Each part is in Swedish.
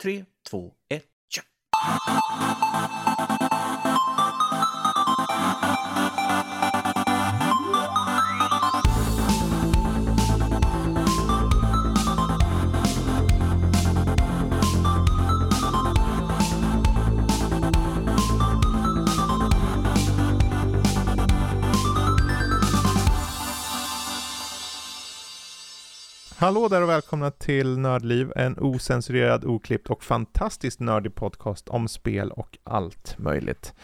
tre, två, ett, kör! Hallå där och välkomna till Nördliv, en osensurerad, oklippt och fantastiskt nördig podcast om spel och allt möjligt.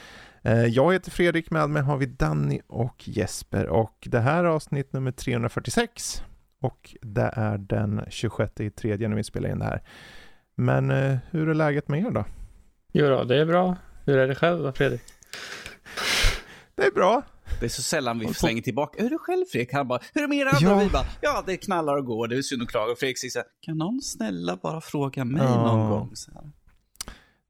Eh, Jag heter Fredrik, med mig har vi Danny och Jesper och det här är avsnitt nummer 346 och det är den 26 i tredje när vi spelar in det här. Men eh, hur är läget med er då? Jo då, det är bra. Hur är det själv då, Fredrik? Det är bra. Det är så sällan vi slänger tillbaka. Hur är det själv Fredrik? Han bara, hur är det med er andra? Ja. Vi bara, ja det knallar och går, det är synd att klaga. Och Fredrik säger kan någon snälla bara fråga mig Ja. någon gång?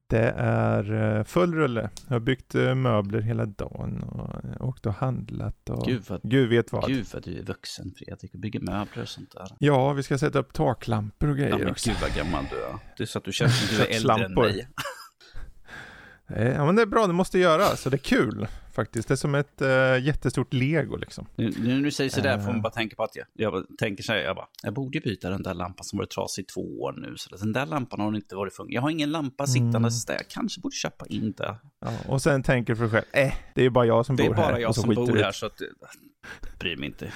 Det är eh, full rulle. Jag har byggt eh, möbler hela dagen och åkt och handlat och Gud vad, Gud vet vad. Gud vad du är vuxen Fredrik och bygger möbler och sånt där. Ja, vi ska sätta upp taklampor och Ja, grejer men också. gud vad gammal du är. Det är så att du känns som du är äldre än mig. Eh, Ja men det är bra, det måste göras så det är kul faktiskt. Det är som ett äh, jättestort lego liksom. Nu, nu när du säger sådär får Eh. man bara tänka på att jag, jag bara tänker så här, jag bara, jag borde byta den där lampan som varit trasig i två år nu. Så den där lampan har inte varit funktion. Jag har ingen lampa sittandes där, jag kanske borde köpa in det. Ja, och sen tänker du för dig själv, eh, det är bara jag som Det är bor här. bara jag och så som bor här det. så att, eh, bryr mig inte.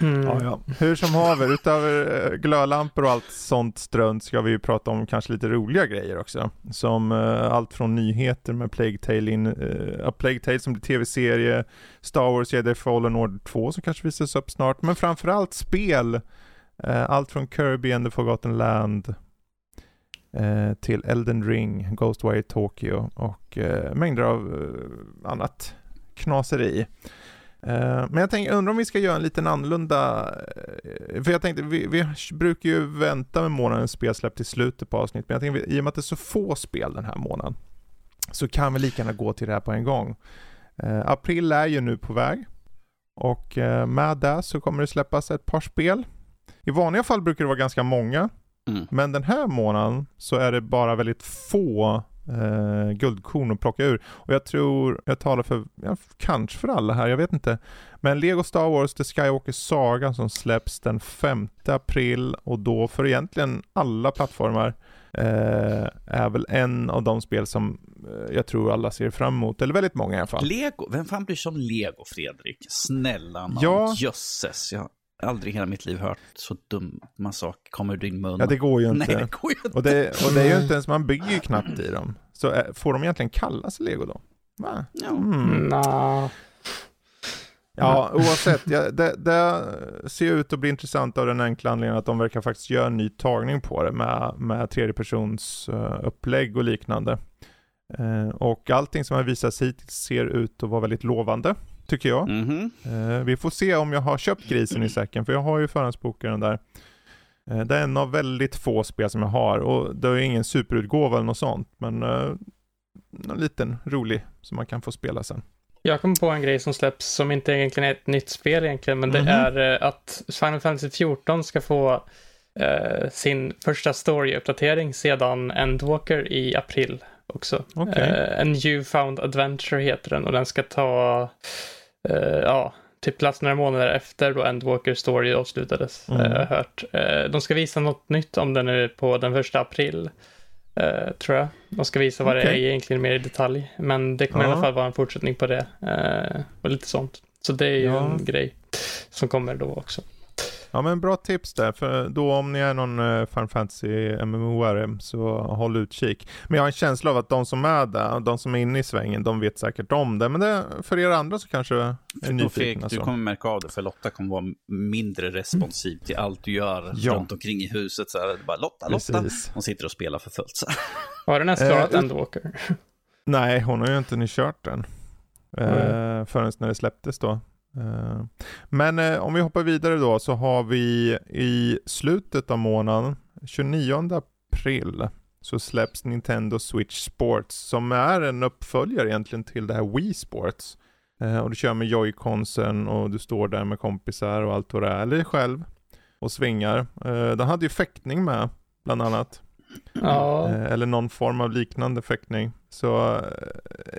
Mm. Ja, ja. Hur som haver, utöver eh, glödlampor och allt sånt strunt ska vi ju prata om kanske lite roliga grejer också. Som uh, allt från nyheter med Plague Tale in, uh, Plague Tale som blir tv-serie, Star Wars Jedi Fallen Order 2 som kanske visas upp snart, men framförallt spel. Uh, allt från Kirby and the Forgotten Land till Elden Ring, Ghostwire Tokyo och mängder av annat knaseri. Eh, Men jag tänker, undrar om vi ska göra en liten annorlunda, eh, för jag tänkte, vi, vi brukar ju vänta med månadens spelsläpp till slutet på avsnitt, men jag tänker, i och med att det är så få spel den här månaden, så kan vi lika gärna gå till det här på en gång. Eh, april är ju nu på väg, och med det så kommer det släppas ett par spel. I vanliga fall brukar det vara ganska många, Mm. men den här månaden så är det bara väldigt få eh, guldkorn att plocka ur. Och jag tror, jag talar för, ja, kanske för alla här, jag vet inte. Men Lego Star Wars The Skywalker Saga som släpps den 5 april och då för egentligen alla plattformar eh, är väl en av de spel som eh, jag tror alla ser fram emot, eller väldigt många i alla fall. Lego, vem fan bryr sig om Lego, Fredrik? Snälla nån, Ja. jösses. Har aldrig i hela mitt liv hört så dumma saker komma ur din mun. Ja, det går ju Nej, inte. det går ju inte. Och det, och det är ju inte ens, man bygger ju knappt i dem. Så eh, får de egentligen kallas Lego då? Va? Ja. Mm. Nja. Ja, oavsett. Ja, det, det ser ut att bli intressant av den enkla anledningen att de verkar faktiskt göra en ny tagning på det med, med tredjepersons uh, upplägg och liknande. Eh, och allting som har visats hittills ser ut att vara väldigt lovande, tycker jag. Mhm. Eh, vi får se om jag har köpt grisen i säcken, för jag har ju förhandsbokaren där. Eh, det är en av väldigt få spel som jag har och det är ingen superutgåva eller något sånt, men uh, en liten rolig som man kan få spela sen. Jag kom på en grej som släpps som inte egentligen är ett nytt spel egentligen, men det är eh, att Final Fantasy 14 ska få eh, sin första story-uppdatering sedan Endwalker i april också. Okej. Eh, en You Found Adventure heter den och den ska ta, eh, ja, typ plats några månader efter då Endwalker Story avslutades, Mm. eh, har jag hört. Eh, de ska visa något nytt om den nu på den första april. eh, tror jag. De ska visa vad det Okej. är egentligen mer i detalj. Men det kommer i Ja. alla fall vara en fortsättning på det. eh, och lite sånt. Så det är ju Ja. en grej som kommer då också. Ja men bra tips där, för då om ni är någon uh, Final Fantasy MMO-are så håll utkik. Men jag har en känsla av att de som är där, de som är inne i svängen, de vet säkert om det. Men det, för er andra så kanske är nyfikna du så. kommer märka av det, för Lotta kommer vara mindre responsiv till allt du gör Ja. runt omkring i huset. Så här, det är bara Lotta, Lotta. Precis. Hon sitter och spelar för fullt. Så. Har den ens klarat Eh, Endwalker? Nej, hon har ju inte ni kört den. Uh, Nej. förrän när det släpptes då. Eh, men eh, om vi hoppar vidare då så har vi i slutet av månaden, 29 april, så släpps Nintendo Switch Sports som är en uppföljare egentligen till det här Wii Sports. Eh, och du kör med joyconsen och du står där med kompisar och allt vad det är, eller själv och svingar. Den hade ju fäktning med, bland annat. Ja. Eller någon form av liknande fäktning. Så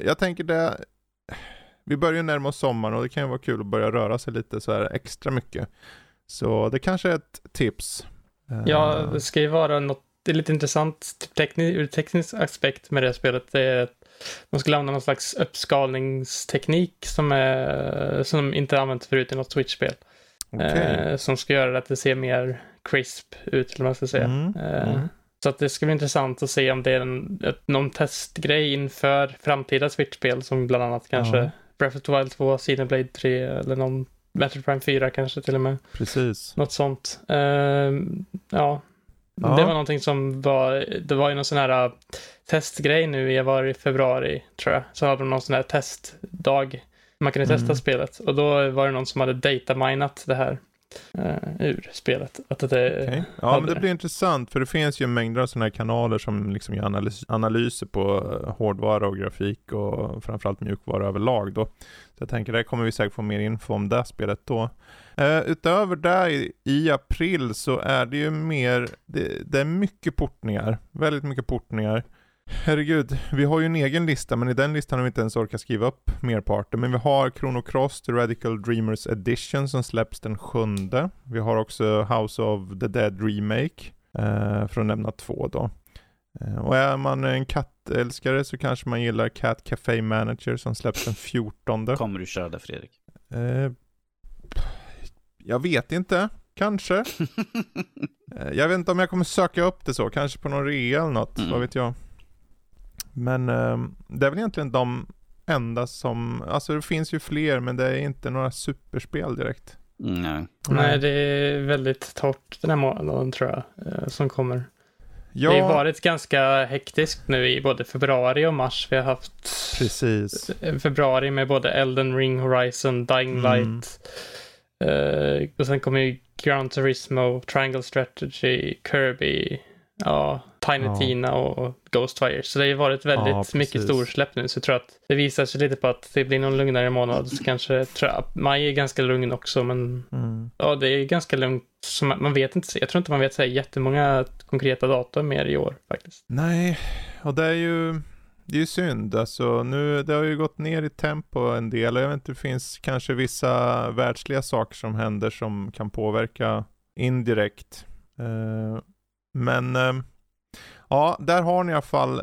jag tänker det, vi börjar närma oss sommaren och det kan ju vara kul att börja röra sig lite så här extra mycket. Så det kanske är ett tips. Eh, Ja, det ska ju vara något, det är lite intressant typ tekni, ur teknisk aspekt med det här spelet. Det är att de skulle använda någon slags uppskalningsteknik som, är, som inte använt förut i något Switch-spel. okej. Eh, som ska göra att det ser mer crisp ut, eller man ska säga. Mm, Eh, mm. Så att det ska bli intressant att se om det är en, någon testgrej inför framtida Switch-spel som bland annat kanske Ja. Breath of the Wild 2, Xenoblade 3 eller någon Metroid Prime 4 kanske till och med. Precis. Något sånt. Ehm, ja. Ja. Det var någonting som var, det var ju någon sån här uh, testgrej nu, i februari tror jag, så hade de någon sån här testdag. Man kunde testa Mm. spelet och då var det någon som hade dataminat det här uh, ur spelet. Att det, Okej. Ja, men det blir intressant för det finns ju mängder av sådana här kanaler som liksom gör analys analyser på eh, hårdvara och grafik och framförallt mjukvara överlag då. Så jag tänker där kommer vi säkert få mer info om det spelet då. Eh, utöver det i, i april så är det ju mer, det, det är mycket portningar, väldigt mycket portningar. Herregud, vi har ju en egen lista men i den listan har vi inte ens orkat skriva upp merparten. Men vi har Chrono Cross The Radical Dreamers Edition som släpps den sjunde. Vi har också House of the Dead Remake, eh, för att nämna två då. Eh, och är man en kattälskare så kanske man gillar Cat Café Manager som släpps den 14. Kommer du köra det Fredrik? Eh, jag vet inte, kanske. Eh, jag vet inte om jag kommer söka upp det så, kanske på någon rea eller något, Mm. vad vet jag. Men eh, det är väl egentligen de enda som, alltså det finns ju fler men det är inte några superspel direkt. Mm, Nej. Nej, det är väldigt torrt den här månaden tror jag, eh, som kommer. Ja, Det har varit ganska hektiskt nu i både februari och mars. Vi har haft precis. eh, februari med både Elden Ring, Horizon, Dying Mm. Light. eh, och sen kommer ju Gran Turismo, Triangle Strategy, Kirby, ja, Tiny Ja. Tina och Ghostfire. Så det har ju varit väldigt Ja, mycket storsläpp nu. Så jag tror att det visar sig lite på att det blir någon lugnare månad. Så kanske, tror jag, maj är ganska lugn också, men Mm. ja, det är ganska lugnt. Så man, man vet inte, jag tror inte man vet så här jättemånga konkreta datum mer i år faktiskt. Nej, och det är ju det är ju synd. Alltså, nu, det har ju gått ner i tempo en del och jag vet inte, det finns kanske vissa världsliga saker som händer som kan påverka indirekt. Eh, men eh, ja, där har ni i alla fall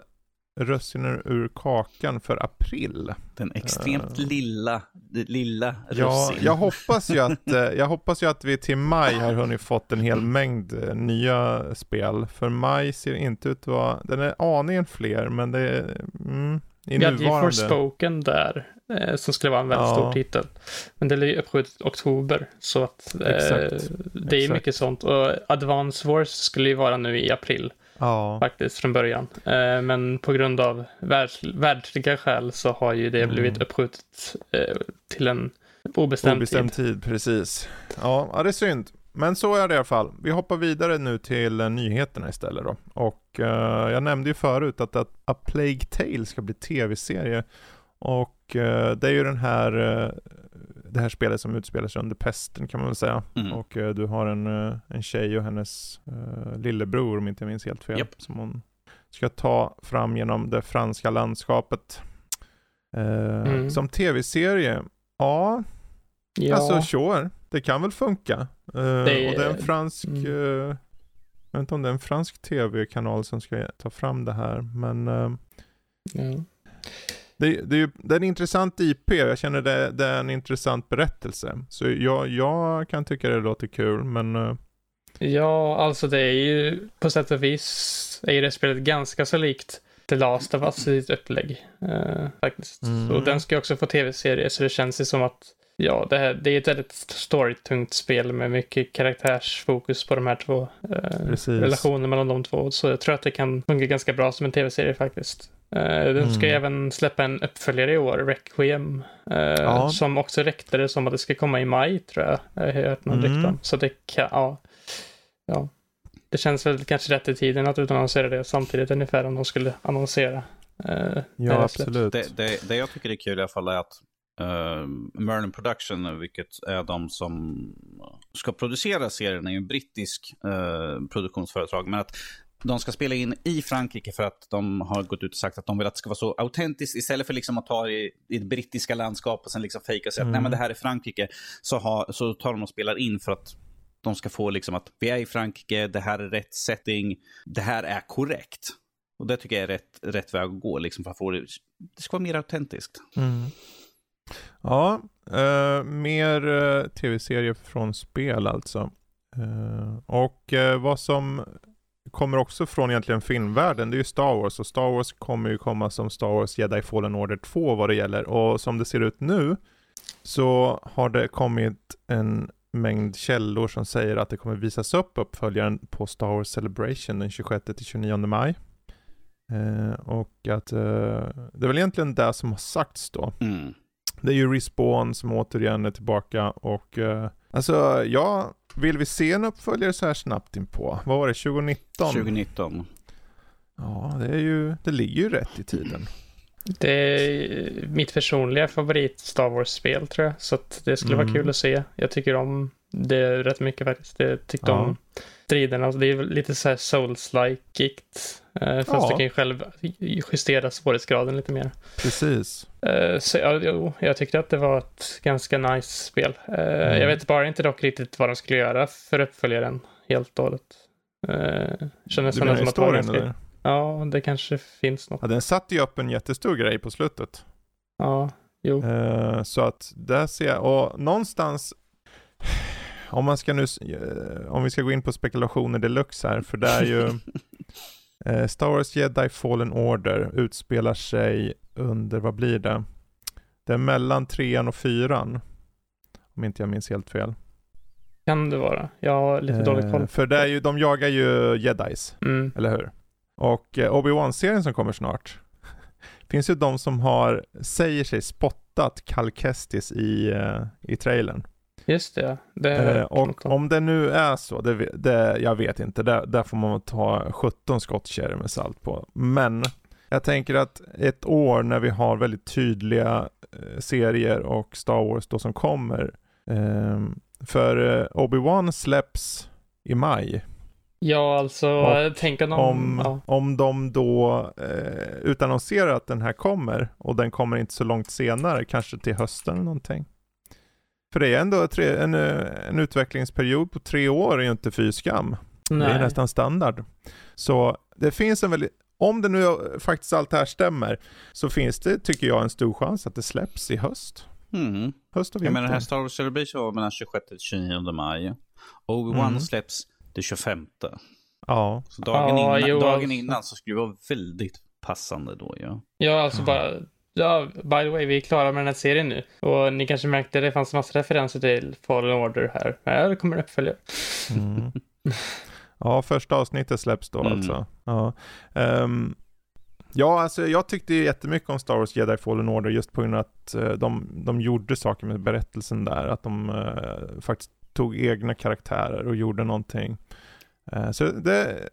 russinen ur kakan för april. Den extremt Eh. lilla, lilla Ja, russin. jag hoppas ju att, eh, jag hoppas ju att vi till maj har hunnit fått en hel mängd eh, nya spel. För maj ser inte ut att vara, den är aningen fler, men det är, mm, i Vi hade ju nuvarande. Forspoken där, eh, som skulle vara en väldigt Ja. stor titel. Men det är ju uppskjutet till oktober, så att eh, Exakt. det är Exakt. mycket sånt. Och Advance Wars skulle ju vara nu i april, Ja, faktiskt, från början. Eh, men på grund av världs, världsliga skäl så har ju det Mm. blivit uppskjutet eh, till en obestämd, obestämd tid. tid, precis. Ja, ja, det är synd. Men så är det i alla fall. Vi hoppar vidare nu till eh, nyheterna istället då. Och eh, jag nämnde ju förut att, att A Plague Tale ska bli tv-serie. Och eh, det är ju den här, eh, det här spelet som utspelar sig under pesten kan man väl säga. Mm. Och du har en, en tjej och hennes lillebror om inte jag minns helt fel. Japp. Som hon ska ta fram genom det franska landskapet. Mm. Som tv-serie, ja, Ja, Alltså sure, det kan väl funka. Eh, Det- och det är en fransk, mm. eh, jag vet inte om det är en fransk tv-kanal som ska ta fram det här, men ja. det, det, är det är en intressant IP, jag känner det, det är en intressant berättelse. Så jag, jag kan tycka det låter kul, men ja, alltså det är ju på sätt och vis är ju det spelet ganska så likt The Last of Us i sitt upplägg. eh, faktiskt. Mm. Och den ska ju också få tv-serie, så det känns ju som att Ja, det, här, det är ett väldigt storytungt spel med mycket karaktärsfokus på de här två. Eh, Precis. relationen mellan de två. Så jag tror att det kan fungera ganska bra som en tv-serie faktiskt. Eh, den ska ju Mm. även släppa en uppföljare i år, Requiem. Eh, Ja. Som också räckte som att det ska komma i maj, tror jag. Jag har hört någon Mm. rykte om. Så det kan, ja. ja. Det känns väl kanske rätt i tiden att utannonsera det samtidigt ungefär om de skulle annonsera. eh, ja absolut. Det, det, det jag tycker är kul i alla fall är att Eh, uh, Merlin Production, vilket är de som ska producera serien, är ju en brittisk uh, produktionsföretag. Men att de ska spela in i Frankrike för att de har gått ut och sagt att de vill att det ska vara så autentiskt. Istället för liksom att ta i, i det brittiska landskapet och sen liksom fejka och säga Mm. att nej men det här är Frankrike. Så, ha, så tar de och spelar in för att de ska få liksom att vi är i Frankrike, det här är rätt setting, det här är korrekt. Och det tycker jag är rätt, rätt väg att gå liksom för att få det, det ska vara mer autentiskt. Mm. Ja, eh, mer eh, tv-serier från spel alltså. Eh, och eh, vad som kommer också från egentligen filmvärlden, det är ju Star Wars. Och Star Wars kommer ju komma som Star Wars Jedi Fallen Order 2 vad det gäller. Och som det ser ut nu så har det kommit en mängd källor som säger att det kommer visas upp uppföljaren på Star Wars Celebration den 26-29 maj. Eh, och att eh, det är väl egentligen det som har sagts då. Mm. Det är ju Respawn som återigen är tillbaka och eh, alltså ja, vill vi se en uppföljare så här snabbt in på? Vad var det, 2019? 2019. Ja, det är ju, det ligger ju rätt i tiden. Det är mitt personliga favorit Star Wars-spel tror jag. Så att det skulle Mm. vara kul att se. Jag tycker om det rätt mycket faktiskt. Jag tyckte Ja. om striderna. Alltså, det är lite så här souls-like eh, Fast Ja. du kan ju själv justera svårighetsgraden lite mer. Precis. Eh, så ja, jo, jag tyckte att det var ett ganska nice spel. Eh, Mm. Jag vet bara inte dock riktigt vad de skulle göra för uppföljaren helt och hållet. Kändes Du som menar att var historien ganska... eller? Ja, det kanske finns något. Ja, den satte ju upp en jättestor grej på slutet. Ja, jo. Eh, så att där ser jag, och någonstans om man ska nu, eh, om vi ska gå in på spekulationer deluxe här, för det är ju eh, Star Wars Jedi Fallen Order utspelar sig under, vad blir det? Det är mellan trean och fyran. Om inte jag minns helt fel. Kan det vara. Jag har lite dålig koll. Eh, För det är ju, de jagar ju jedis, Mm. eller hur? Och eh, Obi-Wan-serien som kommer snart. finns ju de som har, säger sig spottat Cal Kestis i, eh, i trailern. Just det, det Eh, och om. det nu är så, det, det, jag vet inte, där, där får man ta 17 skottkärror med salt på. Men jag tänker att ett år när vi har väldigt tydliga eh, serier och Star Wars då som kommer. ehm, för eh, Obi-Wan släpps i maj. Ja, alltså, Och tänk om... Om, ja. om de då eh, utannonserar att den här kommer och den kommer inte så långt senare, kanske till hösten eller någonting. För det är ändå tre, en, eh, en utvecklingsperiod på tre år är ju inte fy skam. Det är nästan standard. Så det finns en väldigt, om det nu faktiskt allt det här stämmer, så finns det, tycker jag, en stor chans att det släpps i höst. Mm. Höst och Jag vinter. menar, den här Star Wars Celebration var mellan 26 och 29 maj. Obi-Wan Mm. släpps det 25. Ja, Så dagen, Ja, innan, jo, dagen alltså. innan så skulle det vara väldigt passande då ja. Ja, alltså bara... Ja, by the way, vi är klara med den här serien nu. Och ni kanske märkte att det fanns massa referenser till Fallen Order här. Ja, det kommer uppföljare. Mm. Ja, första avsnittet släpps då Mm. alltså. Ja. Ehm, ja, alltså jag tyckte jättemycket om Star Wars Jedi Fallen Order just på grund av att eh, de, de gjorde saker med berättelsen där. Att de eh, faktiskt tog egna karaktärer och gjorde någonting. Eh, så det,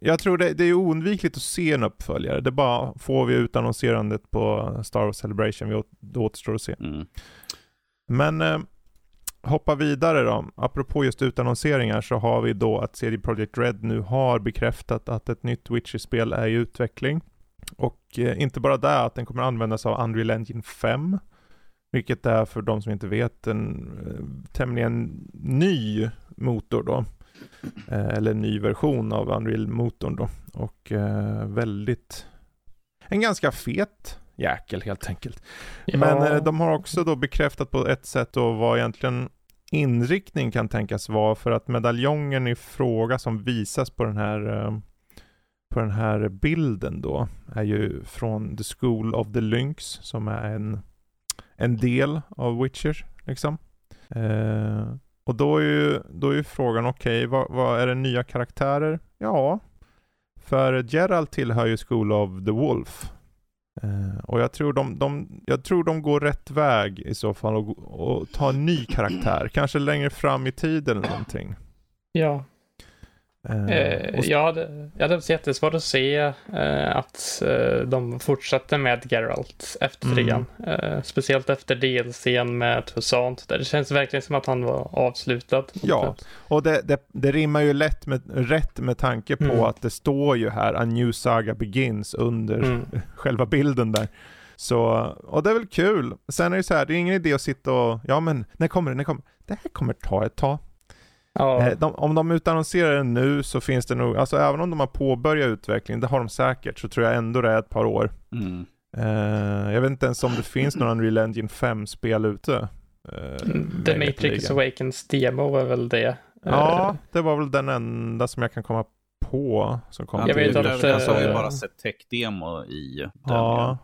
jag tror det, det är oundvikligt att se en uppföljare. Det bara får vi utannonserandet på Star Wars Celebration. Vi åt, det återstår att se. Mm. Men eh, hoppa vidare då. Apropå just utannonseringar så har vi då att CD Projekt Red nu har bekräftat att ett nytt Witcher-spel är i utveckling. Och eh, inte bara det, att den kommer användas av Unreal Engine 5. Vilket är för de som inte vet en eh, tämligen ny motor då. Eh, eller en ny version av Unreal-motorn då. Och eh, väldigt, en ganska fet jäkel helt enkelt. Men Ja. eh, de har också då bekräftat på ett sätt då vad egentligen inriktning kan tänkas vara för att medaljongen i fråga som visas på den här på den här bilden då är ju från The School of the Lynx som är en, en del av Witcher liksom. Eh, och då är ju, då är ju frågan okej, vad, vad är det nya karaktärer? Ja, för Gerald tillhör ju School of the Wolf. Eh, och jag tror, de, de, jag tror de går rätt väg i så fall och, och tar en ny karaktär. Kanske längre fram i tiden eller någonting. Ja. Eh, jag, hade, jag hade jättesvårt att se eh, att eh, de fortsatte med Geralt efter Mm. trean. Speciellt efter DLCn med Toussaint. Där det känns verkligen som att han var avslutad. Ja, och det, det, det rimmar ju lätt med, rätt med tanke på Mm. att det står ju här A New Saga Begins under Mm. själva bilden där. Så, och det är väl kul. Sen är det så här, det är ingen idé att sitta och, ja men när kommer det, när kommer det? här kommer ta ett tag. Ja, Eh, de, om de utannonserar det nu så finns det nog, alltså även om de har påbörjat utvecklingen, det har de säkert, så tror jag ändå det är ett par år. Mm. Eh, jag vet inte ens om det finns några Unreal Engine 5-spel ute. eh, The Matrix. Awakens demo är väl det. Ja, det var väl den enda som jag kan komma på som kom. Ja, Jag vet att, det- alltså, har eh, bara sett tech-demo i den. Ja,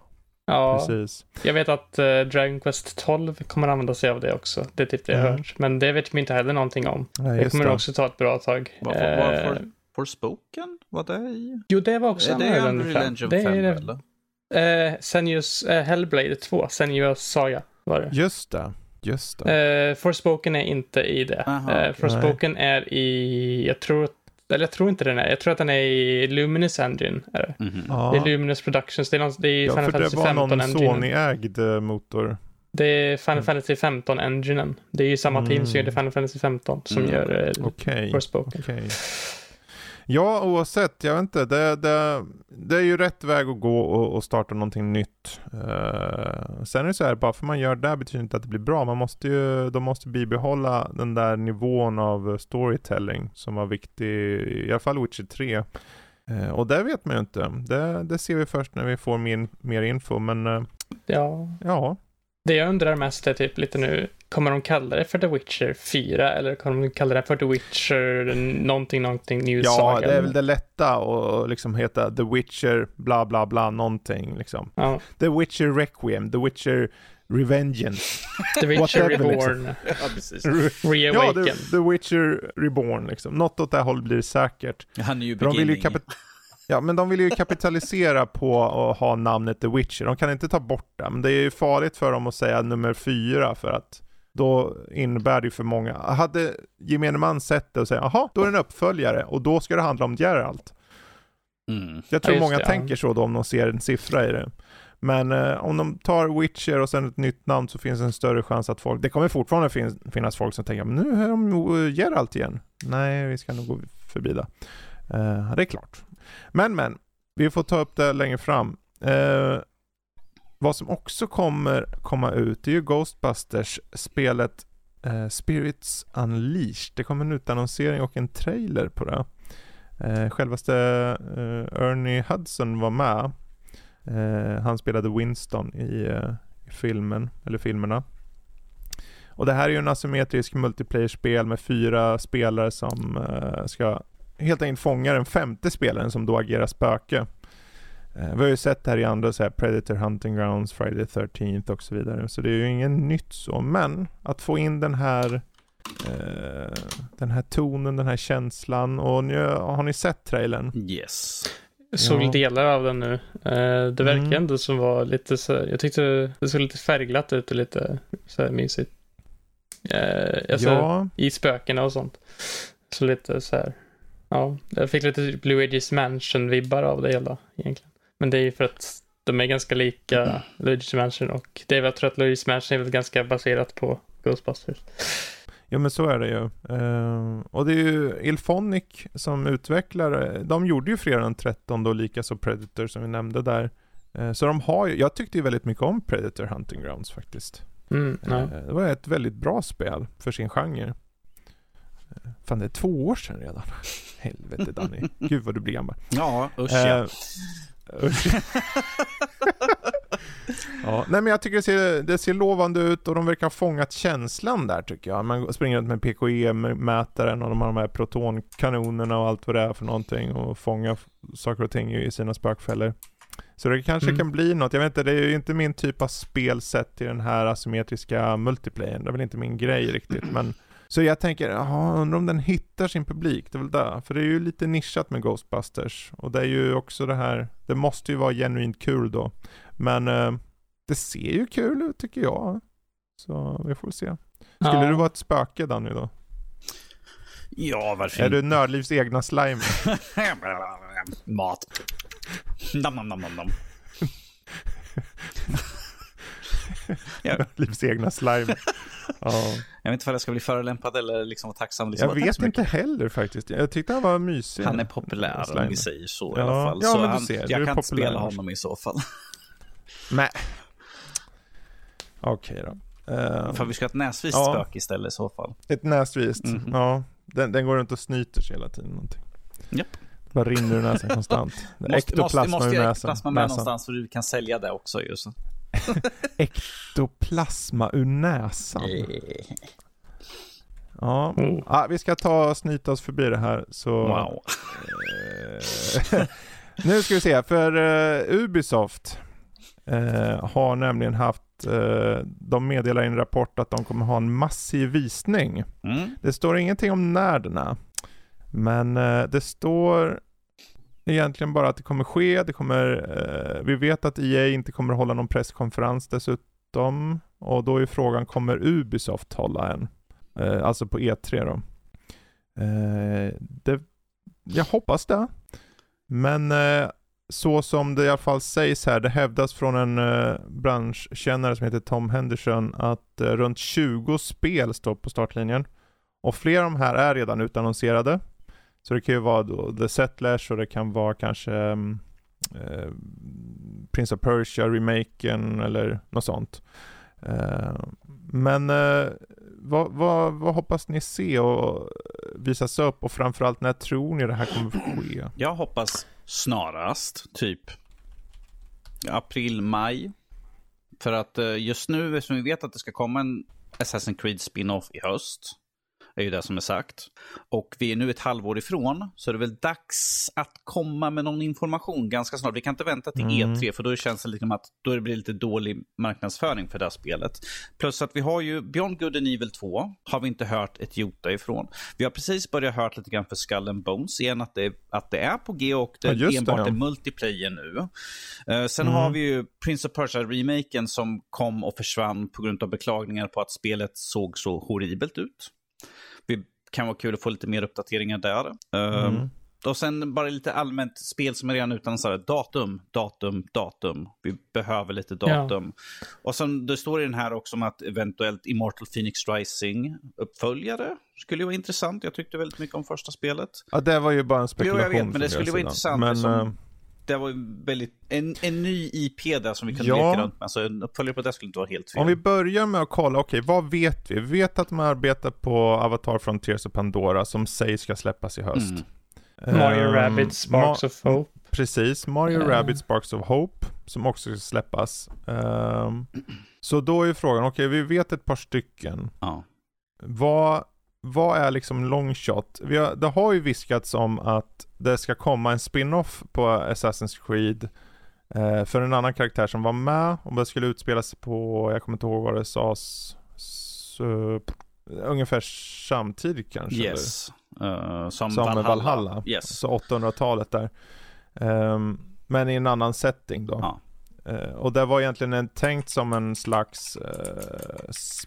ja, precis. jag vet att eh, Dragon Quest 12 kommer använda sig av det också. Det är typ det jag Mm. hört. Men det vet vi inte heller någonting om. Nej, det just kommer det. också ta ett bra tag. Varför, Eh, varför Forspoken? Var det i? Jo, det var också Är det Unreal. Engine Det 5 är det. eller? Eh, Senua's eh, Hellblade 2, Senua's Saga var det. Just det, just det. Eh, Forspoken är inte i det. Aha, eh. Forspoken är i, jag tror, eller jag tror inte den är, jag tror att den är i Luminous Engine. Är det. Mhm. det är Luminous Productions, det är, någon, det är ja, Final för det Fantasy var 15 någon Engine. Sony-ägd eh, motor. Det är Final Mm. Fantasy 15 Enginen. Det är ju samma team som Mm. gjorde Final Fantasy 15 som Mm. gör eh, Okej. Forspoken. Okej. Ja, oavsett, jag vet inte. Det, det, det är ju rätt väg att gå och, och starta någonting nytt. Eh, sen är det så här, bara för man gör det betyder inte att det blir bra. Man måste ju, de måste bibehålla den där nivån av storytelling som var viktig, i alla fall Witcher 3. Eh, och det vet man ju inte. Det, det ser vi först när vi får mer, mer info, men eh, Ja, ja. det jag undrar mest är typ lite nu, kommer de kalla det för The Witcher 4 eller kommer de kalla det för The Witcher någonting, någonting New Ja, Saga? det är väl det lätta och liksom heta The Witcher bla bla bla någonting liksom. Ja, The Witcher Requiem, The Witcher Revengeance. The Witcher liksom. Reborn, Ja, precis. ja, Reawaken. The, The Witcher Reborn liksom. Något åt det här hållet blir det säkert. Han är ju de vill ju Ja, men de vill ju kapitalisera på att ha namnet The Witcher. De kan inte ta bort det, men det är ju farligt för dem att säga nummer fyra för att då innebär det ju för många. Hade gemene man sett det och säga, jaha, då är det en uppföljare och då ska det handla om Geralt. Mm. Jag tror Ja, många det, ja. tänker så då om de ser en siffra i det. Men eh, om de tar Witcher och sen ett nytt namn så finns det en större chans att folk, det kommer fortfarande fin finnas folk som tänker, men nu är de uh, Geralt igen. Nej, vi ska nog gå förbi det. Eh, det är klart. Men men, vi får ta upp det längre fram. Eh, vad som också kommer komma ut är ju Ghostbusters, spelet eh, Spirits Unleashed. Det kommer en utannonsering och en trailer på det. Eh, självaste eh, Ernie Hudson var med. Eh, han spelade Winston i, eh, i filmen, eller filmerna. Och det här är ju en asymmetrisk multiplayer-spel med fyra spelare som eh, ska helt enkelt fånga den femte spelaren som då agerar spöke. Eh, vi har ju sett det här i andra så här Predator Hunting Grounds, Friday the 13th och så vidare. Så det är ju inget nytt så, men att få in den här eh, den här tonen, den här känslan och nu, har ni sett trailern? Yes. såg Ja. delar av den nu. Eh, det verkar Mm. ändå som var lite så här, jag tyckte det såg lite färgglatt ut och lite så här mysigt. Eh, alltså, ja, i spökena och sånt. Så lite så här, ja, jag fick lite Blue Ages Mansion-vibbar av det hela egentligen. Men det är ju för att de är ganska lika Mm. Luigi's Mansion och det är väl, jag tror att Luigi's Mansion är väl ganska baserat på Ghostbusters. ja men så är det ju. Eh, och det är ju Ilphonic som utvecklar, de gjorde ju fredagen den 13 och likaså Predator som vi nämnde där. Eh, så de har ju, jag tyckte ju väldigt mycket om Predator Hunting Grounds faktiskt. Mm. Eh, Det var ett väldigt bra spel för sin genre. Eh, Fan det är två år sedan redan. Helvete Danny. Gud vad du blir gammal. Ja, usch Eh, ja. Ja, nej men jag tycker det ser, det ser lovande ut och de verkar ha fångat känslan där tycker jag. Man springer runt med PKE-mätaren och de har de här protonkanonerna och allt vad det är för någonting och fånga f- saker och ting i sina spökfällor. Så det kanske Mm. kan bli något. Jag vet inte, det är ju inte min typ av spel sett till den här asymmetriska multiplayern. Det är väl inte min grej riktigt. Men så jag tänker, jaha, undrar om den hittar sin publik. Det är väl det. För det är ju lite nischat med Ghostbusters. Och det är ju också det här, det måste ju vara genuint kul då. Men eh, det ser ju kul ut tycker jag. Så vi får se. Skulle Ja. du vara ett spöke Danny då? Ja, varför Är du Nördlivs egna slime? Mat. Nam, nam, nam, nam, nam. Nördlivs egna slime. Ja. Jag vet inte om jag ska bli förolämpad eller liksom tacksam. Liksom, Jag "Tack vet så mycket." inte heller faktiskt. Jag tyckte han var mysig. Han är populär Slime. om vi säger så i Ja. alla fall. Ja, så men du han, ser, du jag är kan inte spela honom i så fall. Nej. Okej då. Eh, För vi ska ha ett näsvist Ja. spöke istället i så fall. ett näsvist. Mhm. Ja. Den, den går runt och snyter sig hela tiden. Någonting. Japp. Bara rinner ur näsan konstant. Måste, måste, Ektoplasma måste ur jag näsan. plasma med näsan. någonstans för du kan sälja det också just. Ektoplasma ur näsan. Ja. Oh. Ah, vi ska ta och snyta oss förbi det här. Så... Wow. Eh, nu ska vi se, för eh, Ubisoft eh, har nämligen haft, eh, de meddelar i en rapport att de kommer ha en massiv visning. Mm. Det står ingenting om när den är. Men det står egentligen bara att det kommer ske. Det kommer, eh, vi vet att EA inte kommer hålla någon presskonferens dessutom. Och då är frågan, kommer Ubisoft hålla en? Eh, alltså på E3 då. Eh, det, jag hoppas det. Men eh, så som det i alla fall sägs här, det hävdas från en eh, branschkännare som heter Tom Henderson att eh, runt 20 spel står på startlinjen. Och flera av de här är redan utannonserade. Så det kan ju vara då The Settlers och det kan vara kanske mm, eh, Prince of Persia, remaken eller något sånt. Eh, men eh, vad, vad, vad hoppas ni se och eh, visas upp och framförallt när tror ni det här kommer att ske? Jag hoppas snarast, typ april, maj. För att eh, just nu, eftersom vi vet att det ska komma en Assassin's Creed spin-off i höst, är ju det som är sagt. Och vi är nu ett halvår ifrån, så är det väl dags att komma med någon information ganska snart. Vi kan inte vänta till Mm. E3, för då känns det liksom att då det blir lite dålig marknadsföring för det här spelet. Plus att vi har ju Beyond Good and Evil 2, har vi inte hört ett jota ifrån. Vi har precis börjat hört lite grann för Skull and Bones igen, att det, att det är på G och det Ja, just det, enbart ja. är multiplayer nu. Eh, sen Mm. har vi ju Prince of Persia-remaken som kom och försvann på grund av beklagningar på att spelet såg så horribelt ut. Kan vara kul att få lite mer uppdateringar där. Eh, Mm. Och sen bara lite allmänt spel som är redan utan så här, datum, datum, datum. Vi behöver lite datum. Och sen det står i den här också om att eventuellt Immortal Phoenix Rising uppföljare skulle ju vara intressant. Jag tyckte väldigt mycket om första spelet. Ja, det var ju bara en Jo, spekulation. jag vet, men det skulle vara intressant. Men, som, eh, det var ju väldigt, en, en ny IP där som vi kunde Ja. leka runt med. Så en uppföljare på det skulle inte vara helt fel. Om vi börjar med att kolla, okej, vad vet vi? Vi vet att de arbetar på Avatar Frontiers och Pandora som sägs ska släppas i höst. Mm. Mario Ehm, Rabbids Sparks Ma- of Hope. Precis, Mario Eh. Rabbids Sparks of Hope som också ska släppas. Ehm, så då är ju frågan, okej, vi vet ett par stycken. Ja. Vad, vad är liksom long shot? Vi har, det har ju viskats om att det ska komma en spin-off på Assassin's Creed eh, för en annan karaktär som var med. Om det skulle utspela sig på, jag kommer inte ihåg vad det sades, så, ungefär samtidigt kanske. Yes. Eh, som, Som Valhalla. Valhalla. Yes. Så 800-talet där. Ehm, men i en annan setting då. Ja. Eh, och det var egentligen en, tänkt som en slags s-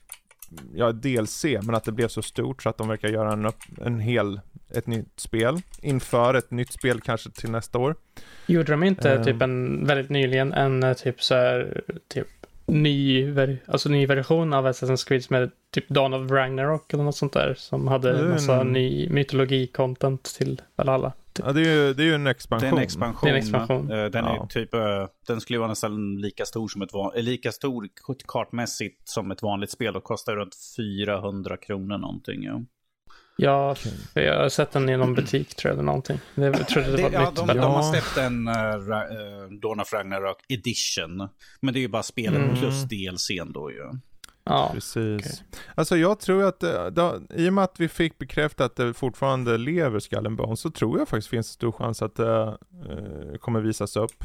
ja, DLC, men att det blev så stort så att de verkar göra en, en hel, ett nytt spel. Inför ett nytt spel kanske till nästa år. Gjorde de inte Ehm. typ en, väldigt nyligen, en eh, typ så här, typ ny, alltså ny version av Assassin's Creed är typ Dawn of Ragnarok eller något sånt där som hade Mm. massa ny mytologi-content till Valhalla. Typ. Ja, det är ju, det är ju en Det expansion. är en expansion. Det är en expansion. Eh, Den, Ja. är typ, eh, den skulle ju vara nästan lika stor, som ett van, eh, lika stor kartmässigt som ett vanligt spel och kostar runt 400 kronor någonting. Ja. Ja, jag har sett den i någon butik tror jag eller någonting. Det, jag trodde det Det, var ja, nytt. de, de har Ja. släppt en uh, Dawn of Ragnarok edition. Men det är ju bara spelet Mm. plus DLCn då ju. Ja, Precis. Alltså jag tror att, det, det, i och med att vi fick bekräftat att det fortfarande lever Skull and Bones så tror jag faktiskt finns stor chans att det eh, kommer visas upp.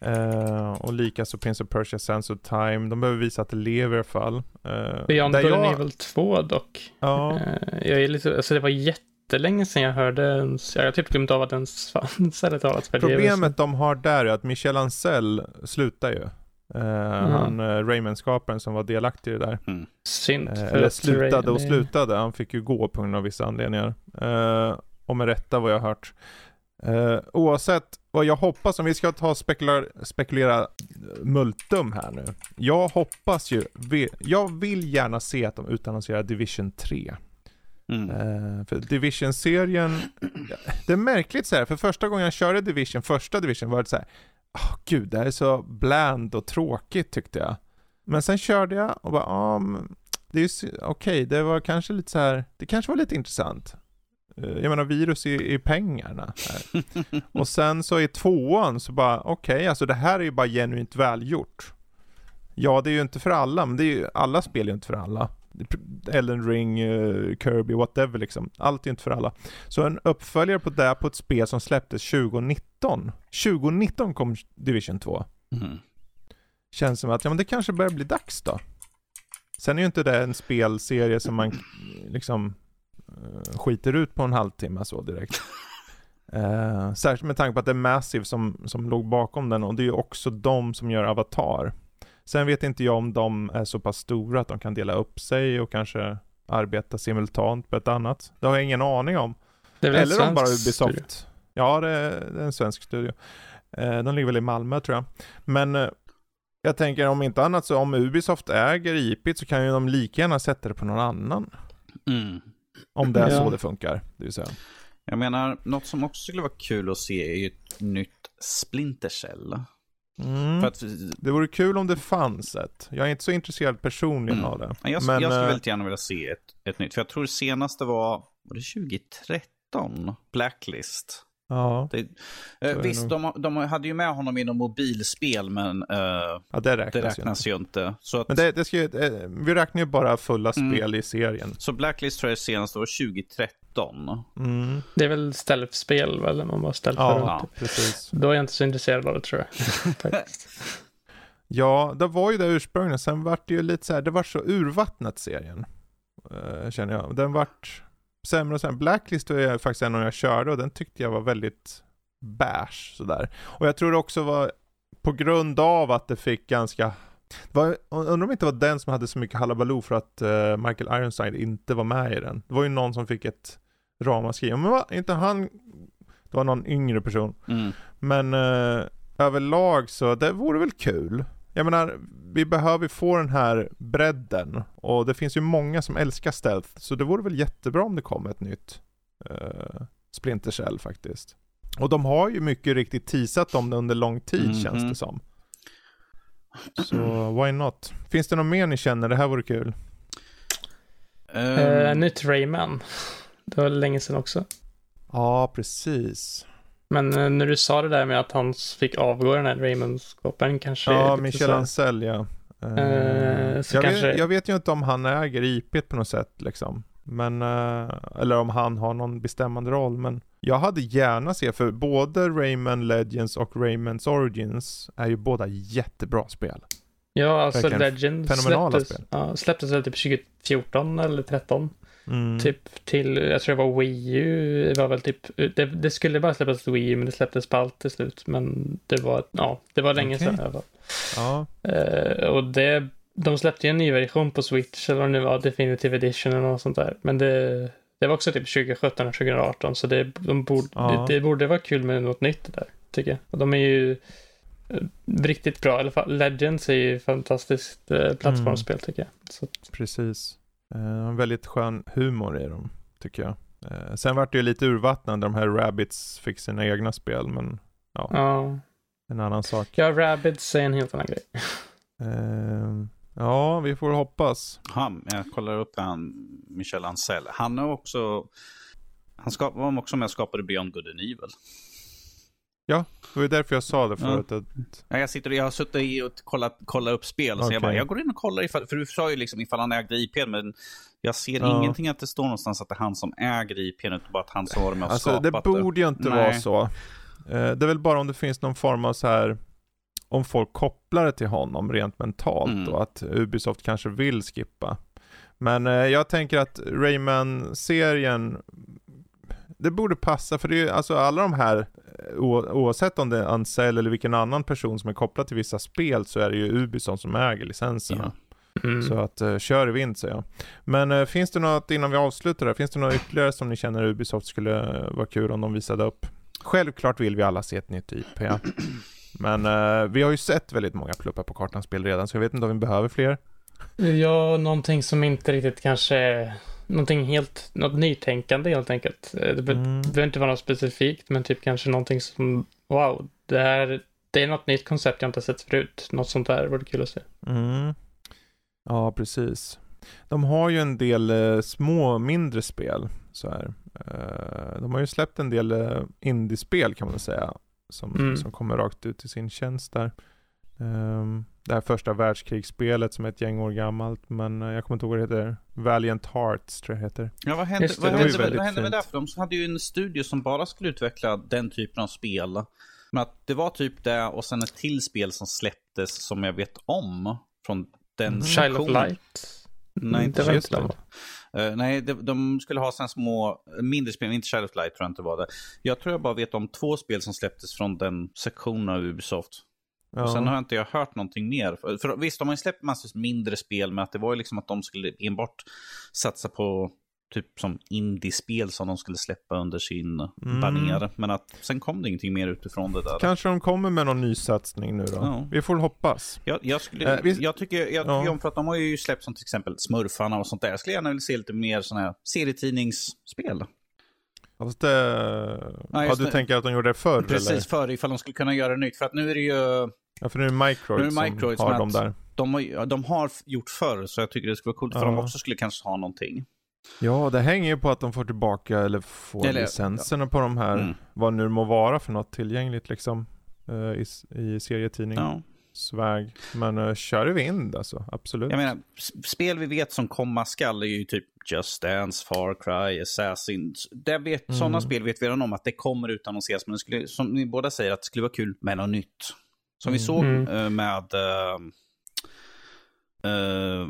Eh, och likaså Prince of Persia Sense of Time, de behöver visa att det lever i alla fall. Uh, Beyond Good and Evil 2 dock. Ja, Eh, Jag är lite, alltså det var jättelänge sedan jag hörde ens, jag har typ glömt av att den ens fanns ärligt talat. för problemet de har där är att Michel Ancel slutar ju. Uh, Han uh, Rayman-skaparen som var delaktig i det där. Mm. Synd. Uh, eller slutade och slutade. Han fick ju gå på grund av vissa anledningar. och med rätta vad jag har hört. oavsett vad jag hoppas, om vi ska ta spekulera, spekulera multum här nu. Jag hoppas ju, jag vill gärna se att de utannonserar Division 3. Mm. Uh, för Division-serien, det är märkligt så här, för första gången jag körde Division, första Division var det så här, oh, gud det här är så bland och tråkigt tyckte jag. Men sen körde jag och bara, ah, det är okej, okay, det var kanske lite så här, det kanske var lite intressant. Uh, jag menar virus i, i pengarna. och sen så i tvåan så bara, okej, okay, alltså det här är ju bara genuint välgjort. Ja, det är ju inte för alla, men det är ju, alla spel är ju inte för alla. Elden Ring, uh, Kirby, whatever liksom. Allt är inte för alla. Så en uppföljare på det på ett spel som släpptes 2019. 2019 kom Division 2. Mm. Känns som att, ja men det kanske börjar bli dags då. Sen är ju inte det en spelserie som man liksom uh, skiter ut på en halvtimme så direkt. Uh, särskilt med tanke på att det är Massive som, som låg bakom den och det är ju också de som gör Avatar. Sen vet inte jag om de är så pass stora att de kan dela upp sig och kanske arbeta simultant på ett annat. Det har jag ingen aning om. Eller om bara Ubisoft. Studio. Ja, det är, det är, en svensk studio. Eh, de ligger väl i Malmö tror jag. Men eh, jag tänker om inte annat så om Ubisoft äger IP så kan ju de lika gärna sätta det på någon annan. Mm. Om det är ja. så det funkar, det vill säga. Jag menar, något som också skulle vara kul att se är ju ett nytt Splinter Cell. Mm. Att, det vore kul om det fanns ett. Jag är inte så intresserad personligen mm. av det. Jag, men, jag skulle äh... väldigt gärna vilja se ett, ett nytt. För jag tror det senaste var, var det 2013? Blacklist. Ja. Det, eh, visst, de, de, hade ju med honom i något mobilspel, men eh, ja, det räknas, det räknas ju inte. Ju inte. Så att, men det, det ska, eh, vi räknar ju bara fulla mm. spel i serien. Så Blacklist tror jag senast var 2013. Mm. Det är väl stealth-spel väl, om man bara stealth ja, ja, precis. Då är jag inte så intresserad av det tror jag. ja, det var ju det ursprungligen. Sen vart det ju lite så här, det var så urvattnat serien. Uh, känner jag. Den vart sämre och sämre. Blacklist är faktiskt en av jag körde och den tyckte jag var väldigt bärs sådär. Och jag tror det också var på grund av att det fick ganska var, undrar om det inte var den som hade så mycket halabaloo för att uh, Michael Ironside inte var med i den. Det var ju någon som fick ett ramaskri. Men var inte han, det var någon yngre person. Mm. Men uh, överlag så, det vore väl kul. Jag menar, vi behöver få den här bredden och det finns ju många som älskar stealth så det vore väl jättebra om det kom ett nytt uh, Splinter Cell faktiskt. Och de har ju mycket riktigt teasat om det under lång tid mm -hmm. känns det som. Så why not? Finns det något mer ni känner? Det här vore kul. Um... Uh, nytt Rayman. Det var länge sedan också. Ja, precis. Men uh, när du sa det där med att han fick avgå den här Raymond-skåparen kanske. Ja, Michel Ancel ja. Uh, jag, kanske... vet, jag, vet, ju inte om han äger IP på något sätt liksom. Men, eller om han har någon bestämmande roll. Men jag hade gärna se, för både Rayman Legends och Raymans Origins är ju båda jättebra spel. Ja, alltså Legends släpptes, spel. Ja, släpptes väl typ 2014 eller 2013. Mm. Typ till, jag tror det var Wii U, det var väl typ, det, det skulle bara släppas till Wii U men det släpptes på allt till slut. Men det var, ja, det var länge okay. sedan i alla fall. Ja. Uh, och det, de släppte ju en ny version på Switch, eller vad det nu var, Definitive Edition eller något sånt där. Men det, det var också typ 2017 och 2018, så det, de borde, ja. det, det, borde vara kul med något nytt där, tycker jag. Och de är ju eh, riktigt bra, i alla fall Legends är ju fantastiskt eh, plattformsspel mm. tycker jag. Så. Precis. Eh, väldigt skön humor i dem, tycker jag. Eh, sen vart det ju lite urvattnat när de här Rabbits fick sina egna spel, men ja. ja. En annan sak. Ja, Rabbits är en helt annan grej. Eh, Ja, vi får hoppas. Han, jag kollar upp han, Michel Ancel. Han är också, han skap, var också med och skapade Beyond Good and Evil. Ja, det var därför jag sa det förut. Ja. Att... Ja, jag, sitter, jag har suttit och kollat, kollat upp spel, okay. så jag bara, jag går in och kollar ifall, för du sa ju liksom ifall han ägde IP, men jag ser ja. ingenting att det står någonstans att det är han som äger IP, utan bara att han som var med och alltså, skapat det. borde ju inte Nej. vara så. Eh, det är väl bara om det finns någon form av så här om folk kopplar det till honom rent mentalt mm. och att Ubisoft kanske vill skippa. Men eh, jag tänker att Rayman-serien, det borde passa för det är alltså alla de här oavsett om det är Ancel eller vilken annan person som är kopplad till vissa spel så är det ju Ubisoft som äger licenserna. Mm. Så att uh, kör i vind säger jag. Men uh, finns det något, innan vi avslutar där, finns det något ytterligare som ni känner Ubisoft skulle vara kul om de visade upp? Självklart vill vi alla se ett nytt IP. Men uh, vi har ju sett väldigt många pluppar på kartan-spel redan, så jag vet inte om vi behöver fler. Ja, någonting som inte riktigt kanske någonting helt, något nytänkande helt enkelt. Det be mm. behöver inte vara något specifikt, men typ kanske någonting som, wow, det här, det är något nytt koncept jag inte sett förut. Något sånt där vore kul att se. Mm. Ja, precis. De har ju en del eh, små, mindre spel. Så här. Eh, de har ju släppt en del eh, indiespel kan man säga. Som, mm. som kommer rakt ut i sin tjänst där. Um, det här första världskrigsspelet som är ett gäng år gammalt. Men uh, jag kommer inte ihåg vad det heter. Valiant Hearts tror jag det heter. Ja, vad hände, vad hände, vad, vad hände med det? För de hade ju en studio som bara skulle utveckla den typen av spel. Men att det var typ det och sen ett till spel som släpptes som jag vet om. Från den mm. Child of Light? Nej, inte Child of Light. Uh, nej, de, de, skulle ha sen små, mindre spel, inte Child of Light tror jag inte var det. Jag tror jag bara vet om två spel som släpptes från den sektionen av Ubisoft. Ja. Och sen har jag inte jag hört någonting mer. För, för visst, de har ju släppt massor mindre spel, men att det var ju liksom att de skulle enbart satsa på typ som indiespel som de skulle släppa under sin mm. baner. Men att sen kom det ingenting mer utifrån det där. Kanske de kommer med någon ny satsning nu då. Ja. Vi får hoppas. Jag, jag, skulle, äh, vi... jag tycker, jag tycker ja. om, för att de har ju släppt som till exempel Smurfarna och sånt där. Jag skulle gärna vilja se lite mer sådana här serietidningsspel. Fast det... Ja, ja, du tänker att de gjorde det förr? Precis, eller? förr ifall de skulle kunna göra det nytt. För att nu är det ju... Ja, för nu är det Microids, som har dem där. De har, de har gjort förr, så jag tycker det skulle vara coolt för de också skulle kanske ha någonting. Ja, det hänger ju på att de får tillbaka eller får eller, licenserna ja. på de här, mm. vad nu må vara för något tillgängligt liksom uh, i, i serietidning. Ja. Swag. Men uh, kör i vind alltså, absolut. Jag menar, spel vi vet som komma skall är ju typ Just Dance, Far Cry, Assassin's. Det vet, mm. Sådana spel vet vi redan om att det kommer utannonseras. Men det skulle, som ni båda säger, att det skulle vara kul med något nytt. Som mm. vi såg uh, med... Uh, uh,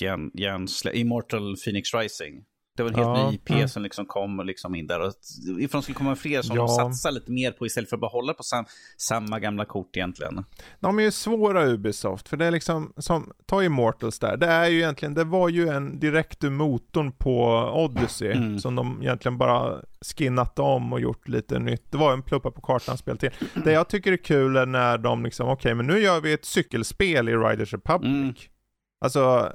järn, järnsle- Immortal Phoenix Rising. Det var en helt ja, ny IP ja. som liksom kom liksom in där. Och ifall de skulle komma fler som ja. de satsar lite mer på istället för att bara hålla på sam samma gamla kort egentligen. De är ju svåra Ubisoft, för det är liksom, som, ta Immortals där, det är ju egentligen, det var ju en direkt ur motorn på Odyssey, mm. som de egentligen bara skinnat om och gjort lite nytt. Det var en pluppa på kartan-spel till. Det jag tycker är kul är när de liksom, okej, okay, men nu gör vi ett cykelspel i Riders Republic. Mm. Alltså,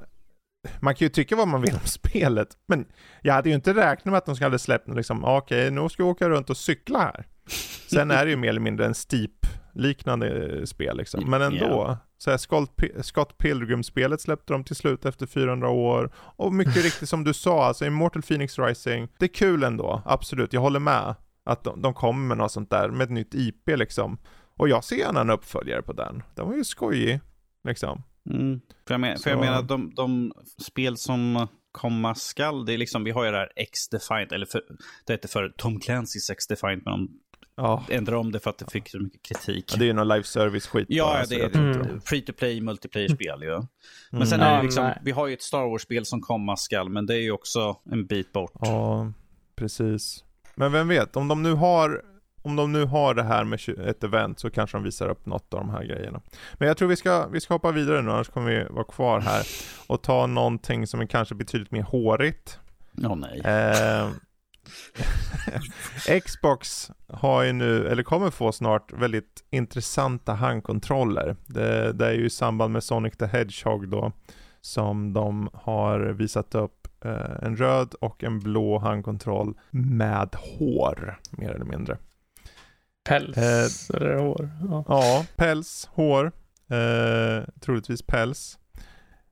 man kan ju tycka vad man vill om spelet, men jag hade ju inte räknat med att de skulle släppt liksom, okej, okay, nu ska vi åka runt och cykla här. Sen är det ju mer eller mindre en steep-liknande spel liksom, men ändå. Yeah. Så här, Scott Pilgrim-spelet släppte de till slut efter 400 år. Och mycket riktigt som du sa, alltså Immortal Phoenix Rising, det är kul ändå, absolut, jag håller med. Att de, de kommer med något sånt där, med ett nytt IP liksom. Och jag ser gärna en uppföljare på den. Den var ju skojig, liksom. Mm. För, jag men, för jag menar, de, de spel som komma skall, det är liksom, vi har ju det här X-Defined, eller för, det heter för Tom Clancy's X-Defined, men de ja. ändrade om det för att det fick så mycket kritik. Ja, det är ju någon live service-skit. Ja, det är mm. free to play multiplayer-spel ju. Men sen är det liksom, vi har ju ett Star Wars-spel som komma skall, men det är ju också en bit bort. Ja, precis. Men vem vet, om de nu har om de nu har det här med ett event så kanske de visar upp något av de här grejerna. Men jag tror vi ska, vi ska hoppa vidare nu, annars kommer vi vara kvar här och ta någonting som är kanske betydligt mer hårigt. Åh oh, nej. Eh, Xbox har ju nu, eller kommer få snart, väldigt intressanta handkontroller. Det, det är ju i samband med Sonic the Hedgehog då, som de har visat upp eh, en röd och en blå handkontroll med hår, mer eller mindre. Päls eh, eller hår? Ja. ja, päls, hår, eh, troligtvis päls.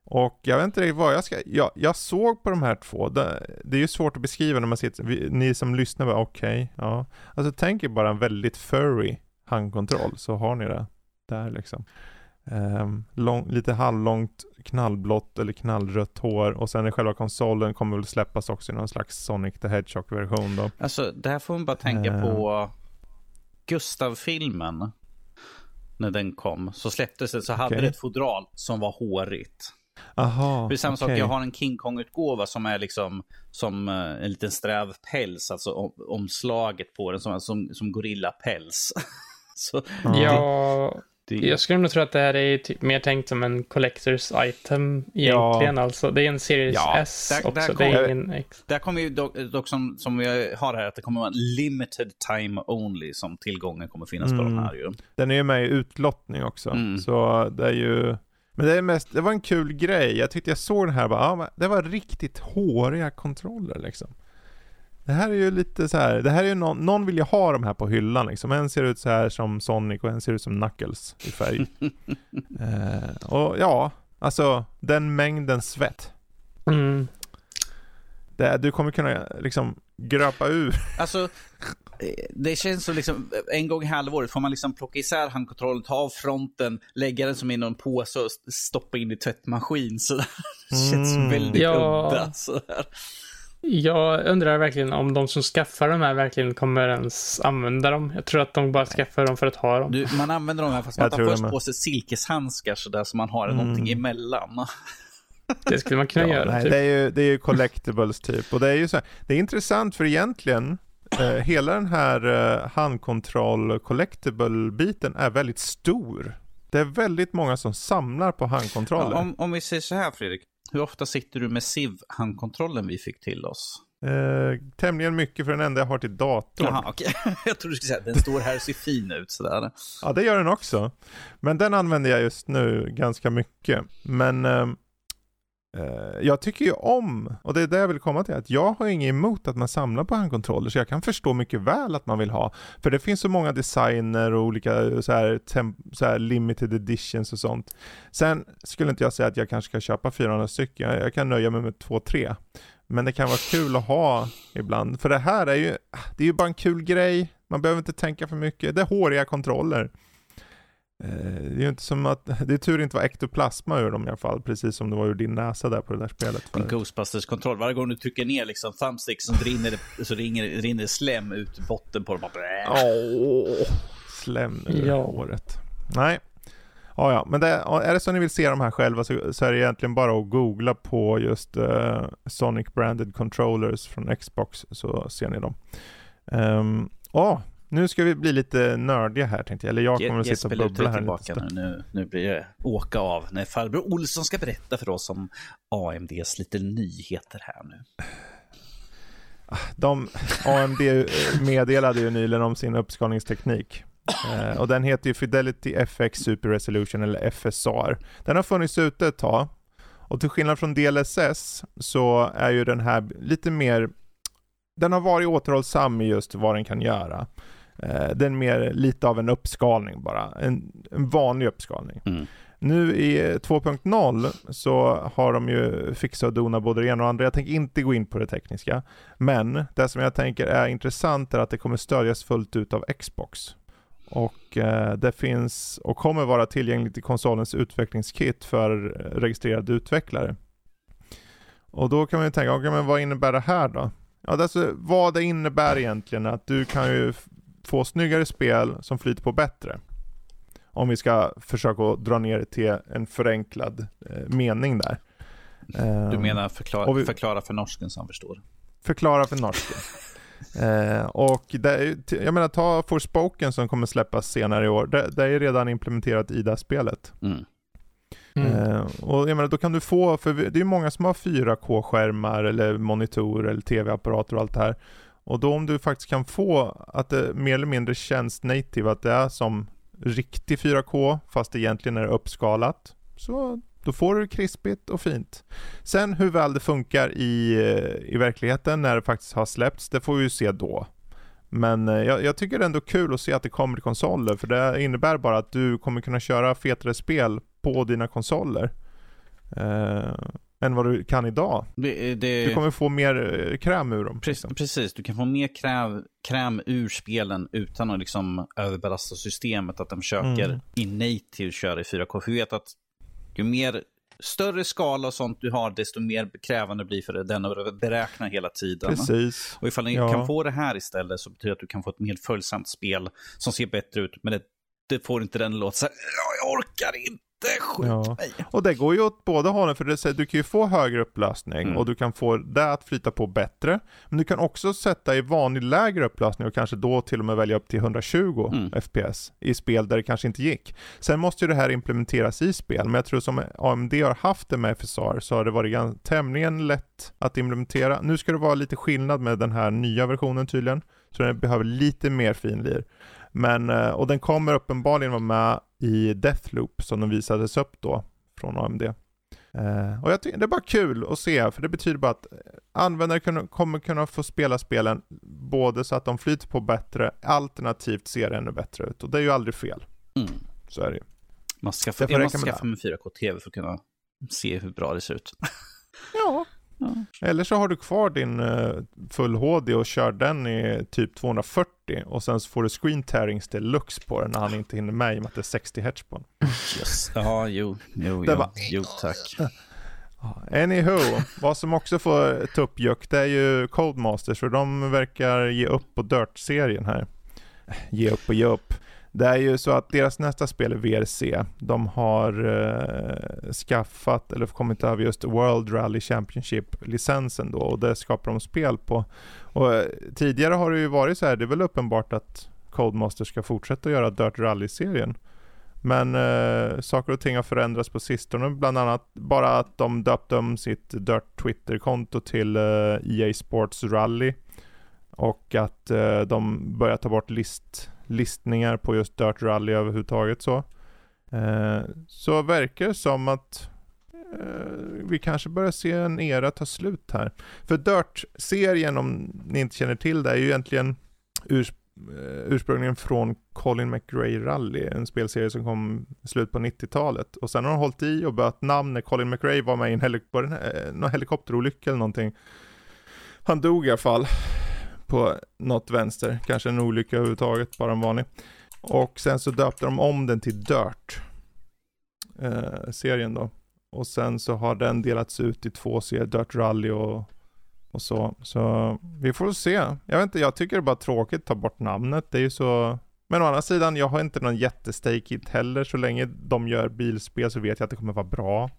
Och jag vet inte riktigt vad jag ska, jag, jag såg på de här två, det, det är ju svårt att beskriva när man sitter, vi, ni som lyssnar bara okej, okay, ja. Alltså tänk er bara en väldigt furry handkontroll så har ni det där liksom. Um, lång, lite halvlångt knallblått eller knallrött hår och sen i själva konsolen kommer väl släppas också i någon slags Sonic the Hedgehog version då. Alltså det här får man bara tänka uh, på Gustav-filmen, när den kom, så släpptes det så hade okay. det ett fodral som var hårigt. Aha, Det är samma sak, okej. jag har en King Kong-utgåva som är liksom som eh, en liten sträv päls, alltså om, omslaget på den som, som, som gorillapäls. Så Ja. Ja, det, jag skulle nog tro att det här är typ mer tänkt som en collectors item egentligen. Alltså, det är en Series Ja, S där- där också. det är kommer- ingen X. Där kommer ju dock, dock som, som vi har här, att det kommer vara en limited time only som tillgången kommer finnas på Mm. de här ju. Den är ju med i utlottning också. Mm. Så det är ju... Men det, är mest, det var en kul grej. Jag tyckte jag såg den här bara, ja, men det var riktigt håriga kontroller liksom. Det här är ju lite så här, det här är ju någon, någon vill ju ha de här på hyllan liksom. En ser ut så här som Sonic och en ser ut som Knuckles i färg. eh, och ja, alltså den mängden svett. Mm. Det, du kommer kunna liksom gröpa ur. Alltså, det känns som liksom, en gång i halvåret får man liksom plocka isär handkontrollen, ta av fronten, lägga den som i någon påse och stoppa in i tvättmaskin. Så det känns Mm. väldigt Ja. udda. Jag undrar verkligen om de som skaffar de här verkligen kommer ens använda dem. Jag tror att de bara skaffar dem för att ha dem. Du, man använder de här fast man tar först på sig silkeshandskar sådär så man har Mm. någonting emellan. Det skulle man kunna Ja, göra. nej, typ. det, är ju, det är ju collectibles typ. Och det är ju så här, det är intressant för egentligen, eh, hela den här eh, handkontroll collectible-biten är väldigt stor. Det är väldigt många som samlar på handkontroller. Ja, om, om vi säger så här Fredrik, hur ofta sitter du med SIV-handkontrollen vi fick till oss? Eh, tämligen mycket för den enda jag har till datorn. Jaha, okej. Jag trodde du skulle säga att den står här och ser fin ut sådär. Ja, det gör den också. Men den använder jag just nu ganska mycket. Men eh, Eh, jag tycker ju om, och det är det jag vill komma till, att jag har inget emot att man samlar på handkontroller, så jag kan förstå mycket väl att man vill ha. För det finns så många designer och olika eh, så här, temp- så här limited editions och sånt. Sen skulle inte jag säga att jag kanske ska köpa 400 stycken, jag jag kan nöja mig med två, tre. Men det kan vara kul att ha ibland. För det här är ju, ah, det är ju bara en kul grej. Man behöver inte tänka för mycket. Det är håriga kontroller. Eh, Det är ju inte som att, det är tur det inte var ektoplasma ur dem i alla fall, precis som det var ur din näsa där på det där spelet. En förut. Ghostbusters-kontroll. Varje gång du trycker ner liksom thumbstick så rinner det, så rinner, rinner slem ut botten på dem. Åh, slem ur Ja. håret. Nej. Ja, ja, men det, är det så ni vill se de här själva så, så är det egentligen bara att googla på just eh, Sonic Branded Controllers från Xbox så ser ni dem. Um, åh, nu ska vi bli lite nördiga här tänkte jag. Eller jag kommer att sitta och bubbla här tillbaka lite. nu. nu. Nu blir det åka av när farbror Olsson ska berätta för oss om AMDs lite nyheter här nu. De, AMD meddelade ju nyligen om sin uppskalningsteknik. Eh, och den heter ju Fidelity FX Super Resolution eller FSR. Den har funnits ute ett tag. Och till skillnad från DLSS så är ju den här lite mer, den har varit återhållsam i just vad den kan göra. Eh, den är mer lite av en uppskalning bara, en, en vanlig uppskalning. Mm. Nu i 2.0 så har de ju fixat och donat både det ena och det andra. Jag tänker inte gå in på det tekniska. Men det som jag tänker är intressant är att det kommer stödjas fullt ut av Xbox. Och eh, det finns och kommer vara tillgängligt i konsolens utvecklingskit för registrerade utvecklare. Och då kan man ju tänka, okay, men vad innebär det här då? Ja, alltså, vad det innebär egentligen att du kan ju få snyggare spel som flyter på bättre. Om vi ska försöka dra ner det till en förenklad eh, mening där. Du Ehm, menar förklara, vi- förklara för norsken så han förstår. Förklara för norsken. eh, och det är, ju- t- jag menar ta Forspoken som kommer släppas senare i år. Det, det är redan implementerat i det här spelet. Mm. Mm. Eh, och jag menar då kan du få, för det är ju många som har 4K-skärmar eller monitorer eller tv-apparater och allt det här. Och då om du faktiskt kan få att det mer eller mindre känns native, att det är som riktig 4K fast det egentligen är uppskalat. Så då får du det krispigt och fint. Sen hur väl det funkar i, eh, i verkligheten när det faktiskt har släppts, det får vi ju se då. Men eh, jag, jag tycker det är ändå kul att se att det kommer till konsoler, för det innebär bara att du kommer kunna köra fetare spel på dina konsoler. Uh, än vad du kan idag. Det, det, Du kommer få mer eh, kräm ur dem. Precis, liksom. precis, du kan få mer kräv, kräm ur spelen utan att liksom överbelasta systemet. Att de försöker Mm. i native köra i 4K. För vi vet att ju mer större skala och sånt du har, desto mer krävande blir för den att beräkna hela tiden. Precis. Och ifall ni Ja. kan få det här istället så betyder det att du kan få ett mer följsamt spel som ser bättre ut. Men det, det får inte den att låta så här, "Ja, jag orkar inte. Skjut Ja. mig. Och det går ju åt båda hållen för det, säger- du kan ju få högre upplösning Mm. och du kan få det att flyta på bättre. Men du kan också sätta i vanlig lägre upplösning och kanske då till och med välja upp till 120 Mm. FPS i spel där det kanske inte gick. Sen måste ju det här implementeras i spel, men jag tror som AMD har haft det med FSR så har det varit tämligen lätt att implementera. Nu ska det vara lite skillnad med den här nya versionen tydligen, så den behöver lite mer finlir. Men, eh, och den kommer uppenbarligen vara med i Deathloop som de visades upp då från AMD. Eh, och jag tycker det är bara kul att se, för det betyder bara att eh, användare kunna, kommer kunna få spela spelen både så att de flyter på bättre, alternativt ser ännu bättre ut. Och det är ju aldrig fel. Mm. Så är det ju. Man ska jag måste med skaffa mig 4K-TV för att kunna se hur bra det ser ut. Ja. Eller så har du kvar din eh, full HD och kör den i typ 240 och sen så får du screen tearings deluxe på den när han inte hinner med i och med att det är 60 Hz på den. Yes. Ja, jo, jo, Det jo, var- jo tack. Anywho, vad som också får tuppjuck det är ju Codemasters för de verkar ge upp på Dirt-serien här. Ge upp och ge upp. Det är ju så att deras nästa spel är VRC. De har eh, skaffat, eller kommit över just World Rally Championship-licensen då och det skapar de spel på. Och eh, tidigare har det ju varit så här, det är väl uppenbart att Codemaster ska fortsätta göra Dirt Rally-serien. Men eh, saker och ting har förändrats på sistone, bland annat bara att de döpte om sitt Dirt Twitter-konto till eh, EA Sports Rally. Och att eh, de börjar ta bort list, listningar på just Dirt Rally överhuvudtaget så. Eh, så verkar det som att eh, vi kanske börjar se en era ta slut här. För Dirt-serien, om ni inte känner till det, är ju egentligen urs eh, ursprungligen från Colin McRae Rally, en spelserie som kom i slutet på 90-talet. Och sen har de hållit i och bytt namn när Colin McRae var med i en helik en, eh, någon helikopterolycka eller någonting. Han dog i alla fall på något vänster, kanske en olycka överhuvudtaget, bara en vanlig. Och sen så döpte de om den till Dirt, eh, serien då. Och sen så har den delats ut i två serier, Dirt Rally och, och så. Så vi får se. Jag vet inte, jag tycker det är bara tråkigt att ta bort namnet. Det är ju så... Men å andra sidan, jag har inte någon jättestake hit heller. Så länge de gör bilspel så vet jag att det kommer vara bra.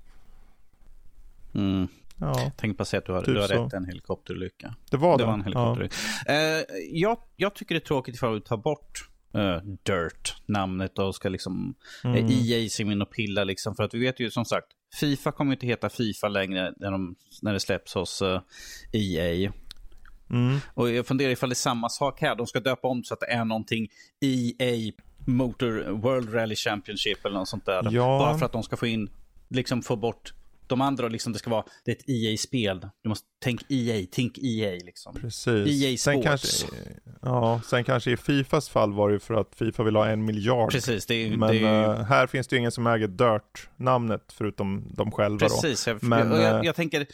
Mm. Ja, Tänk på att säga att du har, Typ du har rätt en helikopterolycka. det var Det det. var en helikopter. Eh, jag, jag tycker det är tråkigt ifall vi tar bort eh, Dirt, namnet och ska liksom Ja. eh, Mm. EA sig in och pilla liksom. För att vi vet ju som sagt, Fifa kommer inte heta Fifa längre när, de, när det släpps hos eh, EA. Mm. Och jag funderar ifall det är samma sak här. De ska döpa om så att det är någonting EA Motor World Rally Championship eller något sånt där. Ja. Bara för att de ska få in, liksom få bort de andra, liksom det ska vara, det är ett EA-spel. Du måste, tänk EA, tänk EA liksom. Precis. EA sen Sports. kanske, ja, sen kanske i Fifas fall var det för att Fifa vill ha en miljard. Precis, det är, Men det är ju... eh, här finns det ju ingen som äger Dirt-namnet förutom de själva då. Precis, jag, Men, jag, eh, jag, jag tänker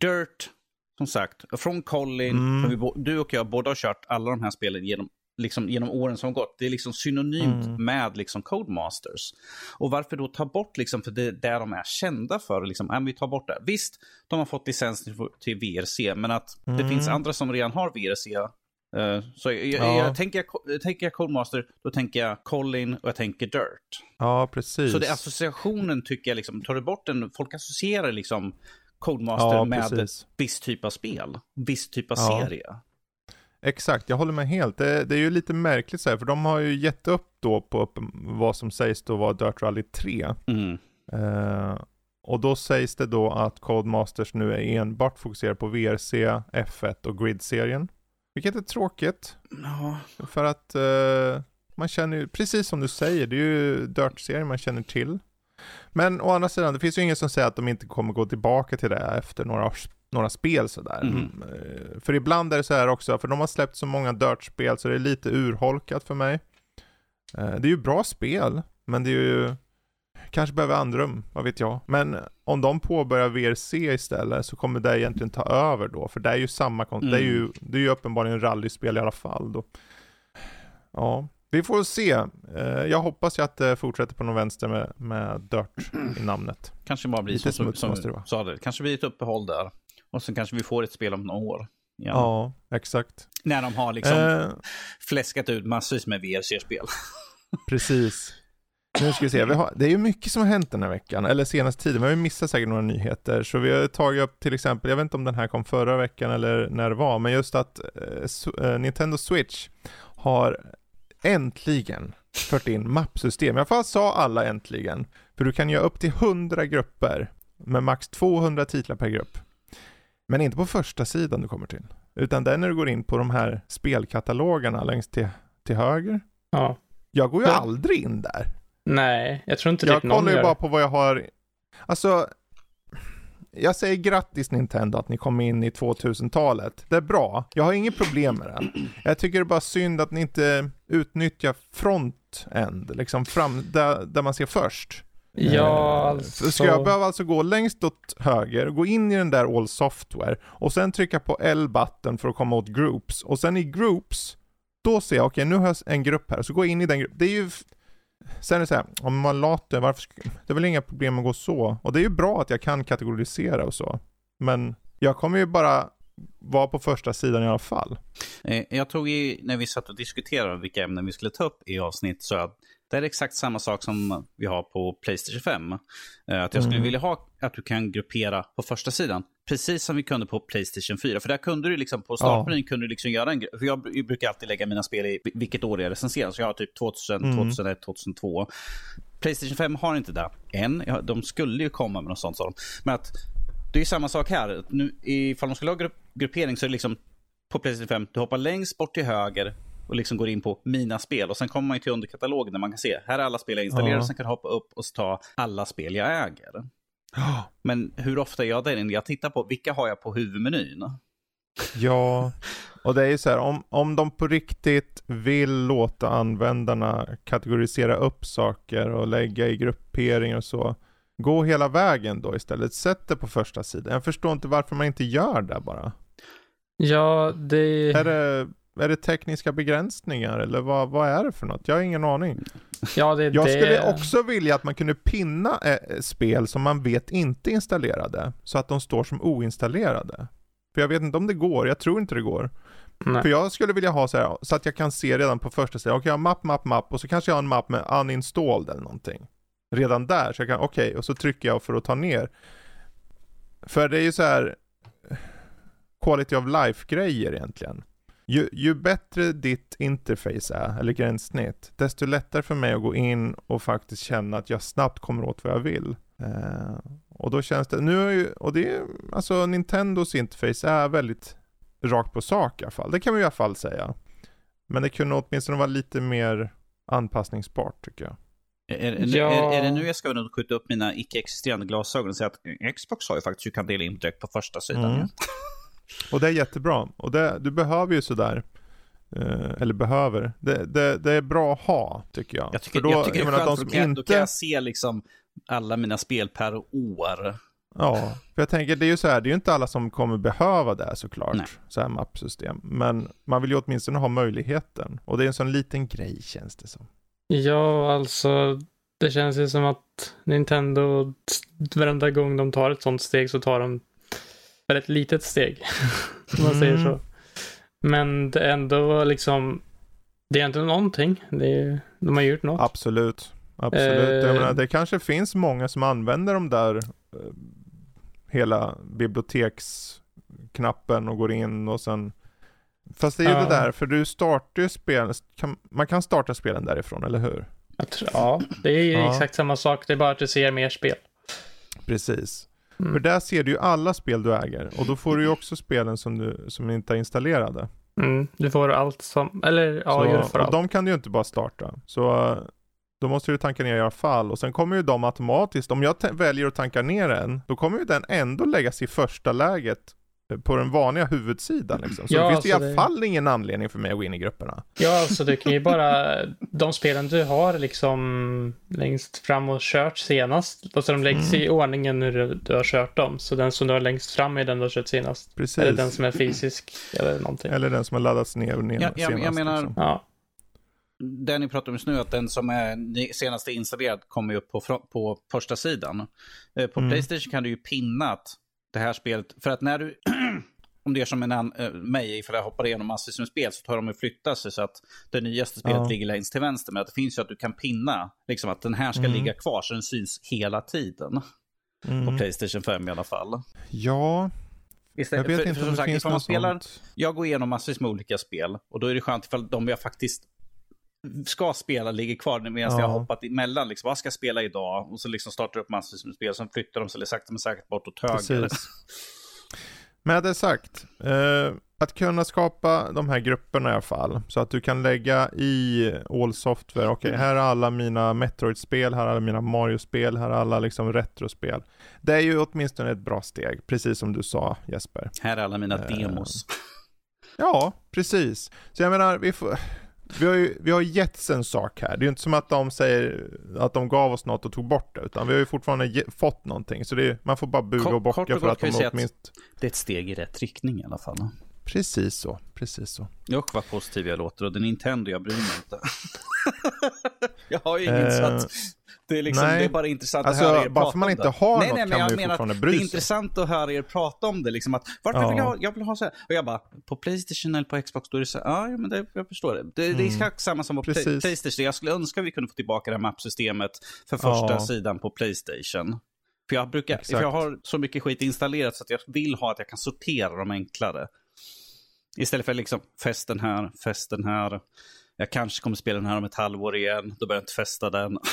Dirt, som sagt, från Colin, Mm. vi, du och jag båda har kört alla de här spelen genom, liksom, genom åren som gått. Det är liksom synonymt Mm. med liksom Codemasters. Och varför då ta bort, liksom, för det är det de är kända för, liksom, äh, vi tar bort det. Visst, de har fått licens till, VRC, men att det Mm. finns andra som redan har VRC. eh, så jag, jag, Ja. jag, tänker, jag tänker jag Codemaster, då tänker jag Colin och jag tänker Dirt. Ja, precis. Så det associationen tycker jag, liksom, tar du bort den, folk associerar liksom Codemaster Ja, med precis. viss typ av spel, viss typ av Ja. serie. Exakt, jag håller med helt. Det, det är ju lite märkligt så här, för de har ju gett upp då på vad som sägs då vara Dirt Rally 3. Mm. Eh, och då sägs det då att Codemasters nu är enbart fokuserad på VRC, F1 och Grid-serien. Vilket är tråkigt, Ja, för att eh, man känner ju, precis som du säger, det är ju Dirt-serien man känner till. Men å andra sidan, det finns ju ingen som säger att de inte kommer gå tillbaka till det efter några, några spel sådär. Eh, För ibland är det så här också, för de har släppt så många Dirt-spel så det är lite urholkat för mig. Eh, Det är ju bra spel, men det är ju kanske behöver andrum, vad vet jag. Men om de påbörjar VRC istället så kommer det egentligen ta över då, för det är ju samma, kon- det är ju, det är ju uppenbarligen rallyspel i alla fall då. Ja, vi får se. Eh, Jag hoppas ju att det fortsätter på någon vänster med, med Dirt i namnet. kanske bara blir Lite som, som, som vara. sa det. Kanske blir ett uppehåll där. Och sen kanske vi får ett spel om några år. Ja. Ja, exakt. När de har liksom Eh, fläskat ut massvis med VRC-spel. precis. Nu ska vi se, vi har, det är ju mycket som har hänt den här veckan, eller senaste tiden. Vi har ju missat säkert några nyheter. Så vi har tagit upp till exempel, jag vet inte om den här kom förra veckan eller när det var, men just att eh, Nintendo Switch har äntligen fört in mappsystem. I alla fall sa alla äntligen. För du kan göra upp till 100 grupper med max 200 titlar per grupp. Men inte på första sidan du kommer till. Utan där när du går in på de här spelkatalogerna längst till, till höger. Ja. Jag går ju Ja. aldrig in där. Nej, jag tror inte Jag riktigt någon kollar ju gör bara på vad jag har. Alltså, jag säger grattis Nintendo att ni kom in i 2000-talet. Det är bra. Jag har inget problem med det. Jag tycker det är bara synd att ni inte utnyttjar front-end, liksom fram, där, där man ser först. Ja, Eh, alltså. för Ska jag behöva alltså gå längst åt höger, gå in i den där All Software och sen trycka på L-button för att komma åt Groups och sen i Groups, då ser jag okej nu har jag en grupp här, så går jag in i den gruppen. Det är ju Sen är det så här, om man låter, varför Det är väl inga problem att gå så. Och det är ju bra att jag kan kategorisera och så. Men jag kommer ju bara vara på första sidan i alla fall. Eh, Jag tog i, när vi satt och diskuterade vilka ämnen vi skulle ta upp i avsnitt, så att det är exakt samma sak som vi har på Playstation 5. Eh, Att jag skulle Mm. vilja ha att du kan gruppera på första sidan. Precis som vi kunde på Playstation 4. För där kunde du liksom, på startmenyn kunde du liksom göra en För jag br- brukar alltid lägga mina spel i vilket år jag recenserar. Så jag har typ 2000, Mm. 2001, 2002. Playstation 5 har inte det än. Ja, De skulle ju komma med något sånt. de. Men att det är samma sak här. Nu, ifall de skulle ha grupp, gruppering så är det liksom på Playstation 5, du hoppar längst bort till höger och liksom går in på mina spel. Och sen kommer man ju till underkatalogen där man kan se, här är alla spel jag installerat. Ja. Sen kan du hoppa upp och ta alla spel jag äger. Men hur ofta gör jag det? Jag tittar på, vilka har jag på huvudmenyn? Ja, och det är ju så här, om, om de på riktigt vill låta användarna kategorisera upp saker och lägga i grupperingar och så, gå hela vägen då istället. Sätt det på första sidan. Jag förstår inte varför man inte gör det bara. Ja, det... Är det, är det tekniska begränsningar eller vad, vad är det för något? Jag har ingen aning. Ja, det, Jag det... skulle också vilja att man kunde pinna eh, spel som man vet inte är installerade, så att de står som oinstallerade. För jag vet inte om det går, jag tror inte det går. Nej. För jag skulle vilja ha så här, så att jag kan se redan på första sidan, okej jag har mapp, mapp, mapp och så kanske jag har en mapp med uninstalled eller någonting. Redan där, så jag kan, okej, och så trycker jag för att ta ner. För det är ju så här quality of life-grejer egentligen. Ju, ju bättre ditt interface är, eller gränssnitt, desto lättare för mig att gå in och faktiskt känna att jag snabbt kommer åt vad jag vill. Eh, och då känns det, nu är ju, och det är, alltså Nintendos interface är väldigt rakt på sak i alla fall. Det kan vi i alla fall säga. Men det kunde åtminstone vara lite mer anpassningsbart tycker jag. Är, är, Ja. är, är det nu jag ska skjuta upp mina icke-existerande glasögon och säga att Xbox har ju faktiskt, du kan dela in direkt på första sidan. Mm. ja. Och det är jättebra. Och det, du behöver ju sådär, eh, eller behöver, det, det, det är bra att ha tycker jag. Jag tycker, För då, jag tycker det är skönt, de som då kan, jag- då kan inte, jag se liksom alla mina spel per år. ja, för jag tänker det är ju så här, det är ju inte alla som kommer behöva det såklart, Nej. så här mappsystem. Men man vill ju åtminstone ha möjligheten. Och det är en sån liten grej känns det som. Ja, alltså det känns ju som att Nintendo varenda gång de tar ett sånt steg så tar de väldigt litet steg. Om man säger Mm. så. Men det är ändå liksom, det är inte någonting. Är, de har gjort något. Absolut. Absolut. Eh. Menar, det kanske finns många som använder de där eh, hela biblioteksknappen och går in och sen Fast det är ju Ja. det där, för du startar ju spel, kan, man kan starta spelen därifrån, eller hur? Tror, ja, det är ju Ja. exakt samma sak. Det är bara att du ser mer spel. Precis. Mm. För där ser du ju alla spel du äger, och då får du ju också spelen som du som inte är installerade. Mm, du får allt som, eller ja, Så- gör för allt. de kan du ju inte bara starta. Så eh, då måste du tanka ner i alla fall. Och sen kommer ju de automatiskt, om jag väljer att tanka ner en, då kommer ju den ändå läggas i första läget på den vanliga huvudsidan liksom. Så Ja, då finns det i alltså alla det- fall ingen anledning för mig att gå in i grupperna. Ja, alltså du kan ju bara, de spelen du har liksom längst fram och kört senast, alltså de läggs Mm. i ordningen när du, du har kört dem. Så den som du har längst fram är den du har kört senast. Precis. Eller den som är fysisk, eller någonting. Eller den som har laddats ner och ner Ja, jag- jag senast, menar- liksom. Ja, Det ni pratar om just nu, att den som är senaste installerad kommer ju upp på, på första sidan. Eh, På Mm. Playstation kan du ju pinna att det här spelet, för att när du, om du gör som en an, äh, mig, för jag hoppar igenom massvis med spel, så tar de och flyttar sig så att det nyaste spelet Ja. ligger längst till vänster. Men att det finns ju att du kan pinna, liksom att den här ska Mm. ligga kvar så den syns hela tiden. På Mm. Playstation 5 i alla fall. Ja, jag Istället, vet för, inte för, om som det sagt, finns något spelar, sånt. jag går igenom massvis med olika spel och då är det skönt ifall de jag faktiskt ska spela ligger kvar medan Ja. jag har hoppat emellan. Liksom, vad ska jag spela idag? Och så liksom startar upp massvis med spel, sen flyttar de sig sakta men säkert bort åt höger. Med det sagt, eh, att kunna skapa de här grupperna i alla fall, så att du kan lägga i all software, okej Mm. här är alla mina Metroid-spel, här är alla mina Mario-spel, här är alla liksom retrospel. Det är ju åtminstone ett bra steg, precis som du sa Jesper. Här är alla mina Eh, demos. Ja, precis. Så jag menar, vi, får, vi har ju vi har getts en sak här. Det är ju inte som att de säger att de gav oss något och tog bort det, utan vi har ju fortfarande ge, fått någonting. Så det, är- man får bara buga Kort- och bocka kort och för att de åtminstone... Det är ett steg i rätt riktning i alla fall. Precis så, precis så. Och vad positiv jag låter och det är Nintendo, jag bryr mig inte. jag har ju inget Eh, så att det är, liksom, nej. det är bara intressant Alltså, att höra er bara prata för man om inte det. har nej, något nej, men kan jag man ju menar, fortfarande bry Det är sig. intressant att höra er prata om det. Liksom att, varför Ja. vill jag, jag vill ha så här. Och jag bara, på Playstation eller på Xbox, då är det så här, ja, ja men det, jag förstår det. Det, det är Mm. exakt samma som på Precis. Playstation. Jag skulle önska vi kunde få tillbaka det här mappsystemet för första Ja. sidan på Playstation. För jag, brukar, för jag har så mycket skit installerat så att jag vill ha att jag kan sortera dem enklare. Istället för liksom, fäst den här, fäst den här. Jag kanske kommer spela den här om ett halvår igen. Då börjar jag inte fästa den.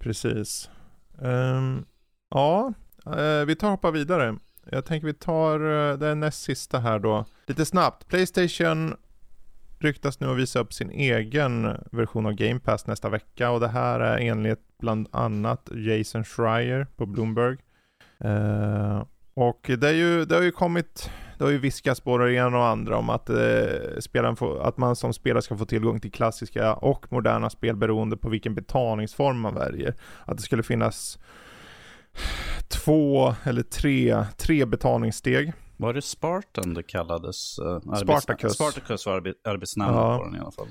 Precis. Um, ja, uh, vi tar och hoppar vidare. Jag tänker vi tar uh, det näst sista här då. Lite snabbt. Playstation ryktas nu att visa upp sin egen version av Game Pass nästa vecka och det här är enligt bland annat Jason Schreier på Bloomberg. Uh, och det, är ju, det har ju kommit, det har ju viskats både ena och andra om att, eh, spelaren får, att man som spelare ska få tillgång till klassiska och moderna spel beroende på vilken betalningsform man väljer. Att det skulle finnas två eller tre, tre betalningssteg. Var det Spartan det kallades? Arbets- Spartacus. Spartacus var arbe- arbetsnamnet Ja. på den i alla fall.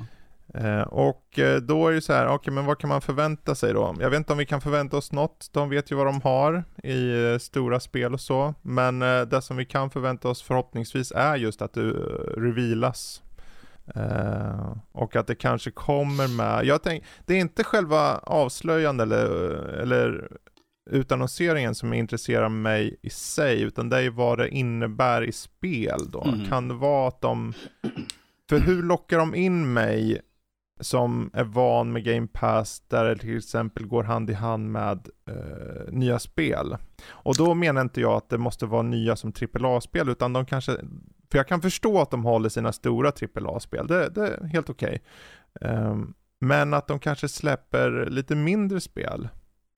Eh, och eh, då är det så här, okej men vad kan man förvänta sig då? Jag vet inte om vi kan förvänta oss något, de vet ju vad de har i eh, stora spel och så. Men det som vi kan förvänta oss förhoppningsvis är just att det revealas. Och att det kanske kommer med, jag tänk, det är inte själva avslöjande eller, eller utannonseringen som intresserar mig i sig, utan det är vad det innebär i spel då. Mm. Kan det vara att de, för hur lockar de in mig som är van med Game Pass där det till exempel går hand i hand med eh, nya spel. Och då menar inte jag att det måste vara nya som AAA-spel utan de kanske, för jag kan förstå att de håller sina stora AAA-spel, det, det är helt okej. Ehm, men att de kanske släpper lite mindre spel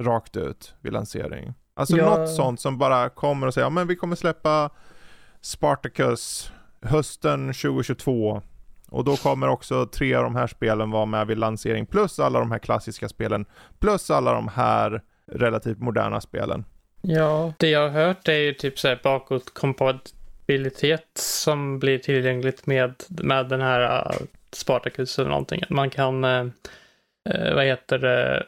rakt ut vid lansering. Alltså Ja. något sånt som bara kommer och säger, ja men vi kommer släppa Spartacus hösten 2022 och då kommer också tre av de här spelen vara med vid lansering, plus alla de här klassiska spelen, plus alla de här relativt moderna spelen. Ja, det jag har hört är ju typ så här bakåtkompatibilitet som blir tillgängligt med, med den här uh, Spartacus eller någonting. Man kan, uh, uh, vad heter det,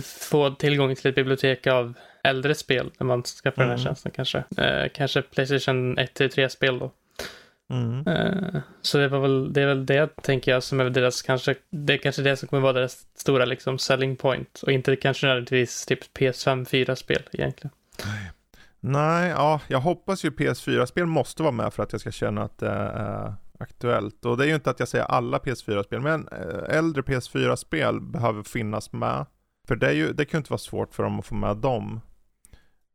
få tillgång till ett bibliotek av äldre spel när man skaffar den Mm. här tjänsten kanske. Kanske Playstation 1-3-spel då. Mm. Eh, Så det var väl, det är väl det tänker jag som är deras kanske, det är kanske det som kommer vara deras stora liksom selling point och inte kanske nödvändigtvis typ PS5 4-spel egentligen. Nej, ja, jag hoppas ju PS4-spel måste vara med för att jag ska känna att det är aktuellt. Och det är ju inte att jag säger alla PS4-spel, men eh, äldre PS4-spel behöver finnas med. För det, är ju, det kan ju inte vara svårt för dem att få med dem.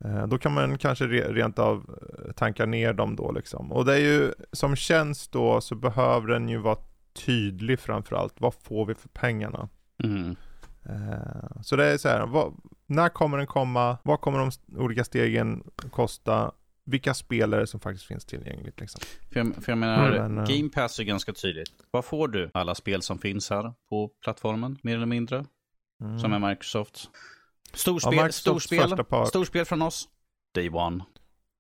Eh, Då kan man kanske re, rent av eh, tanka ner dem då liksom. Och det är ju, som känns då så behöver den ju vara tydlig framförallt. Vad får vi för pengarna? Mm. Eh, Så det är så här, vad, när kommer den komma? Vad kommer de olika stegen kosta? Vilka spelare som faktiskt finns tillgängligt liksom? För, jag, för jag menar, Mm, men, Game Pass är ganska tydligt. Vad får du? Alla spel som finns här på plattformen, mer eller mindre. Mm. Som är Microsoft. Storspel, Microsofts storspel, storspel från oss. Day one.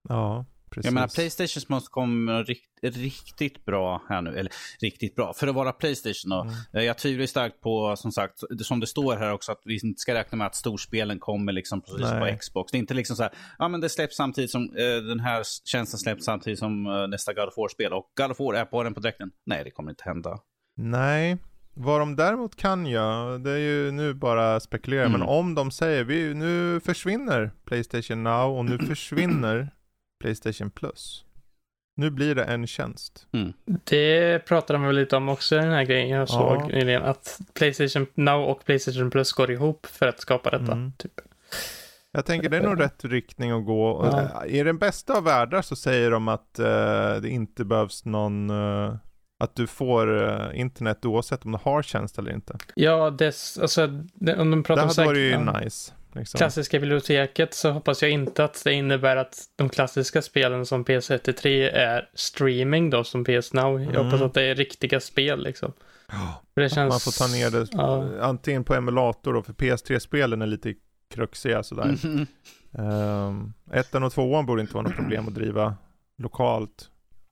Ja, Precis. Jag menar, Playstations måste komma rikt, riktigt bra här nu. Eller riktigt bra, för att vara Playstation. Då. Mm. Jag tvivlar starkt på, som sagt, som det står här också, att vi inte ska räkna med att storspelen kommer liksom precis på Xbox. Det är inte liksom så här, ja men det släpps samtidigt som, eh, den här tjänsten släpps samtidigt som eh, nästa God of War-spel. Och God of War är på den på direkten. Nej, det kommer inte hända. Nej, vad de däremot kan göra, det är ju nu bara spekulera, mm. men om de säger vi, nu försvinner Playstation Now och nu försvinner Playstation Plus. Nu blir det en tjänst. Mm. Det pratade de väl lite om också i den här grejen jag såg nyligen. Att Playstation Now och Playstation Plus går ihop för att skapa detta. Mm. Typ. Jag tänker det är nog rätt riktning att gå. Ja. I den bästa av världar så säger de att uh, det inte behövs någon uh, att du får uh, internet oavsett om du har tjänst eller inte. Ja, det, alltså, det, om de pratar det om hade varit ju nice. Liksom. Klassiska biblioteket så hoppas jag inte att det innebär att de klassiska spelen som PS1-3 är streaming då som PS Now. Jag hoppas mm. att det är riktiga spel liksom. Ja, det känns... Man får ta ner det ja. antingen på emulator då, för PS3-spelen är lite kruxiga sådär. Mm. Um, ettan och tvåan borde inte vara något problem att driva lokalt.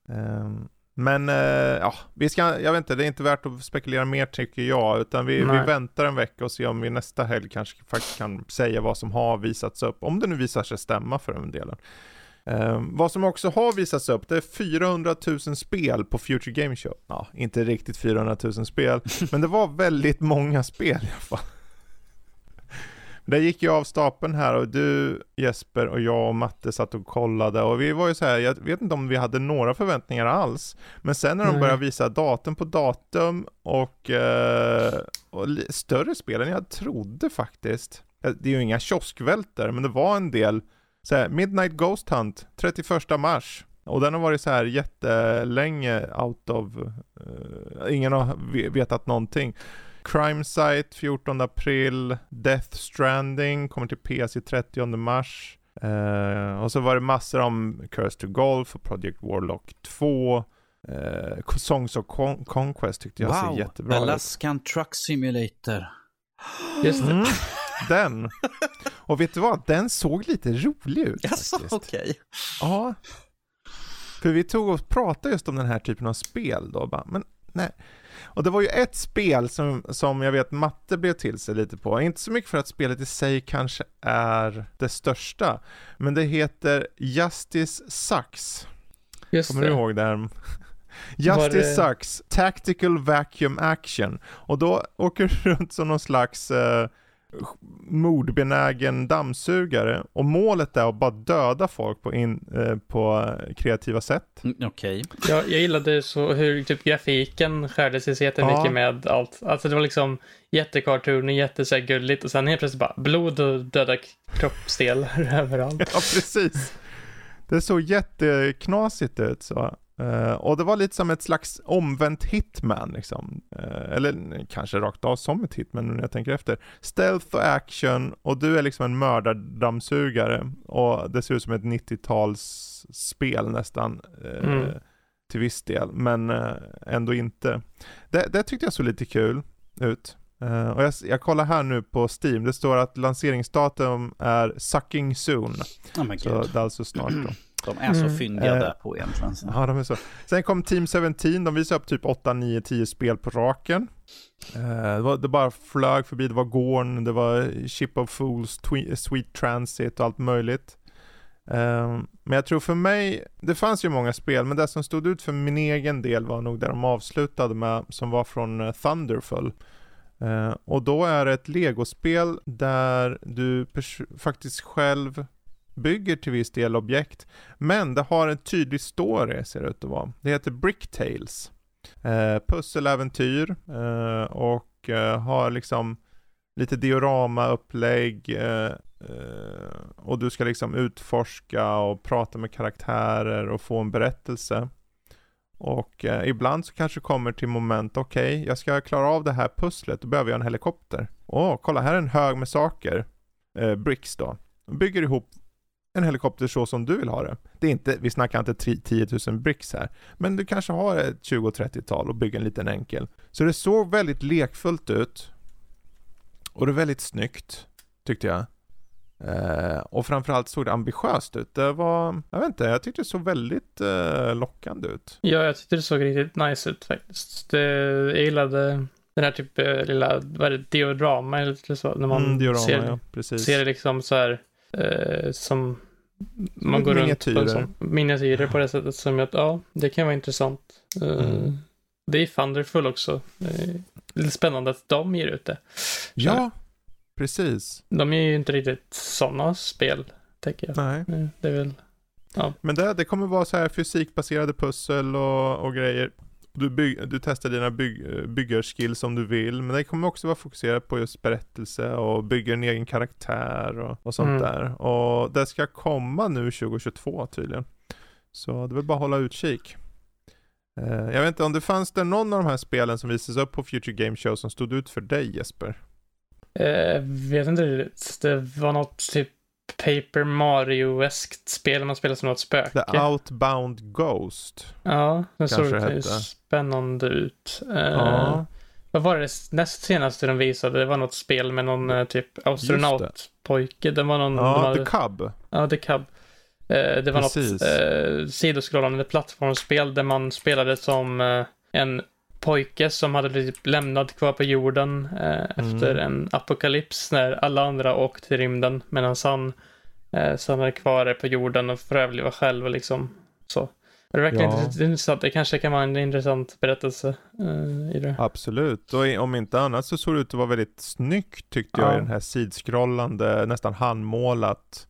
Um, men eh, ja, vi ska, jag vet inte, det är inte värt att spekulera mer tycker jag, utan vi, vi väntar en vecka och ser om vi nästa helg kanske faktiskt kan säga vad som har visats upp, om det nu visar sig stämma för den delen. Eh, vad som också har visats upp, det är 400 000 spel på Future Game Show. Ja, inte riktigt 400 000 spel, men det var väldigt många spel i alla fall. Det gick ju av stapeln här och du Jesper och jag och Matte satt och kollade och vi var ju så här, jag vet inte om vi hade några förväntningar alls. Men sen när de började visa datum på datum och, eh, och större spel än jag trodde faktiskt. Eh, det är ju inga kioskvälter, men det var en del. Så här, Midnight Ghost Hunt, 31 mars. Och den har varit så här jättelänge out of, uh, ingen har vetat någonting. Crime Site 14 april, Death Stranding kommer till PC 30 mars. Uh, och så var det massor om Curse to Golf och Project Warlock 2. Uh, eh, Songs of Con Conquest tyckte jag wow, ser jättebra ut. Alaskan Truck Simulator. Just det. Mm, den. Och vet du vad? Den såg lite rolig ut Jaså, okej. Okay. Ja. För vi tog och pratade just om den här typen av spel då. Bara, men nej. Och det var ju ett spel som, som jag vet Matte blev till sig lite på. Inte så mycket för att spelet i sig kanske är det största. Men det heter Justice Sucks. Just Kommer det. du ihåg det? Här? Justice det... Sucks, Tactical Vacuum Action. Och då åker du runt som någon slags uh, mordbenägen dammsugare och målet är att bara döda folk på, in, eh, på kreativa sätt. Mm, okej. Okay. Ja, jag gillade så hur typ grafiken skärde sig så jättemycket ja. med allt. Alltså det var liksom jättekartoon och jättesgulligt och sen helt plötsligt bara blod och döda kroppsdelar överallt. Ja, precis. Det såg jätteknasigt ut så. Uh, och det var lite som ett slags omvänt hitman liksom. Uh, eller kanske rakt av som ett hitman när jag tänker efter. Stealth och action och du är liksom en mördardammsugare. Och det ser ut som ett 90-talsspel nästan. Uh, mm. Till viss del, men ändå inte. Det, det, tyckte jag såg lite kul ut. och jag, jag kollar här nu på Steam, det står att lanseringsdatum är sucking soon. Oh så det är alltså snart då. De är så mm. fyndiga mm. där på egentligen. Ja, de är så. Sen kom Team 17, de visade upp typ 8, 9, 10 spel på raken. Uh, det, var, det bara flög förbi, det var Gorn, det var Ship of Fools, Sweet Transit och allt möjligt. Uh, men jag tror för mig, det fanns ju många spel, men det som stod ut för min egen del var nog det de avslutade med, som var från uh, Thunderful. Uh, och då är det ett legospel där du faktiskt själv bygger till viss del objekt, men det har en tydlig story ser det ut att vara. Det heter Bricktales. Eh, pusseläventyr eh, och eh, har liksom lite diorama-upplägg eh, eh, och du ska liksom utforska och prata med karaktärer och få en berättelse. Och eh, ibland så kanske kommer till moment, okej, okay, jag ska klara av det här pusslet, då behöver jag en helikopter. Åh, oh, kolla här är en hög med saker. Eh, bricks då. Bygger ihop en helikopter så som du vill ha det. det är inte, vi snackar inte 10 000 bricks här, men du kanske har ett 20-30-tal och bygger en liten enkel. Så det såg väldigt lekfullt ut. Och det är väldigt snyggt, tyckte jag. Eh, och framförallt såg det ambitiöst ut. Det var, jag vet inte, jag tyckte det såg väldigt eh, lockande ut. Ja, jag tyckte det såg riktigt nice ut faktiskt. Det, jag gillade den här typ eh, lilla, vad är det, diodrama eller så, när man Mm, diorama, ser, ja, ser det liksom så här, eh, som man går runt miniatyrer. på en sån, miniatyrer på det sättet som att, ja, det kan vara intressant. Eh, Mm. Det är Thunderful också. Det är lite spännande att de ger ut det. Ja, precis. De är ju inte riktigt sådana spel, tänker jag. Nej. Eh, Det är väl, Men det, det kommer vara så här fysikbaserade pussel och, och grejer. Du, bygg, du testar dina bygg, byggarskills som du vill, men det kommer också vara fokuserat på just berättelse och bygga en egen karaktär och, och sånt Mm. där. Och det ska komma nu 2022 tydligen. Så det väl bara att hålla utkik. Eh, jag vet inte om det fanns det någon av de här spelen som visades upp på Future Game Show som stod ut för dig Jesper? eh, vet inte riktigt. Det var något typ Paper Mario-eskt spel man spelar som något spöke. The Outbound Ghost. Ja, den såg hette. spännande ut. Eh, Ja. Vad var det näst senaste de visade? Det var något spel med någon eh, typ astronautpojke. Det var någon... Ja, hade, The Cub. ja, The Cub. Eh, det var Precis. något eh, sidoskrollande plattformsspel där man spelade som eh, en pojke som hade blivit lämnad kvar på jorden eh, Mm. efter en apokalyps när alla andra åkte till rymden medan han eh, stannade kvar på jorden och får överleva själv liksom så. Det verkar Ja. intressant. Det kanske kan vara en intressant berättelse eh, i det. Absolut, och om inte annat så såg det ut att vara väldigt snyggt tyckte jag Ja. i den här sidskrollande, nästan handmålat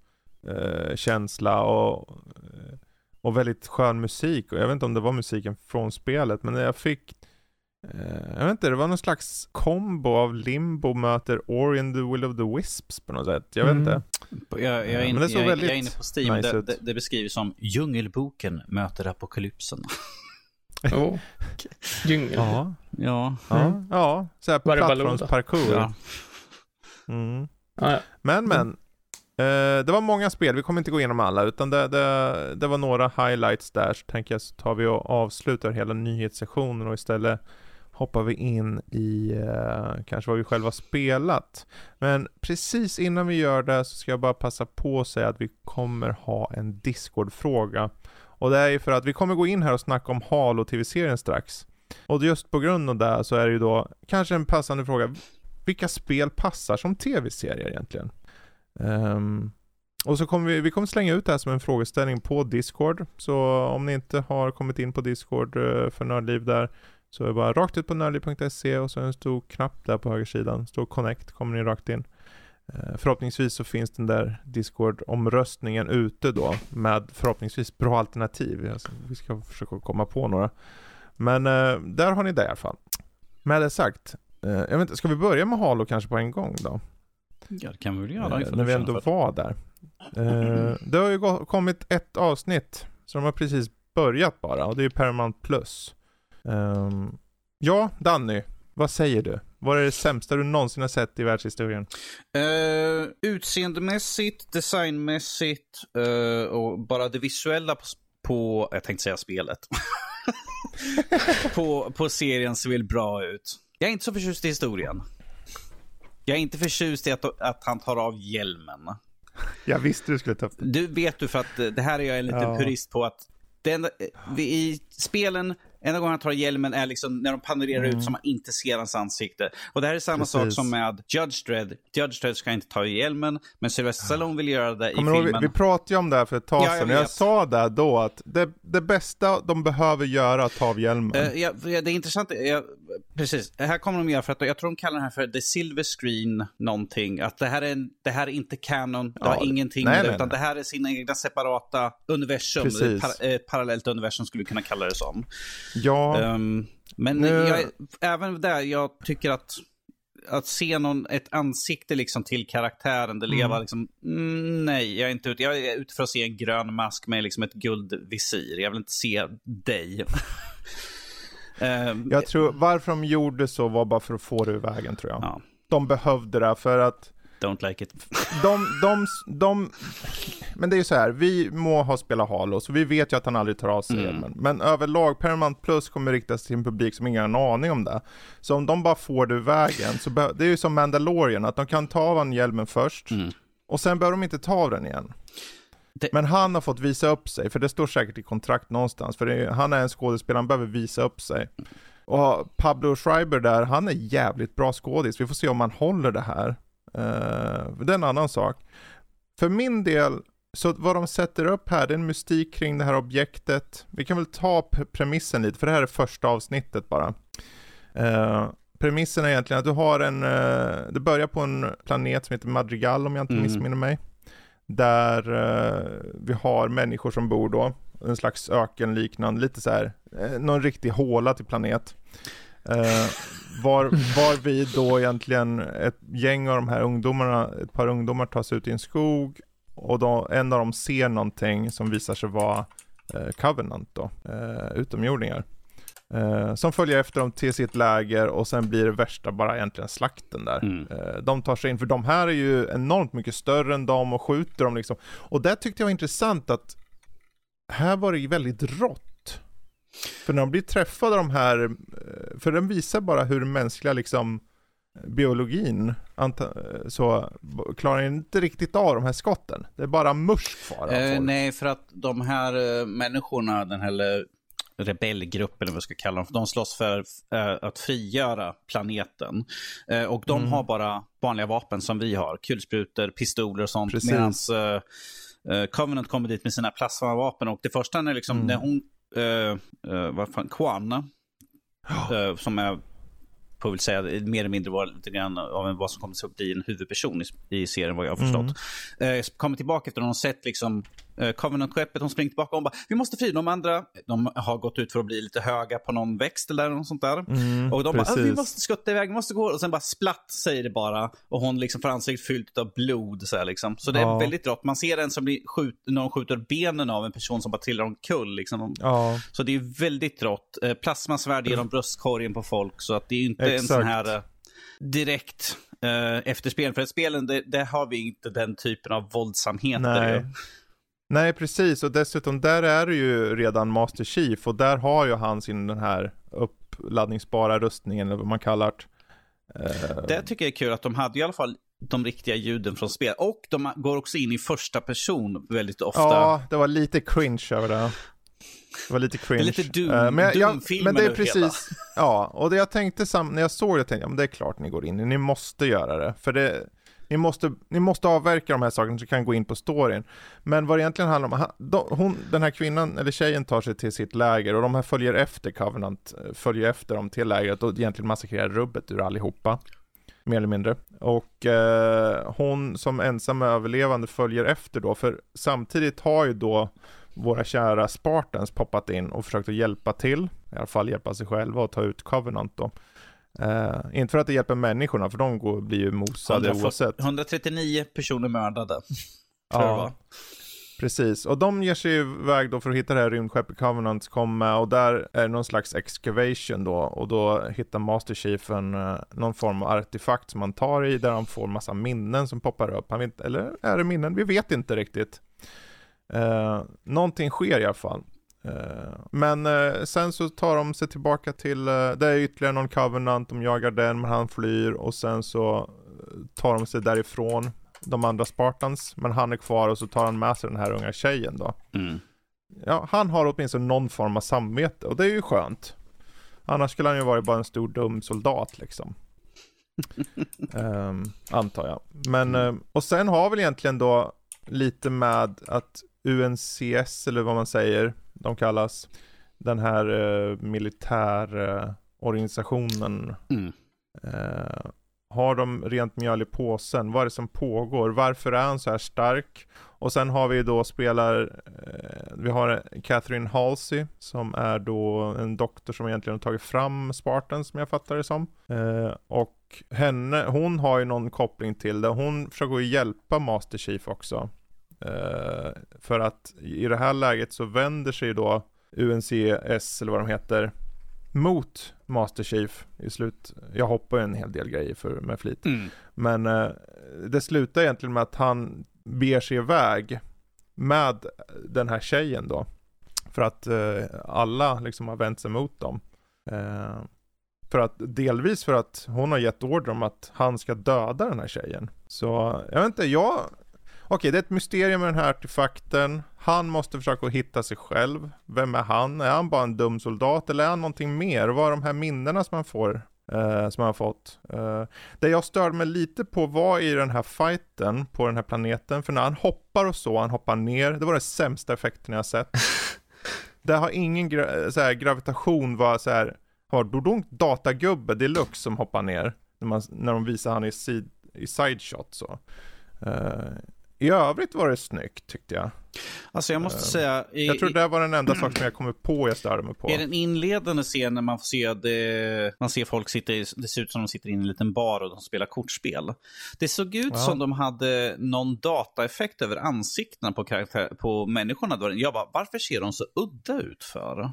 eh, känsla och, eh, och väldigt skön musik. Och jag vet inte om det var musiken från spelet, men jag fick jag vet inte, det var någon slags kombo av Limbo möter Ori and the Will of the Wisps på något sätt. Jag vet Mm. inte. Jag, jag, är det såg jag, jag väldigt är inne på Steam. nice det, det, det beskrivs som Djungelboken möter apokalypsen. Oh. Djungel. Ja, Ja. ja, Mm. ja. Så här plattformsparkour. ja. Mm. Ja. Men men. Eh, det var många spel, vi kommer inte gå igenom alla utan det, det, det var några highlights där så tänker jag så tar vi och avslutar hela nyhetssessionen och istället hoppar vi in i eh, kanske vad vi själva spelat. Men precis innan vi gör det så ska jag bara passa på att säga att vi kommer ha en Discord-fråga. Och det är ju för att vi kommer gå in här och snacka om Halo TV-serien strax. Och just på grund av det så är det ju då kanske en passande fråga. Vilka spel passar som tv-serier egentligen? Um, och så kommer vi, vi kommer slänga ut det här som en frågeställning på Discord. Så om ni inte har kommit in på Discord eh, för Nördliv där så är det bara rakt ut på nördliv.se och så är en stor knapp där på högersidan. Står Connect, kommer ni rakt in. Eh, Förhoppningsvis så finns den där Discord-omröstningen ute då med förhoppningsvis bra alternativ. Alltså, vi ska försöka komma på några. Men eh, där har ni det i alla fall. Med det sagt, eh, jag vet inte, ska vi börja med Halo kanske på en gång då? ja, det kan vi väl göra. Eh, när vi ändå var där. Eh, det har ju kommit ett avsnitt, så de har precis börjat bara, och det är ju Paramount Plus. Ehm, ja, Danny, vad säger du? Vad är det sämsta du någonsin har sett i världshistorien? Uh, utseendemässigt, designmässigt eh, och bara det visuella på, på jag tänkte säga spelet. på, på serien ser väl bra ut. Jag är inte så förtjust i historien. Jag är inte förtjust i att, att han tar av hjälmen. Jag visste du skulle ta upp det. Du vet du för att det här är jag en liten Ja. purist på att vi, i spelen, enda gången han tar hjälmen är liksom när de panorerar Mm. ut så man inte ser hans ansikte. Och det här är samma Precis. sak som med Judge Dredd. Judge Dredd ska inte ta hjälmen, men Sylvester Stallone vill göra det i Kommer du ihåg, vi, filmen. vi pratade ju om det här för ett tag Ja, jag sedan, jag, vet. sa där då att det, det bästa de behöver göra är att ta av hjälmen. Eh, ja, det är intressant. Ja, precis. Det här kommer de göra för att jag tror de kallar den här för the silver screen någonting. Att det här är, det här är inte canon. Det Ja, har ingenting nej, med det. nej, Utan nej. det här är sina egna separata universum. Ett, par, ett parallellt universum skulle vi kunna kalla det som. Ja, Ehm, men Nu- jag, även där, jag tycker att att se någon, ett ansikte liksom till karaktären, det Mm. liksom, mm, nej, jag är inte ute, jag är ute för att se en grön mask med liksom ett guldvisir. Jag vill inte se dig. Ehm, jag tror, varför de gjorde så var bara för att få det ur vägen tror jag. ja, De behövde det för att don't like it. de, de, de, men det är ju så här, vi må ha spelat Halo, så vi vet ju att han aldrig tar av sig Mm. Men överlag, Paramount Plus kommer riktas till en publik som ingen har en aning om det. Så om de bara får det ur vägen, så det är ju som Mandalorian, att de kan ta av han hjälmen först, Mm. Och sen behöver de inte ta av den igen. Det- Men han har fått visa upp sig, för det står säkert i kontrakt någonstans. För är, han är en skådespelare, han behöver visa upp sig. Och Pablo Schreiber där, han är jävligt bra skådis. Vi får se om han håller det här. Uh, det är en annan sak. För min del, så vad de sätter upp här, det är en mystik kring det här objektet. Vi kan väl ta premissen lite, för det här är första avsnittet bara. Eh, premissen är egentligen att du har en, uh, det börjar på en planet som heter Madrigal om jag inte Mm. missminner mig. Där eh, vi har människor som bor då, en slags ökenliknande, lite så här, någon riktig håla till planet. Eh, var, var vi då egentligen ett gäng av de här ungdomarna, ett par ungdomar tas ut i en skog och då, en av dem ser någonting som visar sig vara eh, Covenant då, eh, utomjordingar. Eh, som följer efter dem till sitt läger och sen blir det värsta bara egentligen slakten där. Mm. Eh, de tar sig in, för de här är ju enormt mycket större än dem och skjuter dem liksom. Och det tyckte jag var intressant att här var det ju väldigt rått. För när de blir träffade de här, eh, för den visar bara hur mänskliga liksom biologin eh, så klarar inte riktigt av de här skotten. Det är bara musch kvar Eh, nej, för att de här eh, människorna, den här rebellgruppen, eller vad vi ska kalla dem, de slåss för eh, att frigöra planeten. Eh, och de Mm. har bara vanliga vapen som vi har, kulsprutor, pistoler och sånt. Precis. Medan uh, Covenant kommer dit med sina plasmavapen och det första är liksom Mm. när hon, uh, uh, vad fan, Kwan, eh, som är får väl säga mer eller mindre var lite grann av en, vad som kommer att bli en huvudperson i, i serien vad jag har förstått. Mm. Kommer tillbaka efter att de sett liksom, Covenant-skeppet, de springer tillbaka och bara vi måste fly. De andra de har gått ut för att bli lite höga på någon växt eller något sånt där. Mm, och de bara, ah, vi precis. måste skutta iväg, vi måste gå. Och sen bara splatt säger det bara. Och hon liksom får ansiktet fyllt av blod. Så, här, liksom. så det är Ja. väldigt rått. Man ser en som blir skjut, när de skjuter benen av en person som bara trillar omkull. Liksom. Ja, Så det är väldigt rått. Eh, plasmasvärd genom bröstkorgen på folk. Så att det är inte en Exakt. sån här eh, direkt eh, efterspel. För spelen, det, det har vi inte den typen av våldsamheter. Nej. precis. Och dessutom, där är det ju redan Master Chief och där har ju han sin den här uppladdningsbara rustningen, eller vad man kallar det. Eh, Det tycker jag är kul att de hade i alla fall de riktiga ljuden från spel. Och de går också in i första person väldigt ofta. Ja, det var lite cringe över det. Det var lite cringe. Det är lite Doom- Eh, men, jag, jag, men det är över hela. precis, ja, och det jag tänkte sam, när jag såg det, tänkte jag, ja, men det är klart ni går in, ni måste göra det. För det, ni måste, ni måste avverka de här sakerna så ni kan gå in på storyn. Men vad det egentligen handlar om, han, hon, den här kvinnan, eller tjejen tar sig till sitt läger och de här följer efter Covenant, eh, följer efter dem till lägret och egentligen massakrerar rubbet ur allihopa. Mer eller mindre. Och eh, hon som ensam överlevande följer efter då, för samtidigt har ju då våra kära Spartans poppat in och försökt att hjälpa till, i alla fall hjälpa sig själva och ta ut Covenant då. Eh, inte för att det hjälper människorna, för de går, blir ju mosade 140 oavsett. 139 personer mördade. Ja, precis. Och de ger sig iväg då för att hitta det här rymdskeppet Covenant kom med och där är det någon slags excavation då och då hittar Master Chief en, eh, någon form av artefakt som han tar i där han får massa minnen som poppar upp. Han vet, eller är det minnen? Vi vet inte riktigt. Eh, någonting sker i alla fall. Eh, men eh, sen så tar de sig tillbaka till, eh, det är ytterligare någon Covenant, de jagar den men han flyr och sen så tar de sig därifrån de andra Spartans, men han är kvar och så tar han med sig den här unga tjejen då. Mm. Ja, han har åtminstone någon form av samvete och det är ju skönt. Annars skulle han ju varit bara en stor dum soldat liksom. Ehm, antar jag. Men, och sen har väl egentligen då lite med att UNCS eller vad man säger, de kallas, den här uh, militärorganisationen Mm. Eh, har de rent mjöl i påsen? Vad är det som pågår? Varför är han så här stark? Och sen har vi då spelar, eh, vi har Catherine Halsey som är då en doktor som egentligen har tagit fram Spartan som jag fattar det som. Eh, och henne, hon har ju någon koppling till det. Hon försöker ju hjälpa Master Chief också. Eh, för att i det här läget så vänder sig då UNCS eller vad de heter mot Master Chief i slut. Jag hoppar ju en hel del grejer för, med flit. Mm. Men eh, det slutar egentligen med att han beger sig iväg med den här tjejen då. För att eh, alla liksom har vänt sig mot dem. Eh, för att, delvis för att hon har gett order om att han ska döda den här tjejen. Så, jag vet inte, jag, Okej, det är ett mysterium med den här artefakten. Han måste försöka hitta sig själv. Vem är han? Är han bara en dum soldat eller är han någonting mer? Vad är de här minnena som han får? Eh, som han har fått. Eh, det jag störde mig lite på var i den här fighten på den här planeten. För när han hoppar och så, han hoppar ner. Det var den sämsta effekten jag sett. det har ingen gra så här, gravitation var så här. Har dodonk datagubbe deluxe som hoppar ner. När, man, när de visar han i, sid, i side shot så. Uh, I övrigt var det snyggt tyckte jag. Alltså jag måste uh, säga. I, jag tror det var den enda sak som jag kommer på jag störde mig på. I den inledande scenen man får se det, man ser folk sitta i, det ser ut som de sitter i en liten bar och de spelar kortspel. Det såg ut ja. som de hade någon dataeffekt över ansiktena på, karaktär, på människorna. Jag bara, varför ser de så udda ut för?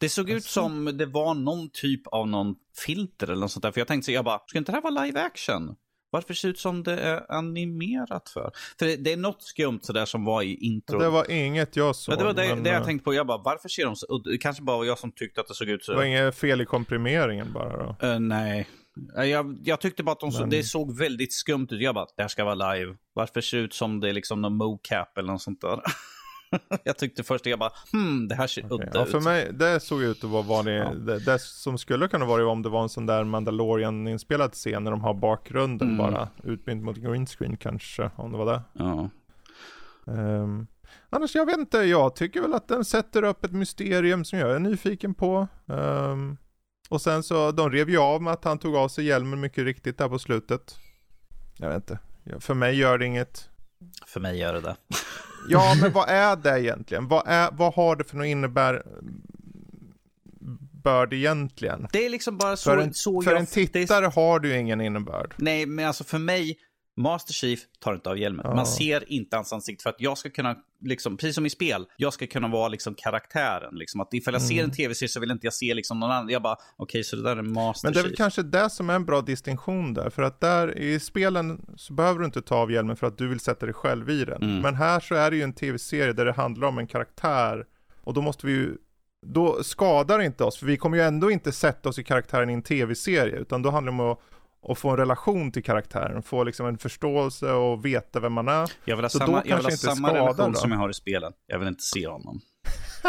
Det såg ut som det var någon typ av någon filter eller något sånt där. För jag tänkte så jag bara, ska inte det här vara live action? Varför ser det ut som det är animerat för? För det, det är något skumt sådär som var i intro. Det var inget jag såg. Ja, det var det, men... det jag eh, tänkte på. Jag bara, varför ser de så udda Kanske bara var jag som tyckte att det såg ut så. Det var inget fel i komprimeringen bara då? Uh, nej. Jag, jag, tyckte bara att de så, det såg väldigt skumt ut. Jag bara, det här ska vara live. Varför ser det ut som det är liksom någon mocap eller något sånt där? jag tyckte först, jag bara, hmm, det här ser okay. udda ja, ut. För mig, det såg ut att vara vanlig, ja. det, det, som skulle kunna vara om det var en sån där Mandalorian-inspelad scen när de har bakgrunden mm. bara utbytt mot green screen kanske, om det var det. Ja. Um, annars, jag vet inte, jag tycker väl att den sätter upp ett mysterium som jag är nyfiken på. Um, och sen så, de rev ju av med att han tog av sig hjälmen mycket riktigt där på slutet. Jag vet inte, för mig gör det inget. För mig gör det det. Ja, men vad är det egentligen? Vad, är, vad har det för något innebär börd egentligen? Det är liksom bara så, för en, så för jag, en tittare har du ju ingen innebörd. Nej, men alltså för mig, Master Chief tar inte av hjälmen. Man ser inte hans ansikte för att jag ska kunna, liksom, precis som i spel, jag ska kunna vara liksom karaktären. Liksom. Att ifall jag ser en mm. tv-serie så vill inte jag se liksom någon annan. Jag bara, okej, okay, så det där är Master. Men det är väl kanske det som är en bra distinktion där. För att där i spelen så behöver du inte ta av hjälmen för att du vill sätta dig själv i den. Mm. Men här så är det ju en tv-serie där det handlar om en karaktär. Och då måste vi ju då skadar det inte oss, för vi kommer ju ändå inte sätta oss i karaktären i en tv-serie, utan då handlar det om att och få en relation till karaktären, få liksom en förståelse och veta vem man är. Jag vill ha så samma, jag vill ha samma relation då. som jag har i spelen. Jag vill inte se honom.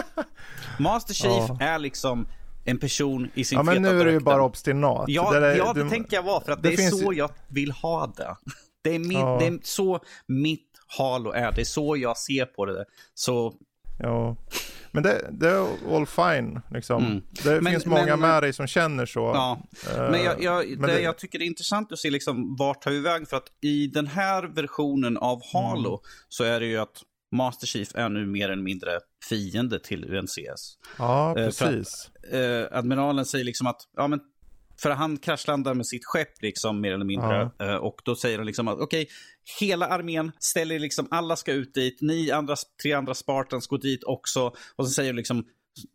Master Chief ja. är liksom en person i sin Ja men nu är du ju bara obstinat. Ja, det, är, ja, det du, tänker jag vara för att det, det är så jag vill ha det. Det är, min, ja. det är så mitt Halo är. Det är så jag ser på det. Så... Ja. Men det, det är all fine liksom. Mm. Det men, finns många men, med dig som känner så. Ja. Uh, men jag, jag, men det, det, jag tycker det är intressant att se liksom vart tar vi vägen. För att i den här versionen av Halo mm. så är det ju att Master Chief är nu mer eller mindre fiende till UNCS. Ja, precis. Uh, att, uh, admiralen säger liksom att, ja men för han kraschlandar med sitt skepp liksom mer eller mindre. Ja. Eh, och då säger de liksom att okej, okay, hela armén ställer liksom, alla ska ut dit. Ni andra, tre andra Spartans går dit också. Och så säger de liksom,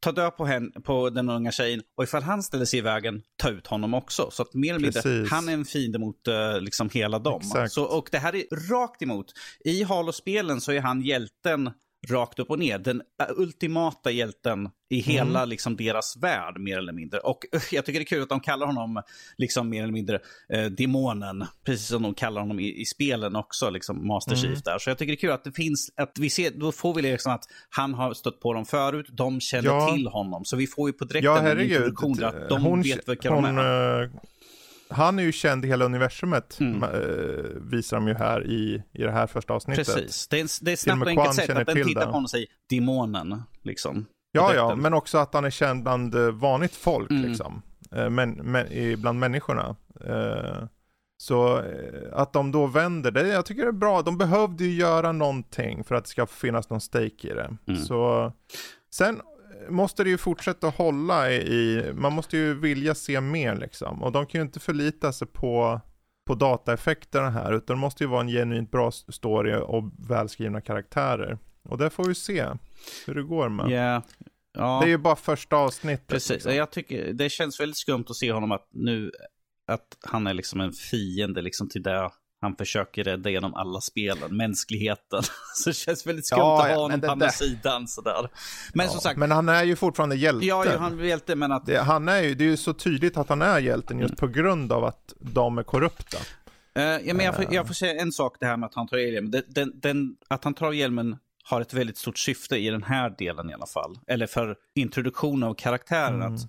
ta död på, hen, på den unga tjejen och ifall han ställer sig i vägen, ta ut honom också. Så att mer eller mindre, han är en fiende mot uh, liksom hela dem. Så, och det här är rakt emot. I Halo-spelen så är han hjälten rakt upp och ner. Den ultimata hjälten i hela mm. liksom, deras värld mer eller mindre. Och jag tycker det är kul att de kallar honom liksom, mer eller mindre eh, demonen. Precis som de kallar honom i, i spelen också, liksom Master mm. Chief där. Så jag tycker det är kul att det finns, att vi ser, då får vi liksom att han har stött på dem förut, de känner ja. till honom. Så vi får ju på direkten ja, en introduktion att de hon, vet vilka hon, de är. Uh han är ju känd i hela universumet, mm. äh, visar de ju här i, i det här första avsnittet. Precis, det är, det är snabbt och enkelt sätt att den tittar på honom och säger demonen, liksom. Ja, ja, men också att han är känd bland eh, vanligt folk, mm. liksom. Äh, men, men, bland människorna. Så att de då vänder, det jag tycker det är bra. De behövde ju göra någonting för att det ska finnas någon stake i det. Mm. Så sen måste det ju fortsätta hålla i, man måste ju vilja se mer liksom. Och de kan ju inte förlita sig på, på dataeffekterna här, utan det måste ju vara en genuint bra story och välskrivna karaktärer. Och det får vi se hur det går med. Yeah. Ja. Det är ju bara första avsnittet. Precis, liksom. jag tycker det känns väldigt skumt att se honom att nu, att han är liksom en fiende liksom till det han försöker rädda genom alla spelen, mänskligheten. Så det känns väldigt skumt ja, att ha honom på andra sidan sådär. Men ja, som sagt. Men han är ju fortfarande hjälte. Ja, ja han är hjälte men att. Det, han är ju, det är ju så tydligt att han är hjälten just mm. på grund av att de är korrupta. Uh, ja, men jag, får, jag får säga en sak, det här med att han tar hjälmen. Den, den, den, att han tar hjälmen har ett väldigt stort syfte i den här delen i alla fall. Eller för introduktion av karaktären. Mm. Att,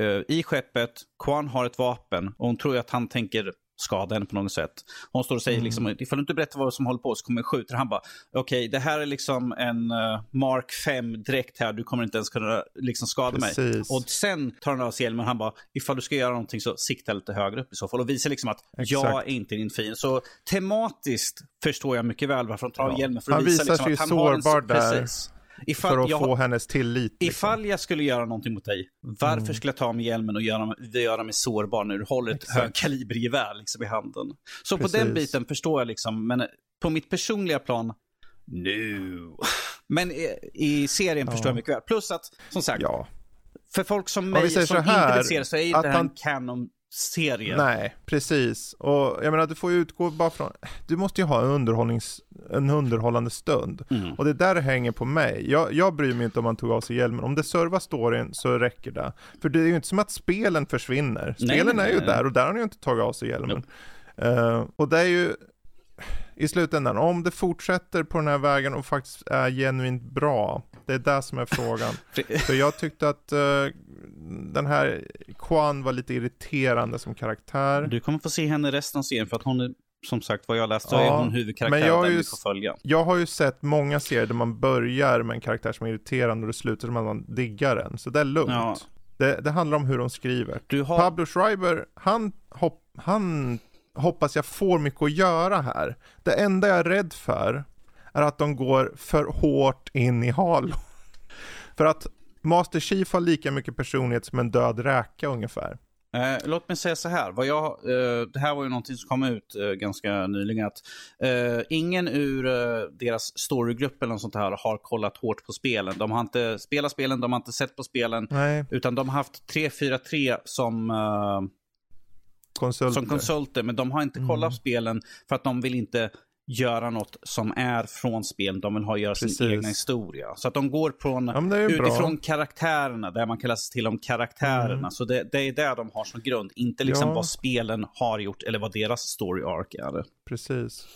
uh, uh, I skeppet, Kwan har ett vapen och hon tror att han tänker skada henne på något sätt. Hon står och säger Mm. liksom, ifall du inte berättar vad som håller på så kommer jag skjuta. Han bara, okej det här är liksom en uh, Mark 5 direkt här, du kommer inte ens kunna liksom skada mig. Precis. Och sen tar han av sig hjälmen och han bara, ifall du ska göra någonting så sikta lite högre upp i så fall. Och visar liksom att jag Exakt. är inte din fiende. Så tematiskt förstår jag mycket väl varför han tar av Ja. hjälmen. För att Han visa visar liksom sig att han har en- sårbar där Precis. Ifall för att jag, få hennes tillit. Liksom. Ifall jag skulle göra någonting mot dig, varför Mm. skulle jag ta av mig hjälmen och göra, göra mig sårbar när du håller ett högkalibergevär liksom i handen? Så på Precis. den biten förstår jag liksom, men på mitt personliga plan, nu. Men i, i serien Ja. förstår jag mycket väl. Plus att, som sagt, Ja, för folk som Om mig som här, inte vill se det så är inte det här han- en canon-serie. nej, precis. Och jag menar, du får ju utgå bara från, du måste ju ha en, underhållnings, en underhållande stund. Mm. Och det där hänger på mig. Jag, jag bryr mig inte om man tog av sig hjälmen. Om det servar storyn så räcker det. För det är ju inte som att spelen försvinner. Spelen nej, är ju nej. där och där har ni ju inte tagit av sig hjälmen. Eh, och det är ju i slutändan, om det fortsätter på den här vägen och faktiskt är genuint bra. Det är det som är frågan. För jag tyckte att eh, den här Kwan var lite irriterande som karaktär. Du kommer få se henne resten av serien för att hon är, som sagt vad jag läst, så är Ja, hon men huvudkaraktären jag ju vi s- får följa. Jag har ju sett många serier där man börjar med en karaktär som är irriterande och det slutar som att man diggar den. Så det är lugnt. Ja. Det, det handlar om hur de skriver. Har... Pablo Schreiber, han, hopp, han hoppas jag får mycket att göra här. Det enda jag är rädd för är att de går för hårt in i Halo. för att Master Chief har lika mycket personlighet som en död räka ungefär. Eh, låt mig säga så här. Vad jag, eh, det här var ju någonting som kom ut eh, ganska nyligen. Att, eh, ingen ur eh, deras storygrupp eller något sånt här har kollat hårt på spelen. De har inte spelat spelen, de har inte sett på spelen. Nej, Utan de har haft 343 som, eh, konsulter. som konsulter. Men de har inte kollat Mm. på spelen för att de vill inte göra något som är från spelen. De vill ha göra Precis. sin egna historia. Så att de går från Ja, utifrån bra. karaktärerna, där man kan läsa till om karaktärerna. Mm. Så det, det är det de har som grund, inte liksom Ja. vad spelen har gjort eller vad deras story arc är. Precis.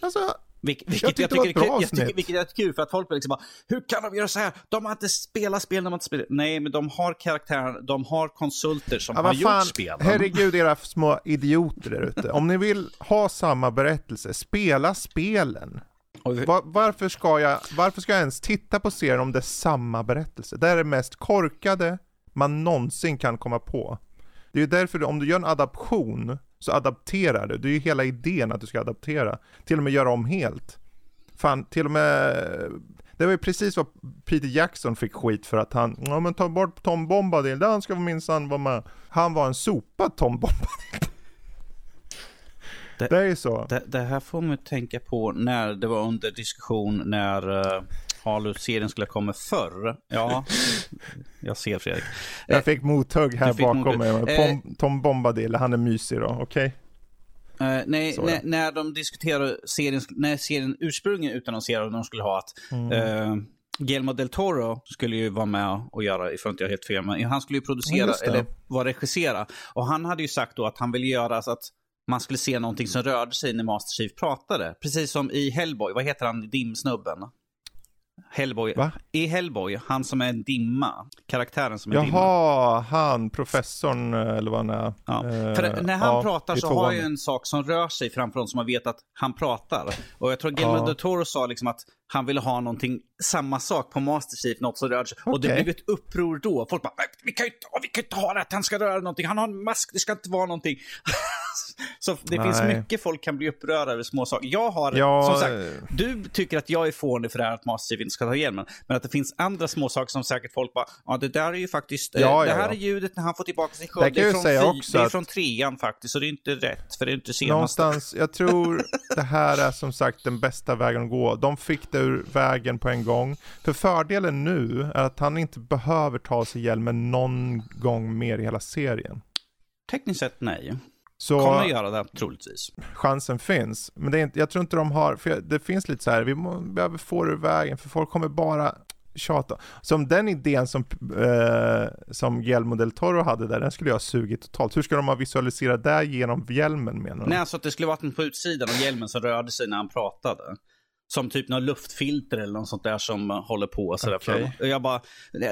Alltså, Vilk, vilket jag, var tycker, är kul, jag tycker, vilket är kul för att folk liksom bara, hur kan de göra så här? De har inte spelat spel, de har inte spelat. Nej, men de har karaktärer, de har konsulter som Ja, har fan, gjort spelen. herregud era små idioter där ute. Om ni vill ha samma berättelse, spela spelen. Och vi- Va- varför, ska jag, varför ska jag ens titta på serien om det är samma berättelse? Det är det mest korkade man någonsin kan komma på. Det är ju därför, om du gör en adaption, så adapterar du. Det är ju hela idén att du ska adaptera. Till och med göra om helt. Fan, till och med... Det var ju precis vad Peter Jackson fick skit för att han, ja men ta bort Tom Bombadil, där han ska minsann vara med. Han var en sopa Tom Bombadil. Det- Det, är ju så. Det, det här får mig tänka på när det var under diskussion när uh, Halo-serien skulle komma förr. Ja, jag ser Fredrik. Jag fick mothugg här fick bakom mothugg. mig. Eh. Tom, Tom Bombadil, han är mysig då, okej? Eh, nej, Så, ja. när, när de diskuterade serien, när serien ursprungligen utannonserade de skulle ha att Mm. eh, Guillermo del Toro skulle ju vara med och göra, ifall inte jag helt fel, men han skulle ju Ja, producera, det. eller vara regissera. Och han hade ju sagt då att han ville göra så att man skulle se någonting som rörde sig när Master Chief pratade. Precis som i Hellboy, vad heter han, dimsnubben? Hellboy. Va? I Hellboy, han som är en dimma. Karaktären som är en dimma. Jaha, han, professorn eller vad han är. Ja. Eh, För när han ja, pratar så har ju en sak som rör sig framför honom som man vet att han pratar. Och jag tror Guillermo Ja. del Toro sa liksom att han ville ha någonting, samma sak på Master Chief, något som rör sig. Och det blev ett uppror då. Folk bara, "Nej, vi kan ju inte, vi kan inte ha det att han ska röra någonting. Han har en mask, det ska inte vara någonting. så det finns Nej. mycket folk kan bli upprörda över små saker. Jag har, Ja, som sagt, du tycker att jag är fånig för det här att Master Chief inte ska ta hjälmen. Men att det finns andra små saker som säkert folk bara, ja det där är ju faktiskt, eh, Ja, det ja, här ja. är ljudet när han får tillbaka sin Det sköld. Det är från, det är från trean faktiskt, så det är inte rätt. För det är inte senaste. Någonstans, jag tror det här är som sagt den bästa vägen att gå. De fick det ur vägen på en gång. För fördelen nu är att han inte behöver ta sig hjälmen någon gång mer i hela serien. Tekniskt sett nej. Så Kommer göra det troligtvis. chansen finns. Men det är inte, jag tror inte de har, för det finns lite så här, vi må, behöver få det ur vägen för folk kommer bara tjata. Som den idén som, eh, som Guillermo del Toro hade där, den skulle jag ha sugit totalt. Hur ska de ha visualiserat det genom hjälmen menar du? Nej, alltså att det skulle varit på utsidan av hjälmen som rörde sig när han pratade. Som typ något luftfilter eller något sånt där som håller på. Sådär. Okej. För jag bara,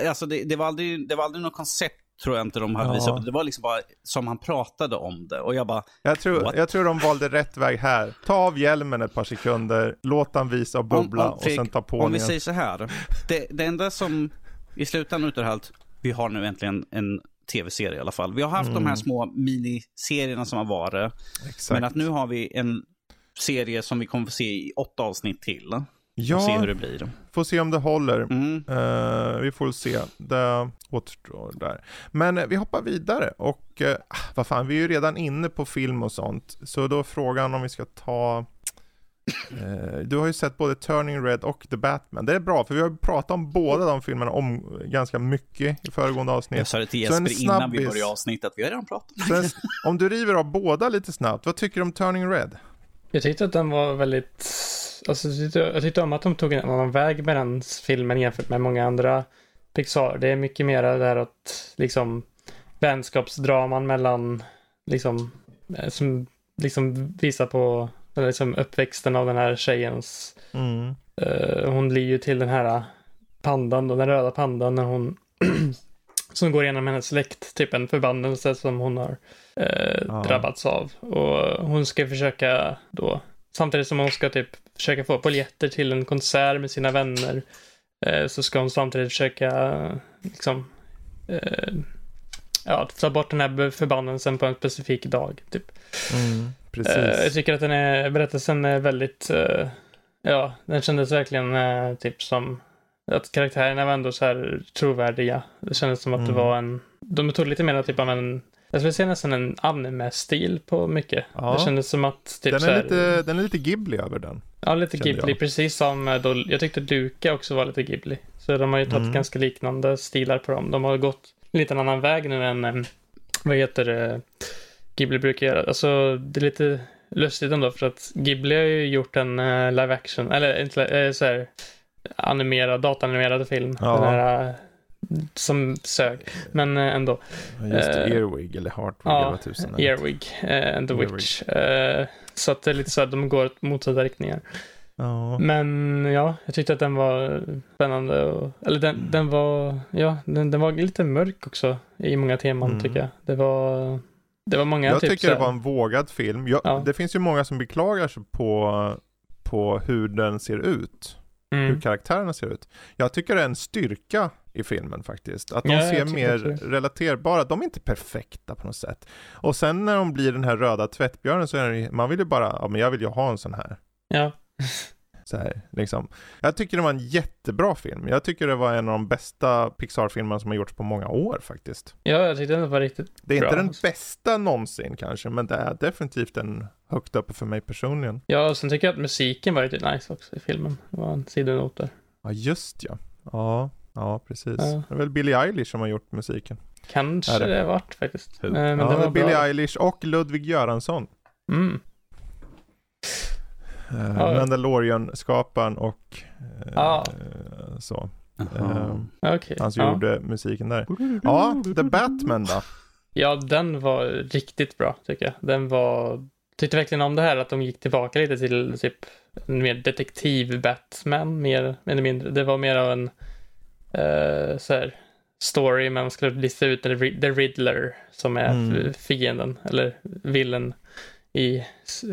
alltså det, det, var aldrig, det var aldrig något koncept tror jag inte de hade Ja. visat upp. Det var liksom bara som han pratade om det. Och jag bara, Jag tror, What? jag tror de valde rätt väg här. Ta av hjälmen ett par sekunder, låt han visa och bubbla och Fredrik, sen ta på Om vi den igen. säger så här. Det, det enda som i slutändan utav att vi har nu äntligen en tv-serie i alla fall. Vi har haft de här små miniserierna som har varit. Mm. Exakt. Men att nu har vi en serie som vi kommer få se i åtta avsnitt till. Och se ja, hur det blir. får se om det håller. Mm. Eh, vi får se. Det återstår där. Men eh, vi hoppar vidare och uh, vad fan, vi är ju redan inne på film och sånt. Så då är frågan om vi ska ta eh, du har ju sett både Turning Red och The Batman. Det är bra för vi har pratat om båda de filmerna om ganska mycket i föregående Jag avsnitt. sa det till Jesper innan vi började avsnittet. Vi har redan pratat. Så en, om du river av båda lite snabbt, vad tycker du om Turning Red? Jag tyckte att den var väldigt... Alltså, jag tyckte, jag tyckte om att de tog en annan väg med den filmen jämfört med många andra Pixar. Det är mycket mer det här att liksom vänskapsdraman mellan liksom eh, som liksom visar på eller liksom uppväxten av den här tjejens Mm. Eh, hon blir ju till den här pandan då, den röda pandan när hon som går igenom hennes släkt, typ en förbannelse som hon har eh, Ja. drabbats av. Och hon ska försöka då, samtidigt som hon ska typ försöka få poljetter till en konsert med sina vänner, eh, så ska hon samtidigt försöka liksom eh, ja, ta bort den här förbannelsen på en specifik dag, typ. Mm. Precis. Eh, jag tycker att den är, berättelsen är väldigt, eh, ja, den kändes verkligen eh, typ som att karaktärerna var ändå så här trovärdiga. Det kändes som att Mm. det var en, de tog lite mer typ av en, jag skulle säga nästan en anime-stil på mycket. Ja. Det kändes som att typ den, är här, lite, den är lite Ghibli över den. ja lite Ghibli, jag. precis som eh, då, jag tyckte Luka också var lite Ghibli. Så de har ju tagit Mm. ganska liknande stilar på dem. De har gått en liten annan väg nu än, eh, vad heter det, Ghibli brukar göra. Alltså, det är lite lustigt ändå för att Ghibli har ju gjort en eh, live action, eller inte uh, så här animerad, datanimerad film. Ja. Den här, eh, som sög. Men eh, ändå. Just det, Eh, Earwig eller Heartwig ja, eller vad heter. Earwig uh, and the Earwig. Witch. Så att det är lite så att de går åt motsatta riktningar. Ja. Men ja, jag tyckte att den var spännande. Och, eller den, den var, ja, den, den var lite mörk också i många teman Mm. tycker jag. Det var, det var många Jag typ tycker det var en vågad film. Jag, Ja. Det finns ju många som beklagar sig på, på hur den ser ut. Hur mm. karaktärerna ser ut. Jag tycker det är en styrka i filmen faktiskt. Att de Ja, ser mer relaterbara. De är inte perfekta på något sätt. Och sen när de blir den här röda tvättbjörnen så är det, man vill ju bara, ja men jag vill ju ha en sån här. Ja, Så här, liksom. Jag tycker det var en jättebra film. Jag tycker det var en av de bästa Pixar-filmerna som har gjorts på många år faktiskt. ja, jag tyckte den var riktigt Det är Bra, inte den bästa någonsin kanske, men det är definitivt en högt uppe för mig personligen. Ja, och sen tycker jag att musiken var riktigt nice också i filmen. Det var en sidonot där. Ja, just ja. Ja, ja precis. Ja. Det är väl Billie Eilish som har gjort musiken. Kanske det? det, varit faktiskt. Eh, Men ja, det var Billie bra. Eilish och Ludvig Göransson. Mm. Uh, Ja. Mandalorian-skaparen och eh, Ja. så. Eh, Okej. han som ja. gjorde musiken där. Ja, The Batman då? ja, den var riktigt bra tycker jag. Den var... Tyckte verkligen om det här att de gick tillbaka lite till typ en mer detektiv-Batman, mer eller mindre. Det var mer av en uh, så här, story, men man skulle lista ut The Rid- The Riddler som är Mm. fienden, eller villen i,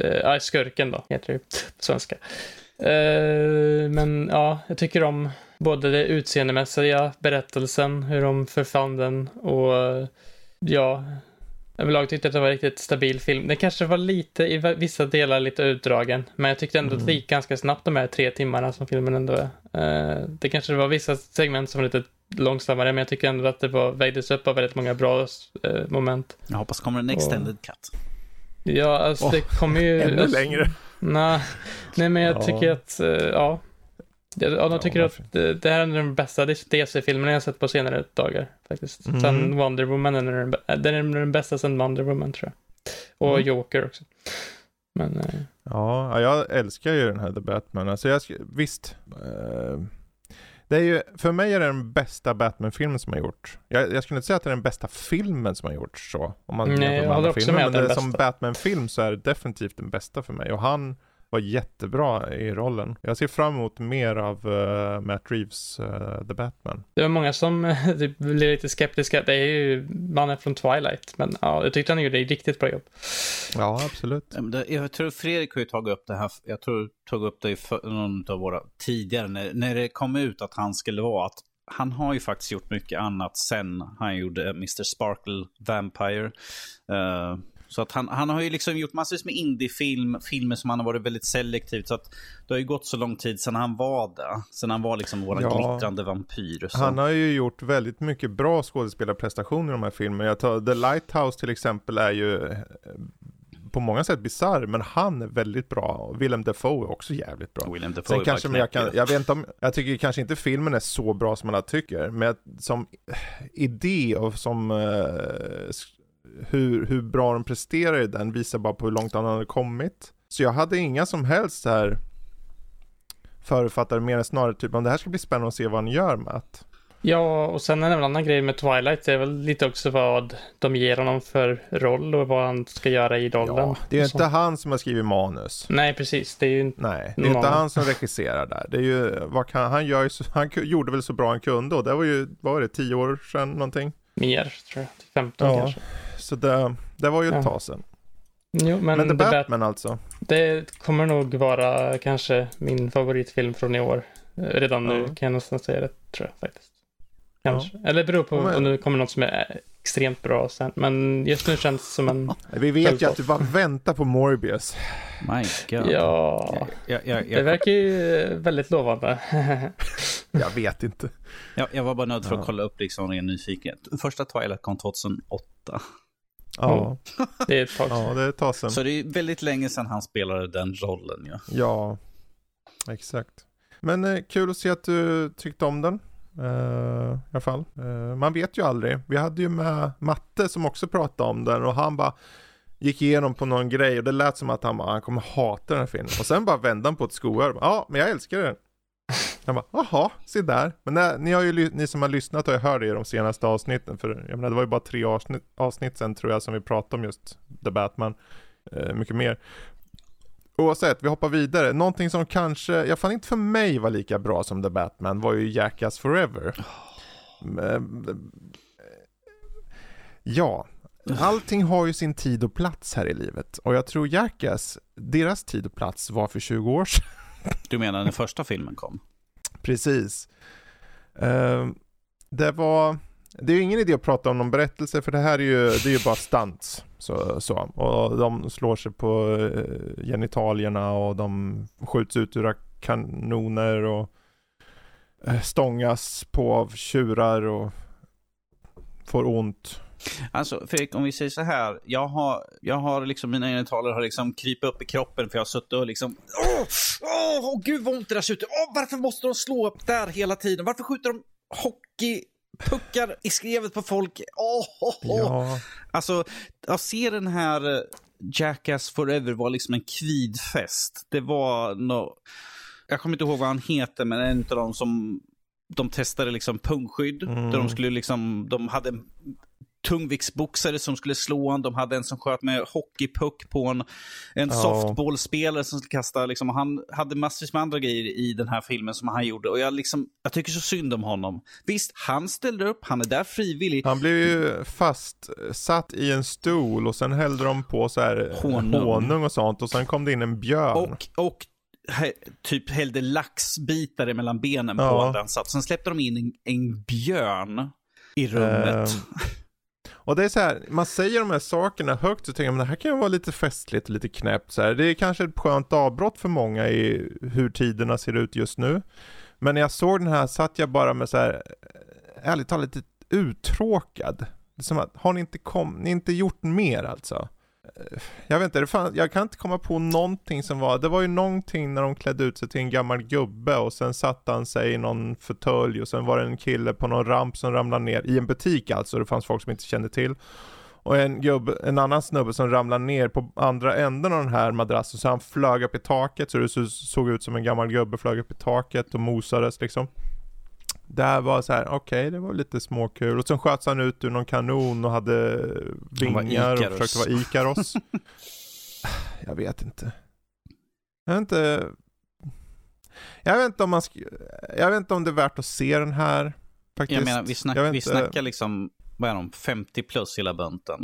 uh, skurken då, heter det på svenska. Eh, men ja, jag tycker om både det utseendemässiga, berättelsen, hur de förfann den och ja, överlag tyckte jag att det var en riktigt stabil film. Den kanske var lite, i vissa delar lite utdragen, men jag tyckte ändå att det gick ganska snabbt de här tre timmarna som filmen ändå är. Eh, det kanske var vissa segment som var lite långsammare, men jag tycker ändå att det var, vägdes upp av väldigt många bra eh, moment. Jag hoppas kommer en extended cut. Ja, alltså Åh, det kommer ju... Ännu alltså, längre. Nej, nej men jag Ja. tycker att, eh, ja. Ja, jag tycker varför? att det, här är den bästa DC-filmen jag sett på senare dagar, faktiskt. Mm. Sen Wonder Woman är den, bä- den är den bästa sen Wonder Woman, tror jag. Och Mm. Joker också. Men, eh, Ja, ja, jag älskar ju den här The Batman. Alltså jag, visst. Eh, Det är ju, för mig är det den bästa Batman-filmen som har gjorts. Jag, jag skulle inte säga att det är den bästa filmen som har gjorts så. Om man Nej, jag håller också filmer. med Men det är som. Batman-film så är det definitivt den bästa för mig. Och han var jättebra i rollen. Jag ser fram emot mer av uh, Matt Reeves uh, The Batman. Det var många som typ blev lite skeptiska. Det är ju mannen från Twilight. Men ja, jag tyckte han gjorde ett riktigt bra jobb. Ja, absolut. Jag tror Fredrik har ju tagit upp det här, jag tror tog upp det i någon av våra tidigare, när, när det kom ut att han skulle vara att han har ju faktiskt gjort mycket annat sen han gjorde Mr. Sparkle Vampire. Eh, så att han, han har ju liksom gjort massvis med indiefilm, filmer som han har varit väldigt selektivt. Så att det har ju gått så lång tid sedan han var där. Sen han var liksom våran Ja. glittrande vampyr. Så. Han har ju gjort väldigt mycket bra skådespelarprestationer i de här filmerna. Jag tar, The Lighthouse till exempel är ju eh, på många sätt bisarr, men han är väldigt bra. Och Willem Dafoe är också jävligt bra. William Dafoe Sen kanske jag, kan, jag vet inte om, jag tycker kanske inte filmen är så bra som alla tycker, men som idé och som s- hur, hur bra de presterar i den visar bara på hur långt han hade kommit. Så jag hade inga som helst här förutfattade mer än snarare typ om det här ska bli spännande att se vad han gör med att Ja, och sen en annan grej med Twilight det är väl lite också vad de ger honom för roll och vad han ska göra i rollen. Ja, det är ju inte han som har skrivit manus. Nej, precis. Det är ju Nej, det är inte Många. han som regisserar där. Det är ju, vad kan, han, gör ju, han gjorde väl så bra han kunde och det var ju, vad var det, tio år sedan någonting? mer, tror jag. 15 Ja. kanske. Så det, det var ju ett Ja. tag sedan. Jo, men, Men, The The Bat- Batman alltså. det kommer nog vara kanske min favoritfilm från i år. Redan nu Ja. kan jag nästan säga det, tror jag faktiskt. Kanske. Eller det beror på Ja, men- om det kommer något som är extremt bra sen. Men just nu känns det som en... Vi vet ju att du bara väntar på Morbius. My God. Ja, Jag, jag, det jag, verkar ju väldigt lovande. Jag vet inte. jag, jag var bara nöjd för Ja. att kolla upp liksom ren nyfikenhet. Första Twilight kom 2008. Ja, Det är ett tag sedan. ja det är ett tag sedan. Så det är väldigt länge sedan han spelade den rollen. Ja. Ja, exakt. Men eh, kul att se att du tyckte om den. eh, I alla fall. Eh, man vet ju aldrig. Vi hade ju med Matte som också pratade om den och han bara gick igenom på någon grej och det lät som att han, bara, han kommer hata den här filmen. Och sen bara vände han på ett bara, ja, men jag älskar den. Jag bara, jaha, se där. Men nej, ni, har ju, ni som har lyssnat har ju hört det i de senaste avsnitten. För jag menar, det var ju bara tre avsnitt, avsnitt sen tror jag som vi pratade om just The Batman. Eh, mycket mer. Oavsett, vi hoppar vidare. Någonting som kanske, jag fann inte för mig var lika bra som The Batman var ju Jackass Forever. Eh, ja, allting har ju sin tid och plats här i livet. Och jag tror Jackass, deras tid och plats var för 20 år sedan. Du menar när första filmen kom? Precis. Uh, det var, det är ju ingen idé att prata om någon berättelse för det här är ju, det är ju bara stunts. Så, så. Och de slår sig på eh, genitalierna och de skjuts ut ur kanoner och eh, stångas på av tjurar och får ont. Alltså Fredrik, om vi säger så här. Jag har, jag har liksom, mina genitaler har liksom krypit upp i kroppen för jag har suttit och liksom... Åh, åh, åh gud vad ont det där ut. Åh, varför måste de slå upp där hela tiden? Varför skjuter de hockeypuckar i skrevet på folk? Åh, åh, åh. Ja, Alltså, att se den här eh, Jackass Forever var liksom en kvidfest. Det var no... Jag kommer inte ihåg vad han heter, men en av dem som de testade liksom pungskydd. Mm. Där de skulle liksom, de hade en tungviktsboxare som skulle slå honom. De hade en som sköt med hockeypuck på en, en Ja. softballspelare som skulle kasta. Liksom, han hade massvis med andra grejer i den här filmen som han gjorde. Och jag, liksom, jag tycker så synd om honom. Visst, han ställde upp, han är där frivillig. han blev ju fastsatt i en stol och sen hällde de på så här Honung. honung och sånt och sen kom det in en björn. Och, och typ hällde laxbitar mellan benen på Ja. den satt. Sen släppte de in en, en björn i rummet. Ehm, Och det är så här, man säger de här sakerna högt så tänker man det här kan ju vara lite festligt, och lite knäppt så här. Det är kanske ett skönt avbrott för många i hur tiderna ser ut just nu. Men när jag såg den här satt jag bara med så här, ärligt talat lite uttråkad. Det är som att, har ni inte, kom, ni inte gjort mer alltså? Jag vet inte, det fan, jag kan inte komma på någonting som var, det var ju någonting när de klädde ut sig till en gammal gubbe och sen satte han sig i någon fåtölj och sen var det en kille på någon ramp som ramlade ner, i en butik alltså, det fanns folk som inte kände till. Och en gubbe, en annan snubbe som ramlade ner på andra änden av den här madrassen så han flög upp i taket så det såg ut som en gammal gubbe flög upp i taket och mosades liksom. Där var så här, okej, det var lite småkul. Och sen sköts han ut ur någon kanon och hade vingar och försökte vara Ikaros. jag vet inte. Jag vet inte. Jag vet inte om man Jag vet inte om det är värt att se den här. Faktiskt. Jag menar, vi, snack, Jag vi inte. snackar liksom, vad är de, 50 plus hela bunten.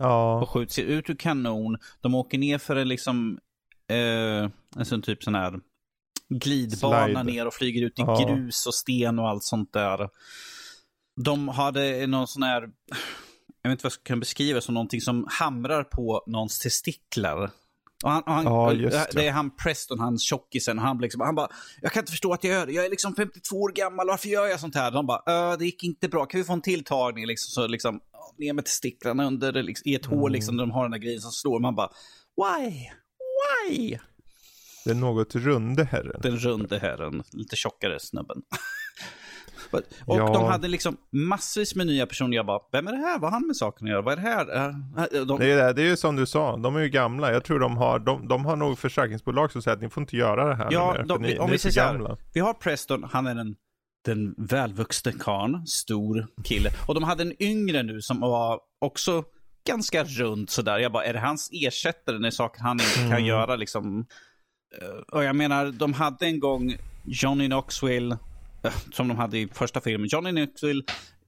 Ja. Och skjuts ut ur kanon. De åker ner för en liksom, eh, en sån typ sån här glidbana Slide. ner och flyger ut i Ja. grus och sten och allt sånt där. De hade någon sån här, jag vet inte vad jag kunna beskriva som någonting som hamrar på någons testiklar. Och han, och han, Ja, det. det är han Preston, han tjockisen. Han, liksom, han bara, jag kan inte förstå att jag gör det. Jag är liksom 52 år gammal, varför gör jag sånt här? De bara, "Äh, det gick inte bra, kan vi få en tilltagning? Liksom, så liksom, ner med testiklarna under, liksom, i ett hål liksom, där de har den där grejen som slår. Man bara, why? Why? Den något runde herren. Den runde herren, lite tjockare snubben. Och Ja. de hade liksom massvis med nya personer. Jag bara, vem är det här? Vad har han med saken att göra? Vad är det här? Uh, de, Det är, det, är ju som du sa, de är ju gamla. Jag tror de har, de, de har nog försäkringsbolag som säger att ni får inte göra det här Ja, mer, de- ni, om ni vi säger så här. Vi har Preston, han är den, den välvuxne karln, stor kille. Och de hade en yngre nu som var också ganska rund sådär. Jag bara, är det hans ersättare när saker han inte kan Mm. göra liksom? Eh, Och jag menar, de hade en gång Johnny Knoxville, eh, som de hade i första filmen. Johnny Knoxville,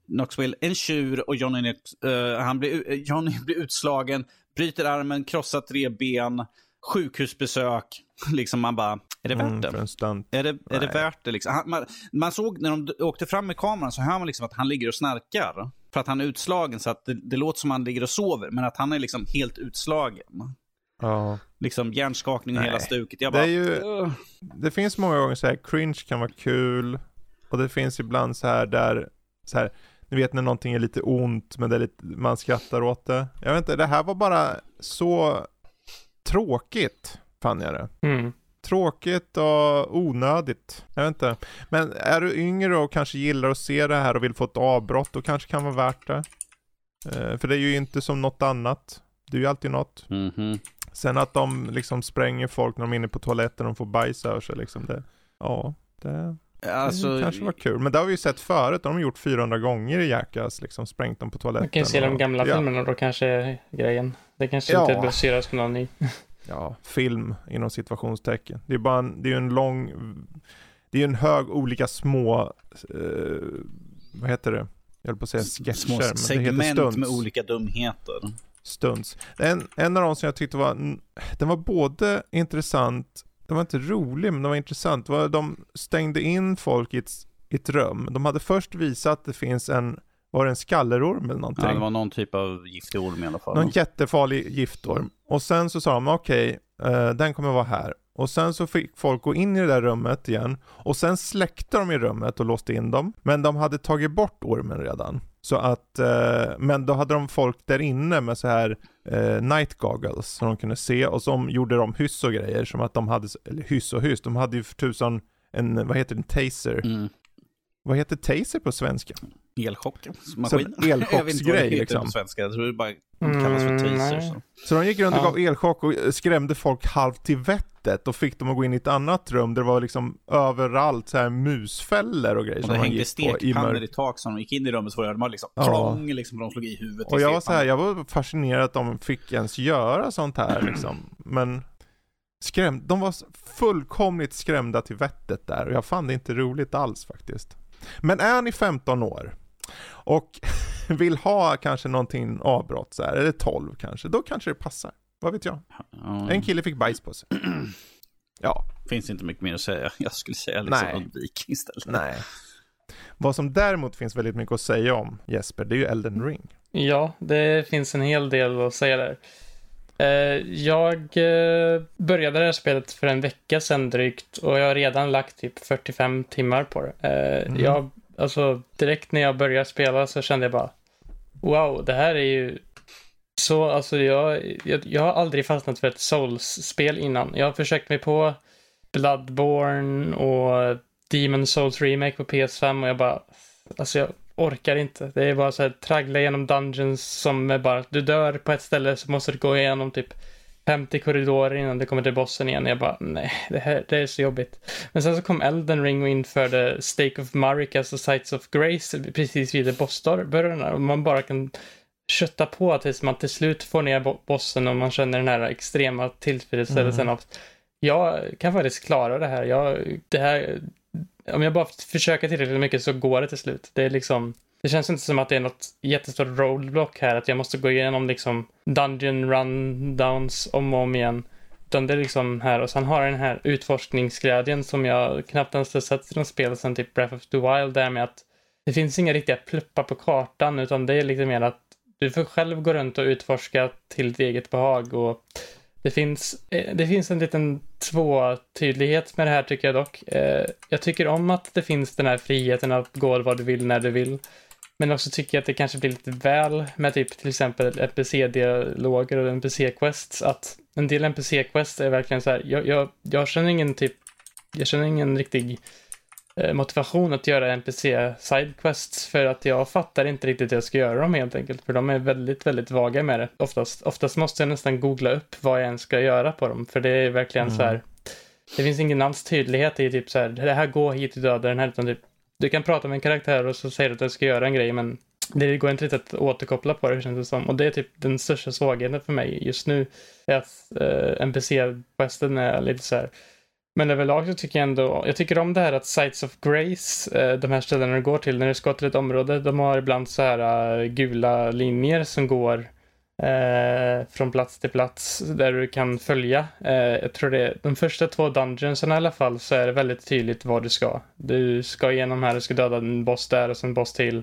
Knoxville en tjur och Johnny, Knox, eh, han blir, Johnny blir utslagen, bryter armen, krossar tre ben, sjukhusbesök. Liksom man bara, är det värt Mm, det? för en stunt. Är det, är det värt det? Liksom? Han, man, man såg när de åkte fram med kameran så hör man liksom att han ligger och snarkar. För att han är utslagen så att det, det låter som att han ligger och sover. Men att han är liksom helt utslagen. Ja. Liksom hjärnskakning och hela stuket. Jag Det bara, är ju-. Det finns många gånger så här, cringe kan vara kul. Och det finns ibland så här där, så här, ni vet när någonting är lite ont men det är lite, man skrattar åt det. Jag vet inte, det här var bara så tråkigt, fann jag det. Mm. Tråkigt och onödigt. Jag vet inte. Men är du yngre och kanske gillar att se det här och vill få ett avbrott, då kanske kan vara värt det. Eh, för det är ju inte som något annat. Det är ju alltid något. Mhm. Sen att de liksom spränger folk när de är inne på toaletten och de får bajs över sig liksom. Det, ja, det, Alltså, det kanske var kul. Men det har vi ju sett förut. Det har de gjort 400 gånger i Jackass, liksom sprängt dem på toaletten. Man kan ju se de och- gamla ja, filmerna då kanske är grejen. Det kanske Ja. inte baseras på någon ny. Ja, film inom situationstecken. Det är bara en, det är ju en lång, det är ju en hög olika små, eh, vad heter det? Jag höll på att säga sketcher, små men det heter segment stunts. med olika dumheter. Stunts. En, en av dem som jag tyckte var, den var både intressant, den var inte rolig men den var intressant. Var, de stängde in folk i ett, i ett rum. De hade först visat att det finns en, var det en skallerorm eller någonting? Ja, det var någon typ av giftig orm i alla fall. Någon jättefarlig giftorm. Och sen så sa de okej, eh, den kommer vara här. Och sen så fick folk gå in i det där rummet igen. Och sen släckte de i rummet och låste in dem. Men de hade tagit bort ormen redan. Så att, eh, men då hade de folk där inne med så här eh, night goggles som de kunde se. Och som gjorde de hyss och grejer. Som att de hade, eller hyss och hyss, de hade ju för tusan en, vad heter det, en taser. Mm. Vad heter taser på svenska? Elchockmaskin. Så en Jag vet inte vad det elchocksgrej heter liksom. på svenska. Jag tror det bara kallas för Mm, taser. nej. så. Så de gick runt och Ja. gav elchock och skrämde folk halvt till vettet och fick dem att gå in i ett annat rum där det var liksom överallt så här musfällor och grejer Och som det hängde i stekpannor i tak som de gick in i rummet så var det de liksom Ja. klång liksom, för de slog i huvudet Och jag var så här, jag var fascinerad att de fick ens göra sånt här liksom. Men skrämd, de var fullkomligt skrämda till vettet där och jag fann det inte roligt alls faktiskt. Men är ni 15 år och vill ha kanske någonting avbrott så här, eller 12 kanske, då kanske det passar. Vad vet jag? Ja, En kille fick bajs på sig. Ja, finns inte mycket mer att säga. Jag skulle säga liksom Nej. undvik istället. nej. Vad som däremot finns väldigt mycket att säga om Jesper, det är ju Elden Ring. Ja, det finns en hel del att säga där. Eh, Jag eh, började det här spelet för en vecka sedan drygt och jag har redan lagt typ 45 timmar på det. Eh, Mm. Jag, alltså direkt när jag började spela så kände jag bara Wow, det här är ju så, alltså jag, jag, jag har aldrig fastnat för ett Souls-spel innan. Jag har försökt mig på Bloodborne och Demon Souls Remake på PS5 och jag bara, alltså jag orkar inte. Det är bara så här traggla igenom dungeons som är bara, du dör på ett ställe så måste du gå igenom typ 50 korridorer innan du kommer till bossen igen. Jag bara, nej, det här det är så jobbigt. Men sen så kom Elden Ring och införde Stake of Maricas och Sights of Grace precis vid bossdörrarna. Och man bara kan kötta på tills man till slut får ner bossen och man känner den här extrema tillfredsställelsen mm. av jag kan faktiskt klara det här. Jag, det här. Om jag bara försöker tillräckligt mycket så går det till slut. Det är liksom det känns inte som att det är något jättestort roadblock här, att jag måste gå igenom liksom Dungeon rundowns om och om igen. Utan det är liksom här och sen har den här utforskningsglädjen som jag knappt ens har sett i något spel sen typ Breath of the Wild där med att det finns inga riktiga pluppar på kartan utan det är lite mer att du får själv gå runt och utforska till ditt eget behag och det finns, eh, det finns en liten tvåtydlighet med det här tycker jag dock. Eh, jag tycker om att det finns den här friheten att gå vad du vill när du vill. Men också tycker jag att det kanske blir lite väl med typ till exempel NPC-dialoger och NPC-quests. Att en del NPC-quests är verkligen så här, jag, jag, jag känner ingen typ, jag känner ingen riktig eh, motivation att göra NPC sidequests för att jag fattar inte riktigt hur jag ska göra dem helt enkelt. För de är väldigt, väldigt vaga med det. Oftast, oftast måste jag nästan googla upp vad jag ens ska göra på dem. För det är verkligen mm. så här, det finns ingen alls tydlighet i typ så här, det här går hit och döda den här, utan typ du kan prata med en karaktär och så säger du att den ska göra en grej, men det går inte riktigt att återkoppla på det känns det som. Och det är typ den största svagheten för mig just nu. Är att eh, NPC-questen är lite så här. Men överlag så tycker jag ändå, jag tycker om det här att Sites of Grace, eh, de här ställena du går till när du ska till ett område, de har ibland så här uh, gula linjer som går eh, från plats till plats där du kan följa. Eh, jag tror det är de första två dungeonsen i alla fall så är det väldigt tydligt vad du ska. Du ska igenom här, du ska döda en boss där och sen en boss till.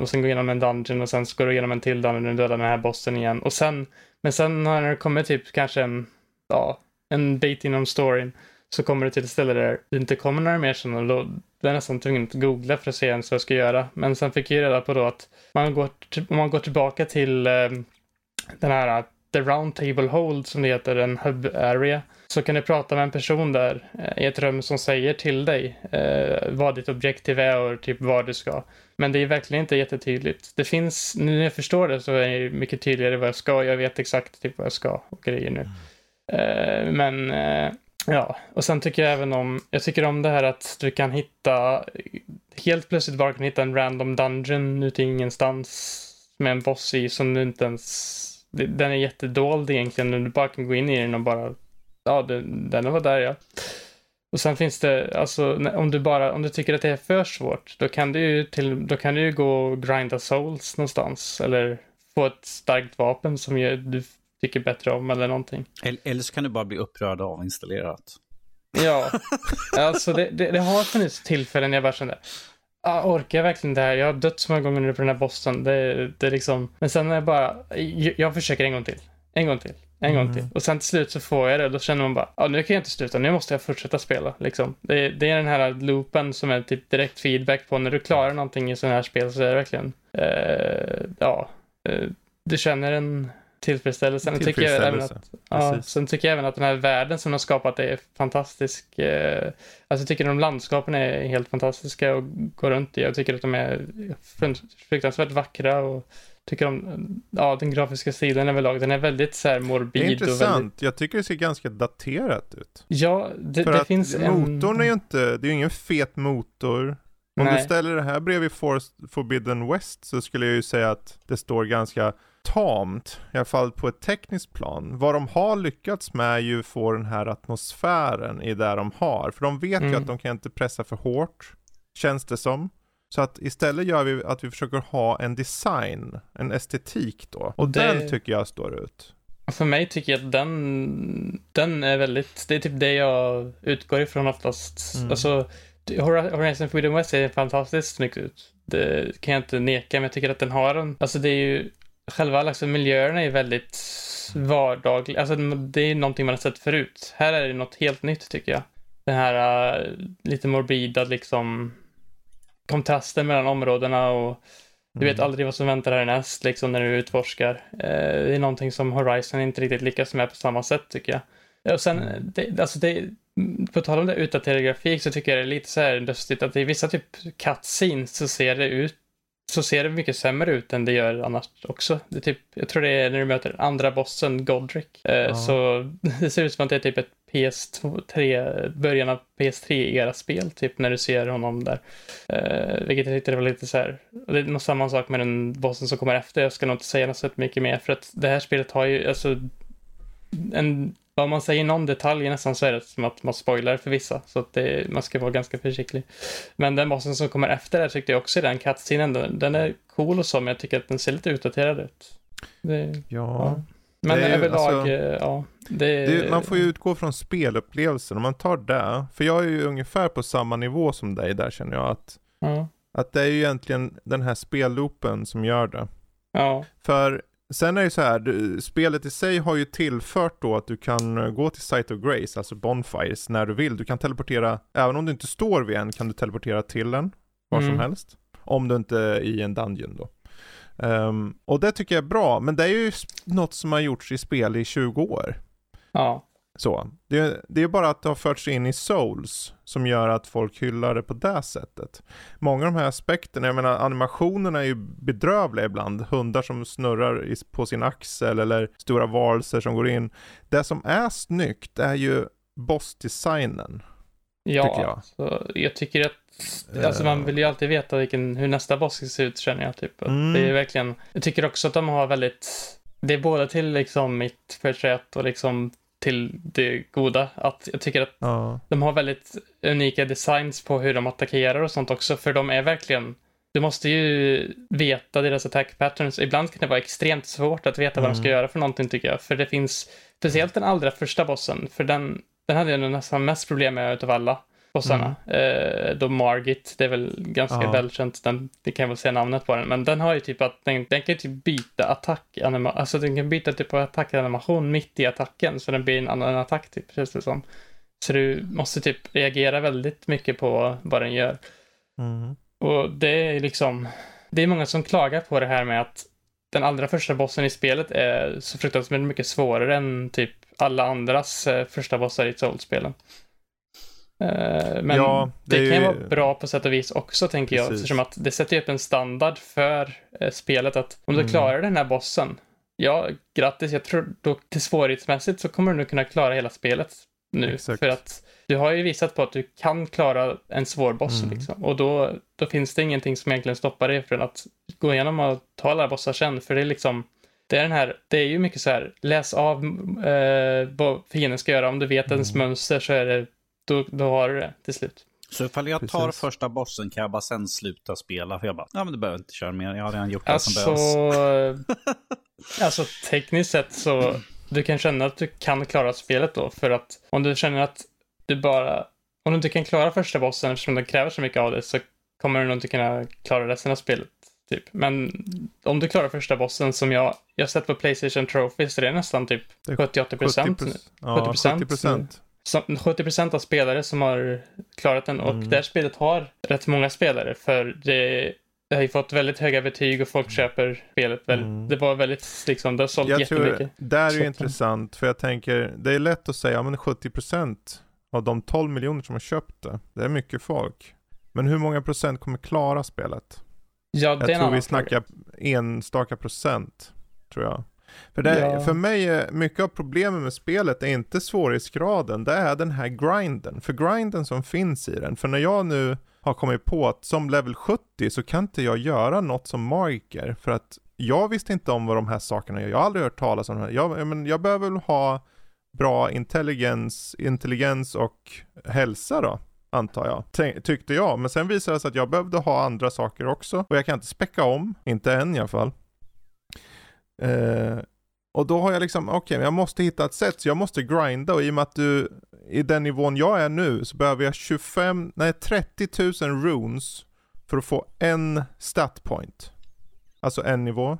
Och sen gå igenom en dungeon och sen ska du igenom en till dungeon och döda den här bossen igen. Och sen, men sen när det kommer typ kanske en, ja, en bit inom storyn så kommer du till ett ställe där det inte kommer några mer sådana och då är jag nästan tvungen att googla för att se ens vad jag ska göra. Men sen fick jag reda på då att man går, om man går tillbaka till eh, den här äh, The Round Table Hold som det heter, en hub area, så kan du prata med en person där eh, i ett rum som säger till dig eh, vad ditt objektiv är och typ var du ska. Men det är verkligen inte jättetydligt. Det finns, nu när jag förstår det så är det mycket tydligare vad jag ska. Jag vet exakt typ vad jag ska och grejer nu. Eh, men eh, ja, och sen tycker jag även om, jag tycker om det här att du kan hitta, helt plötsligt bara kan hitta en random dungeon ute i ingenstans med en boss i som du inte ens den är jättedold egentligen. Du bara kan gå in i den och bara, ja, den, den var där ja. Och sen finns det, alltså om du bara, om du tycker att det är för svårt, då kan du ju till, då kan du gå och grinda souls någonstans. Eller få ett starkt vapen som du tycker bättre om eller någonting. Eller så kan du bara bli upprörd av installerat. Ja, alltså det, det, det har funnits tillfällen jag bara kände, ah, orkar jag verkligen det här? Jag har dött så många gånger nu på den här bossen. Det, det är liksom... Men sen är jag bara, jag, jag försöker en gång till. En gång till. En mm. gång till. Och sen till slut så får jag det. Då känner man bara, ja ah, nu kan jag inte sluta. Nu måste jag fortsätta spela. Liksom. Det, det, är den här loopen som är typ direkt feedback på när du klarar någonting i sådana här spel så är det verkligen, uh, ja, uh, du känner en tillfredsställelse. Sen tycker jag även att, ja, sen tycker jag även att den här världen som de har skapat är fantastisk. Eh, alltså jag tycker de landskapen är helt fantastiska att gå runt i. Jag tycker att de är fruktansvärt vackra och tycker om ja, den grafiska stilen överlag. Den är väldigt så här morbid. Det är intressant. Väldigt... Jag tycker det ser ganska daterat ut. Ja, det, För det att finns motorn en... är ju inte, det är ju ingen fet motor. Om Nej. du ställer det här bredvid Forest Forbidden West så skulle jag ju säga att det står ganska tamt, i alla fall på ett tekniskt plan. Vad de har lyckats med är ju få den här atmosfären i det de har. För de vet mm. ju att de kan inte pressa för hårt, känns det som. Så att istället gör vi att vi försöker ha en design, en estetik då. Och det... den tycker jag står ut. För mig tycker jag att den, den är väldigt, det är typ det jag utgår ifrån oftast. Mm. Alltså, Horizon Freedom West ser fantastiskt snyggt ut. Det kan jag inte neka, men jag tycker att den har en, alltså det är ju själva liksom, miljöerna är väldigt vardagliga. Alltså det är någonting man har sett förut. Här är det något helt nytt tycker jag. Den här uh, lite morbida liksom kontrasten mellan områdena och du vet mm. aldrig vad som väntar härnäst liksom när du utforskar. Uh, det är någonting som Horizon inte riktigt lyckas med på samma sätt tycker jag. Och sen, det, alltså det, på tal om det utdaterad grafik så tycker jag det är lite så här lustigt att i vissa typ cutscenes så ser det ut så ser det mycket sämre ut än det gör annars också. Det typ, jag tror det är när du möter andra bossen, Godric. Eh, Ja. Så det ser ut som att det är typ ett PS3, början av PS3-era spel, typ när du ser honom där. Eh, vilket jag tyckte var lite så här, det är nog samma sak med den bossen som kommer efter. Jag ska nog inte säga något så mycket mer för att det här spelet har ju, alltså, en, om man säger någon detalj nästan så är det som att man spoilar för vissa. Så att det, man ska vara ganska försiktig. Men den bossen som kommer efter det tyckte jag också i den cutscenen, den, den är cool och så, men jag tycker att den ser lite utdaterad ut. Det, Ja. ja. Men Det är överlag, alltså, eh, ja. Det, Det, man får ju utgå från spelupplevelsen. Om man tar det, för jag är ju ungefär på samma nivå som dig där känner jag. Att, Ja. att det är ju egentligen den här spelloopen som gör det. Ja. För sen är det ju så här, du, spelet i sig har ju tillfört då att du kan eh, gå till Site of Grace, alltså Bonfires, när du vill. Du kan teleportera, även om du inte står vid en, kan du teleportera till en, var som Mm. helst. Om du inte är i en dungeon då. Ehm, och det tycker jag är bra, men det är ju något som har gjorts i spel i 20 år. Ja. Så. Det, det är bara att det har förts in i Souls som gör att folk hyllar det på det sättet. Många av de här aspekterna, jag menar animationerna är ju bedrövliga ibland. Hundar som snurrar på sin axel eller stora varelser som går in. Det som är snyggt är ju bossdesignen. Ja, Tycker jag. Så jag tycker att Alltså man vill ju alltid veta vilken, hur nästa boss ska se ut känner jag typ. Mm. Det är verkligen, jag tycker också att de har väldigt, det är både till liksom mitt porträtt och liksom till det goda. Att jag tycker att Ja. de har väldigt unika designs på hur de attackerar och sånt också, för de är verkligen du måste ju veta deras attack patterns. Ibland kan det vara extremt svårt att veta vad de ska Mm. göra för någonting tycker jag. För det finns, speciellt den allra första bossen, för den, den hade jag nästan mest problem med utav alla bossarna. Eh, då Margit, det är väl ganska Ja. välkänt, den, det kan jag väl säga namnet på den, men den har ju typ att den, den kan ju typ byta attack, anima, alltså den kan byta typ av attackanimation mitt i attacken, så den blir en annan attack typ, känns det som. Så du måste typ reagera väldigt mycket på vad den gör. Mm. Och det är liksom, det är många som klagar på det här med att den allra första bossen i spelet är så fruktansvärt mycket svårare än typ alla andras eh, första bossar i Souls-spelen. Eh, men Ja, det, det kan ju- vara bra på sätt och vis också, tänker jag, Precis. eftersom att det sätter upp en standard för eh, spelet att om du Mm. klarar den här bossen, ja, grattis, jag tror då till svårighetsmässigt så kommer du nog kunna klara hela spelet nu, Exakt. för att du har ju visat på att du kan klara en svår boss Mm. liksom. Och då, då finns det ingenting som egentligen stoppar dig från att gå igenom och ta alla bossar sen. För det är liksom, det är den här, det är ju mycket så här, läs av eh, vad fienden ska göra. Om du vet ens Mm. mönster så är det, då, då har du det till slut. Så ifall jag tar Precis. första bossen kan jag bara sen sluta spela. För jag bara, ja men du behöver inte köra mer. Jag har redan gjort det som Alltså, behövs. alltså tekniskt sett så, du kan känna att du kan klara spelet då. För att om du känner att du bara, om du inte kan klara första bossen eftersom det kräver så mycket av dig så kommer du nog inte kunna klara resten av spelet. Typ. Men om du klarar första bossen som jag, jag har sett på Playstation Trophies, så det är nästan typ Det är 70-80 procent. 70%. Ja, 70%. 70%. 70 procent av spelare som har klarat den och Mm. det här spelet har rätt många spelare för det, det har ju fått väldigt höga betyg och folk köper spelet. Väl, Mm. Det var väldigt, liksom, det har sålt Jag jättemycket. tror, där är ju intressant, för jag tänker, det är lätt att säga, men 70% av de 12 miljoner som har köpt det, det är mycket folk. Men hur många procent kommer klara spelet? Ja, det Jag tror vi annan fråga. snackar enstaka procent, tror jag. För, det, Ja. för mig, är mycket av problemet med spelet är inte svårighetsgraden, det är den här grinden. För grinden som finns i den, för när jag nu har kommit på att som level 70 så kan inte jag göra något som magiker, för att jag visste inte om vad de här sakerna gör. Jag har aldrig hört talas om det här. Jag, jag, men jag behöver väl ha bra intelligens, intelligens och hälsa då, antar jag. Tänk, tyckte jag, men sen visade det sig att jag behövde ha andra saker också. Och jag kan inte späcka om, inte än i alla fall. Eh, och då har jag liksom, okej, okay, jag måste hitta ett sätt, så jag måste grinda och i och med att du, i den nivån jag är nu, så behöver jag 25, nej 30 000 runes för att få en stat point. Alltså en nivå.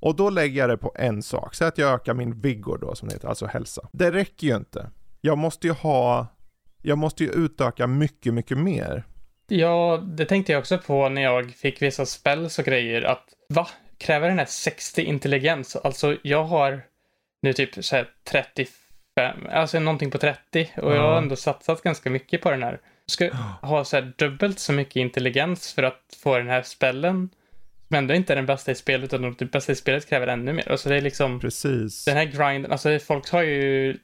Och då lägger jag det på en sak, så att jag ökar min vigor då som det heter, alltså hälsa. Det räcker ju inte. Jag måste ju ha, jag måste ju utöka mycket, mycket mer. Ja, det tänkte jag också på när jag fick vissa spells och grejer. Att va? Kräver den här 60 intelligens? Alltså, jag har nu typ så här 35, alltså någonting på 30 och jag har ändå satsat ganska mycket på den här. Ska ha så här dubbelt så mycket intelligens för att få den här spellen. som ändå inte är den bästa i spelet, utan det bästa i spelet kräver ännu mer. Alltså det är liksom, Precis. den här grinden, alltså folk har ju,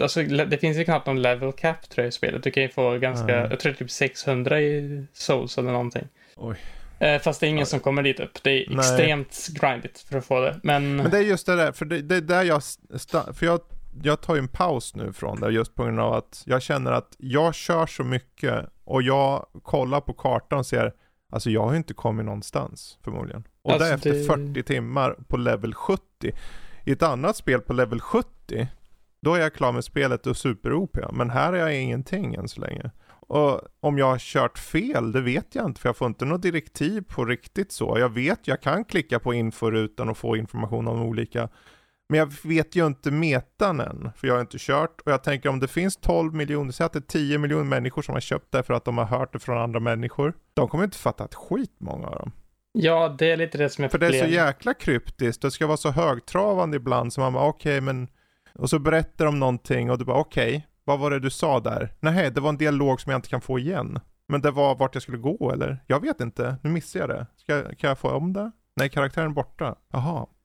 alltså det finns ju knappt någon level cap tror jag i spelet. Du kan ju få ganska, Ja. jag tror typ 600 i souls eller någonting. Oj. Eh, fast det är ingen som kommer dit upp. Det är Nej. extremt grindigt för att få det. Men, Men det är just det där, för det, det är där jag, för jag, jag tar ju en paus nu från det just på grund av att jag känner att jag kör så mycket och jag kollar på kartan och ser, alltså jag har ju inte kommit någonstans förmodligen. Och Alltså, det är efter det- 40 timmar på level 70. I ett annat spel på level 70, då är jag klar med spelet och super-OP, men här är jag ingenting än så länge. Och om jag har kört fel, det vet jag inte, för jag får inte något direktiv på riktigt så. Jag vet, jag kan klicka på inforutan och få information om olika, men jag vet ju inte metan än, för jag har inte kört. Och jag tänker om det finns 12 miljoner, säg att det är 10 miljoner människor som har köpt det för att de har hört det från andra människor. De kommer inte fatta ett skit, många av dem. ja, det är lite det som är För det är så problemet. jäkla kryptiskt, det ska vara så högtravande ibland så man bara okej men och så berättar de någonting och du bara okej, vad var det du sa där? Nej, det var en dialog som jag inte kan få igen. Men det var vart jag skulle gå eller? Jag vet inte, nu missar jag det. Ska, kan jag få om det? Nej, karaktären är borta. Jaha.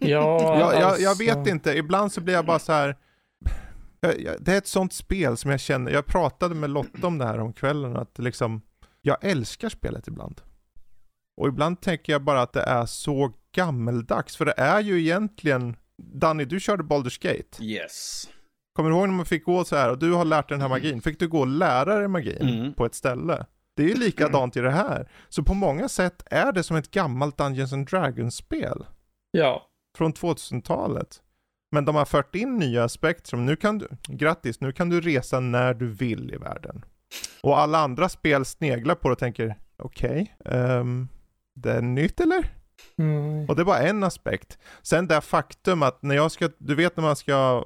Ja, Jag, jag, alltså, jag vet inte, ibland så blir jag bara så här. Jag, det är ett sånt spel som jag känner, jag pratade med Lotta om det här om kvällen, att liksom, jag älskar spelet ibland. Och ibland tänker jag bara att det är så gammeldags, för det är ju egentligen, Danny du körde Baldur's Gate. Yes. Kommer du ihåg när man fick gå så här och du har lärt dig den här magin, fick du gå och lära dig magin Mm. på ett ställe? Det är ju likadant i det här. Så på många sätt är det som ett gammalt Dungeons and Dragons-spel Ja, från 2000-talet. Men de har fört in nya aspekter som nu kan du, grattis, nu kan du resa när du vill i världen. Och alla andra spel sneglar på det och tänker, okej, ehm, det är nytt eller? mm. Och det var en aspekt. Sen det faktum att när jag ska, du vet när man ska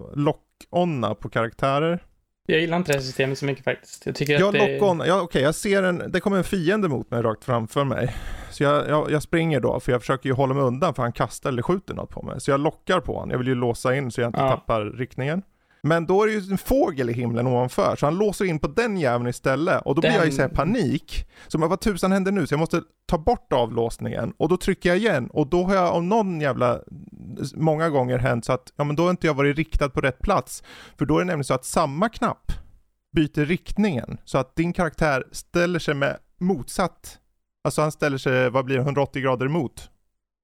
lock-onna på karaktärer. jag gillar inte det här systemet så mycket faktiskt. Jag tycker Jag att det... lock-on, ja okej jag ser en, det kommer en fiende mot mig rakt framför mig. Så jag, jag, jag springer då, för jag försöker ju hålla mig undan för han kastar eller skjuter något på mig. Så jag lockar på honom, jag vill ju låsa in så jag inte Ja. tappar riktningen. Men då är det ju en fågel i himlen ovanför, så han låser in på den jäveln istället. Och då blir Den- jag i så här panik. Så men vad tusan händer nu? Så jag måste ta bort avlåsningen. Och då trycker jag igen. Och då har jag av någon jävla, många gånger hänt så att, ja men då har inte jag varit riktad på rätt plats. För då är det nämligen så att samma knapp byter riktningen. Så att din karaktär ställer sig med motsatt. Alltså han ställer sig, vad blir det, 180 grader emot.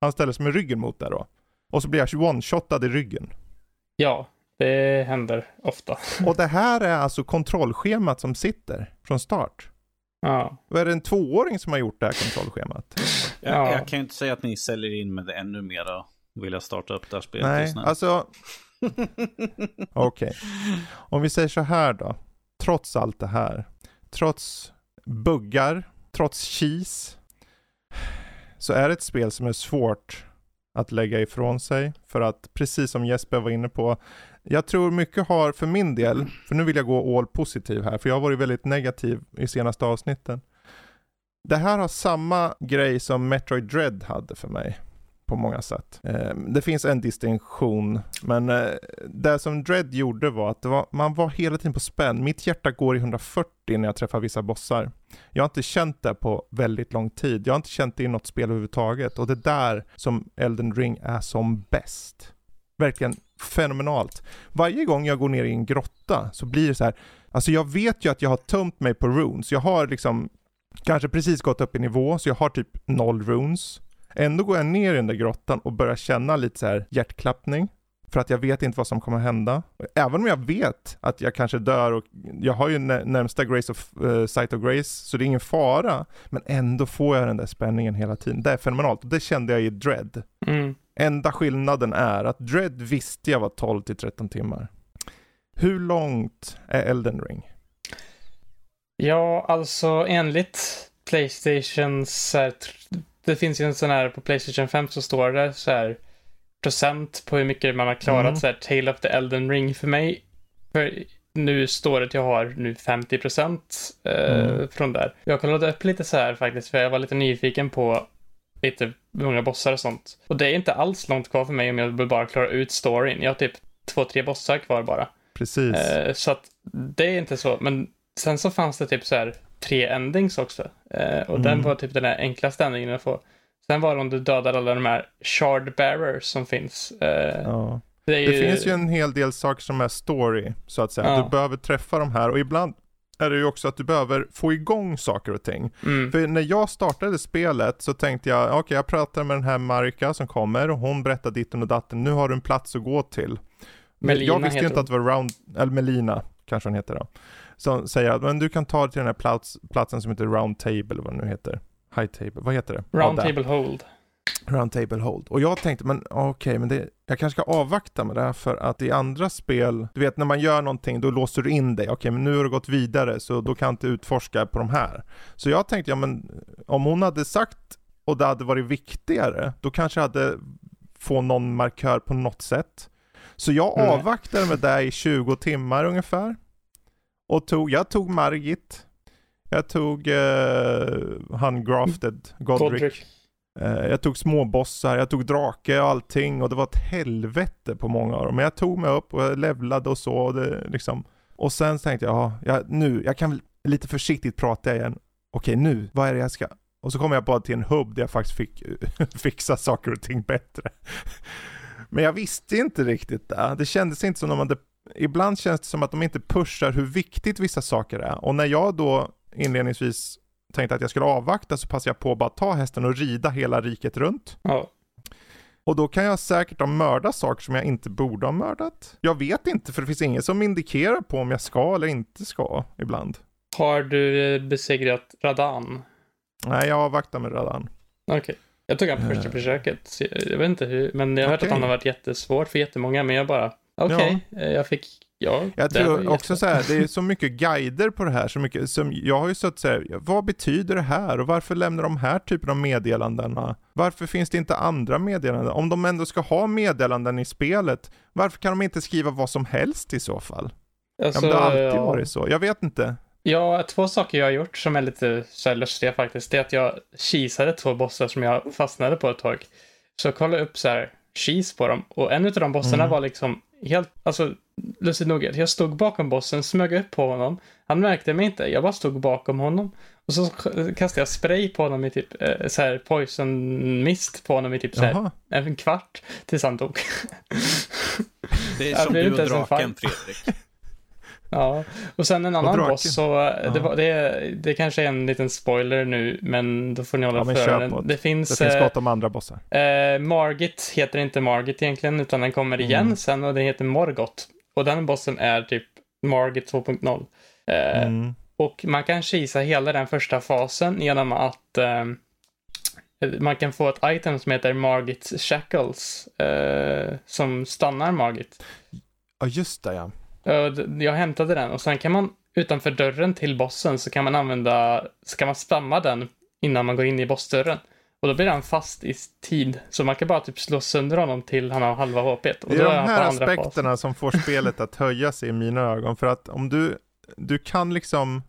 Han ställer sig med ryggen mot där då. Och så blir jag one-shotad i ryggen. Ja, det händer ofta. Och det här är alltså kontrollschemat som sitter från start. Ja. Vad är det en tvååring som har gjort det här kontrollschemat? Jag, Ja. jag kan ju inte säga att ni säljer in med det ännu mera. Vill jag starta upp det här spelet Nej, just nu. alltså okej. Om vi säger så här då. Trots allt det här. Trots buggar, trots cheese. Så är det ett spel som är svårt att lägga ifrån sig. För att precis som Jesper var inne på. Jag tror mycket har för min del, för nu vill jag gå all positiv här. För jag har varit väldigt negativ i senaste avsnitten. Det här har samma grej som Metroid Dread hade för mig på många sätt. Eh, det finns en distinktion, men eh, det som Dread gjorde var att det var, man var hela tiden på spänn. Mitt hjärta går i 140 när jag träffar vissa bossar. Jag har inte känt det på väldigt lång tid. Jag har inte känt det i något spel överhuvudtaget och det är där som Elden Ring är som bäst. Verkligen fenomenalt. Varje gång jag går ner i en grotta så blir det så här, alltså jag vet ju att jag har tömt mig på runes. Jag har liksom kanske precis gått upp i nivå, så jag har typ noll runes. Ändå går jag ner i den där grottan och börjar känna lite så här hjärtklappning. För att jag vet inte vad som kommer hända. Även om jag vet att jag kanske dör och jag har ju närmsta Grace of, uh, Sight of Grace, så det är ingen fara. Men ändå får jag den där spänningen hela tiden. Det är fenomenalt det kände jag i Dread. Mm. Enda skillnaden är att Dread visste jag var 12 till 13 timmar. Hur långt är Elden Ring? Ja, alltså enligt Playstations det finns ju en sån här på Playstation 5 så står det så här procent på hur mycket man har klarat Mm. så här Tale of the Elden Ring för mig. För nu står det att jag har nu 50 procent eh, Mm. från där. Jag kollade upp lite så här faktiskt för jag var lite nyfiken på lite många bossar och sånt. Och det är inte alls långt kvar för mig om jag vill bara klara ut storyn. Jag har typ två, tre bossar kvar bara. Precis. Eh, så att det är inte så. Men sen så fanns det typ så här tre endings också. Eh, och den Mm. var typ den där enklaste endingen att få. Sen var det om du dödar alla de här shard bearers som finns. Eh, Ja. det, är Det finns ju en hel del saker som är story, så att säga. Ja. Du behöver träffa de här och ibland är det ju också att du behöver få igång saker och ting. Mm, För när jag startade spelet så tänkte jag, okej jag pratar med den här Marika som kommer och hon berättar ditten och datten, nu har du en plats att gå till. Melina jag visste ju inte att det var Round, eller Melina kanske hon heter då. Som säger att, men du kan ta dig till den här plats, platsen som heter Round Table, vad det nu heter. High Table, vad heter det? Round Ja, table hold. Round Table Hold. Och jag tänkte, men okej, men det, jag kanske ska avvakta med det här för att i andra spel, du vet när man gör någonting då låser du in dig. Okej, men nu har du gått vidare så då kan jag inte utforska på de här. Så jag tänkte, ja men om hon hade sagt och det hade varit viktigare, då kanske jag hade få någon markör på något sätt. Så jag Mm. avvaktade med det i 20 timmar ungefär. Och tog, jag tog Margit. Jag tog eh, han Grafted, Godric. Godric. Eh, jag tog småbossar, jag tog drake och allting och det var ett helvete på många av dem. Men jag tog mig upp och jag levlade och så. Och, det, liksom. och sen tänkte jag, ja, jag, nu, jag kan väl lite försiktigt prata igen. Okej, nu, vad är det jag ska... Och så kom jag bara till en hubb där jag faktiskt fick fixa saker och ting bättre. Men jag visste inte riktigt det. Det kändes inte som om de hade... Ibland känns det som att de inte pushar hur viktigt vissa saker är. Och när jag då inledningsvis tänkte att jag skulle avvakta så passade jag på att bara ta hästen och rida hela riket runt. Ja. Och då kan jag säkert ha mördat saker som jag inte borde ha mördat. Jag vet inte för det finns ingen som indikerar på om jag ska eller inte ska ibland. Har du eh, besegrat Radan? Nej, jag avvaktar med Radan. Okej. Jag tog han på första Eh. försöket. Jag vet inte hur, men jag har hört att han har varit jättesvårt för jättemånga, men jag bara, okej, eh, jag fick, ja. Jag tror också så här, det är så mycket guider på det här, så mycket, som, jag har ju suttit så här, vad betyder det här och varför lämnar de här typen av meddelandena? Varför finns det inte andra meddelanden? Om de ändå ska ha meddelanden i spelet, varför kan de inte skriva vad som helst i så fall? Ja, Alltså, men det har alltid ja. varit så, jag vet inte. Ja, två saker jag har gjort som är lite så här lustiga faktiskt. Det är att jag kisade två bossar som jag fastnade på ett tag. Så jag kollade upp så här cheese på dem och en av de bossarna Mm. var liksom helt, alltså lustigt nog, jag stod bakom bossen, smög upp på honom. Han märkte mig inte, jag bara stod bakom honom. Och så kastade jag spray på honom i typ eh, så här poison mist på honom i typ så här en kvart tills han dog. Det är som du och draken. Fredrik. Ja, och sen en annan boss så, eh, det, var, det, det kanske är en liten spoiler nu, men då får ni hålla Ja, för den. Det finns, Det finns eh, gott om andra bossar. eh, Margit heter inte Margit egentligen, utan den kommer igen Mm. sen och den heter Morgoth. Och den bossen är typ Margit 2.0. Eh, Mm. Och man kan kisa hela den första fasen genom att eh, man kan få ett item som heter Margit Shackles, eh, som stannar Margit. Ja, just det ja. Jag hämtade den och sen kan man utanför dörren till bossen så kan man använda, så kan man spamma den innan man går in i bossdörren. Och då blir han fast i tid. Så man kan bara typ slå sönder honom till han har halva HP. Och Det är då de här aspekterna som får spelet att höja sig i mina ögon. För att om du, du kan liksom,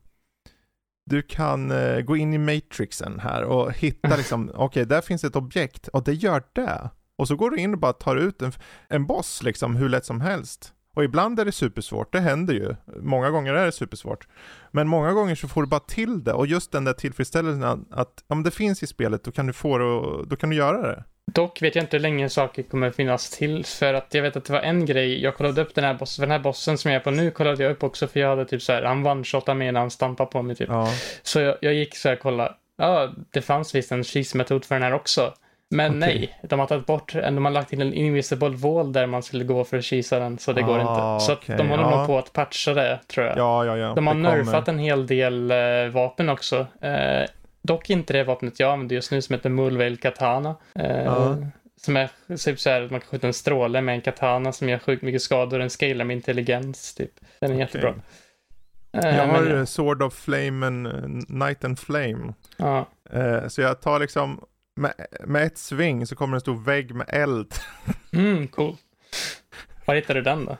du kan eh, gå in i matrixen här och hitta liksom, okej där finns ett objekt och det gör det. Och så går du in och bara tar ut en, en boss liksom hur lätt som helst. Och ibland är det supersvårt, det händer ju. Många gånger är det supersvårt. Men många gånger så får du bara till det och just den där tillfredsställelsen att, om det finns i spelet då kan du få det och då kan du göra det. Dock vet jag inte hur länge saker kommer finnas till. För att jag vet att det var en grej, jag kollade upp den här bossen, den här bossen som jag är på nu kollade jag upp också för jag hade typ så här, han one-shotade mig när han stampade på mig typ. Ja. Så jag, jag gick så här och kollade, ja, det fanns visst en cheese-metod för den här också. Men Okej. nej, de har tagit bort, de har lagt till en invisible wall där man skulle gå för att kisa den, så det går Ah, inte. Så okej, de håller ja. nog på att patcha det, tror jag. Ja, ja, ja. de har det kommer. nerfat en hel del eh, vapen också. Eh, dock inte det vapnet jag använder just nu som heter Mulveil Katana. Eh, Ja. Som är typ så här att man kan skjuta en stråle med en katana som gör sjukt mycket skador. Den scalar med intelligens, typ. Den är Okej. jättebra. Eh, Jag har men, eh, Sword of Flame and eh, Night and Flame. ja. Eh, så jag tar liksom, med, med ett sving så kommer en stor vägg med eld. Mm, cool. Var hittade du den då?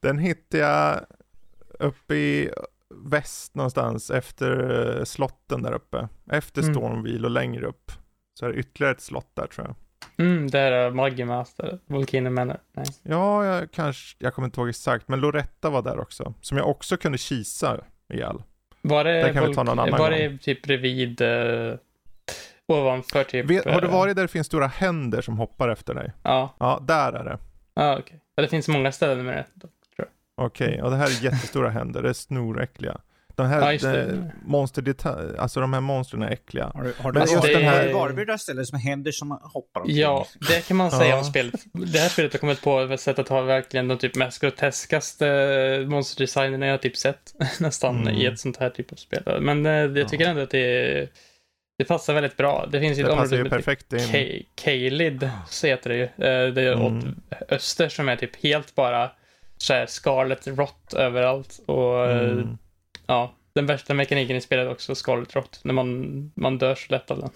Den hittar jag uppe i väst någonstans efter eh, slotten där uppe. Efter Mm. Stormwheel och längre upp. Så är det ytterligare ett slott där tror jag. Mm, det är Maggie Master, Volcano Manor. Nej. Ja, jag kanske, jag kommer inte ihåg exakt, men Loretta var där också. Som jag också kunde kisa ihjäl. Var det, Det kan vi ta någon annan var gång. det typ bredvid... eh, ovanför typ. Vet, har du eh, varit där det finns stora händer som hoppar efter dig? Ja, Ja, där är det. ja okej. Ja, det finns många ställen med det. Okej, och det här är jättestora händer, det är snoräckliga. De här Ja, de, det. monsterdeta- alltså de här monstren är äckliga. Har du, har du Men just varit, den här- du varit vid det där stället som händer som hoppar omkring? Ja, det kan man säga Ja. om spelet. Det här spelet har kommit på ett sätt att ha verkligen de typ mest groteskaste monsterdesignerna jag har typ sett nästan Mm. i ett sånt här typ av spel. Men eh, jag tycker ändå att det, det passar väldigt bra. Det finns ju Det ett område som heter in. Ka- Kalid, så heter det ju. Eh, Det är åt Mm. öster som är typ helt bara så här Scarlet Rot överallt. Och Mm. ja, den värsta mekaniken i spelet också Scarlet Rot, när man, man dör så lätt av den.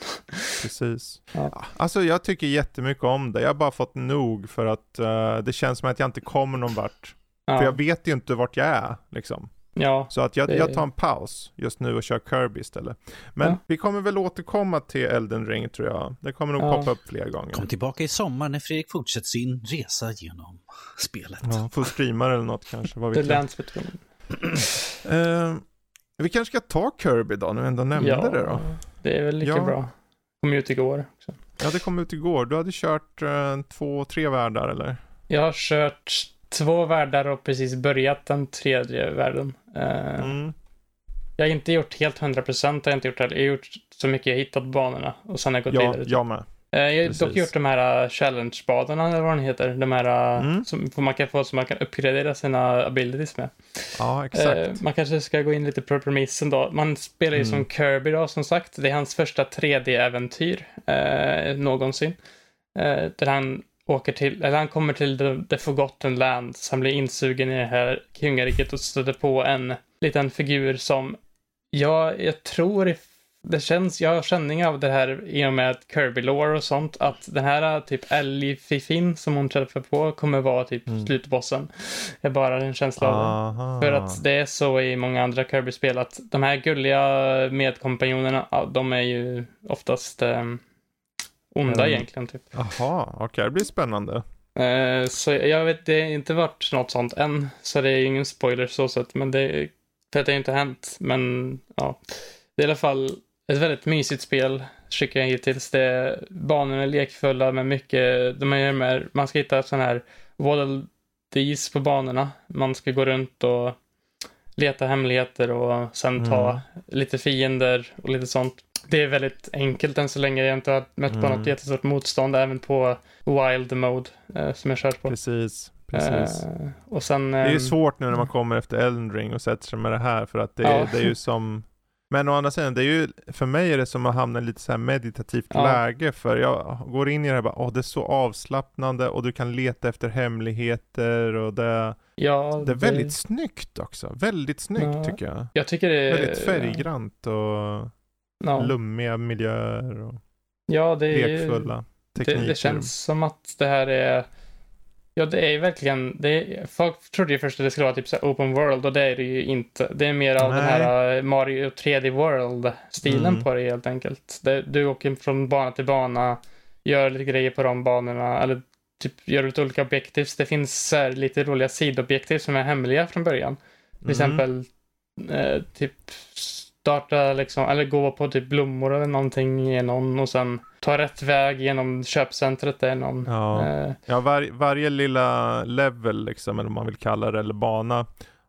Precis. Ja. Alltså jag tycker jättemycket om det. Jag har bara fått nog för att eh, det känns som att jag inte kommer någon vart. Ja, För jag vet ju inte vart jag är liksom. Ja, Så att jag, Det- jag tar en paus just nu och kör Kirby istället. Men Ja. vi kommer väl återkomma till Elden Ring tror jag. Det kommer nog Ja. poppa upp fler gånger. Kom tillbaka i sommar när Fredrik fortsätter sin resa genom spelet. Ja, får streama eller något kanske, vad vet jag. Eh, vi kanske ska ta Kirby då, vi ändå nämnde ja, det då. det är väl lika Ja. bra. Kom ut igår också. Ja, det kom ut igår. Du hade kört eh, två, tre världar eller? Jag har kört två världar och precis börjat den tredje världen. Eh, Mm. Jag har inte gjort helt 100% har jag inte gjort heller. Jag har gjort så mycket jag hittat banorna och sen har jag gått Ja, vidare. typ. jag med. Eh, Jag har dock gjort de här uh, challenge-banorna eller vad de heter. De här Mm. som man kan få så man kan uppgradera sina abilities med. Ja, exakt. Eh, man kanske ska gå in lite på premissen då. Man spelar ju Mm. som Kirby då, som sagt. Det är hans första 3D-äventyr eh, någonsin. Eh, där han åker till, eller han kommer till the, the Forgotten Lands. Han blir insugen i det här kungariket och stöter på en liten figur som jag, jag tror det känns, jag har känning av det här i och med Kirby-lore och sånt, att den här typ Ellie-Fifin som hon träffar på kommer vara typ Mm. slutbossen. Jag bara en känsla av det. För att det är så i många andra Kirby-spel att de här gulliga medkompanjonerna, ja, de är ju oftast eh, onda Mm. egentligen. Typ. Jaha, okej, det blir spännande. Eh, så jag vet, det har inte varit något sånt än, så det är ingen spoiler så sett, men det, för att det har inte hänt. Men ja, det är i alla fall ett väldigt mysigt spel, tycker jag hittills. Det, banorna är lekfulla med mycket, de är med, man ska hitta sån här waddle dees på banorna. Man ska gå runt och leta hemligheter och sen ta Mm. lite fiender och lite sånt. Det är väldigt enkelt än så länge. Jag har inte mött på Mm. något jättestort motstånd även på Wild Mode eh, som jag kört på. Precis, precis. Eh, och sen... det är ju ehm, svårt nu när man kommer efter Elden och sätter sig med det här för att det, Ja. det är ju som men å andra sidan, det är ju, för mig är det som att hamna i lite så här meditativt Ja. läge för jag går in i det här bara, åh det är så avslappnande och du kan leta efter hemligheter och det, Ja, det är väldigt snyggt också. Väldigt snyggt Ja. tycker jag. Jag tycker det är... Väldigt färggrant och Ja, lummiga miljöer och ja det är ju- lekfulla Det, tekniker. det känns som att det här är... Ja, det är ju verkligen... Det är, folk trodde ju först att det skulle vara typ så open world och det är det ju inte. Det är mer av den Nej. här eh, Mario 3D World-stilen Mm. på det helt enkelt. Det, du åker från bana till bana, gör lite grejer på de banorna, eller typ gör lite olika objektiv. Det finns här, lite roliga sidobjektiv som är hemliga från början. Till Mm. exempel eh, typ starta liksom, eller gå på typ blommor eller någonting i någon och sen ta rätt väg genom köpcentret där någon. Ja. Eh, Ja, var, varje lilla level liksom, eller vad man vill kalla det, eller bana,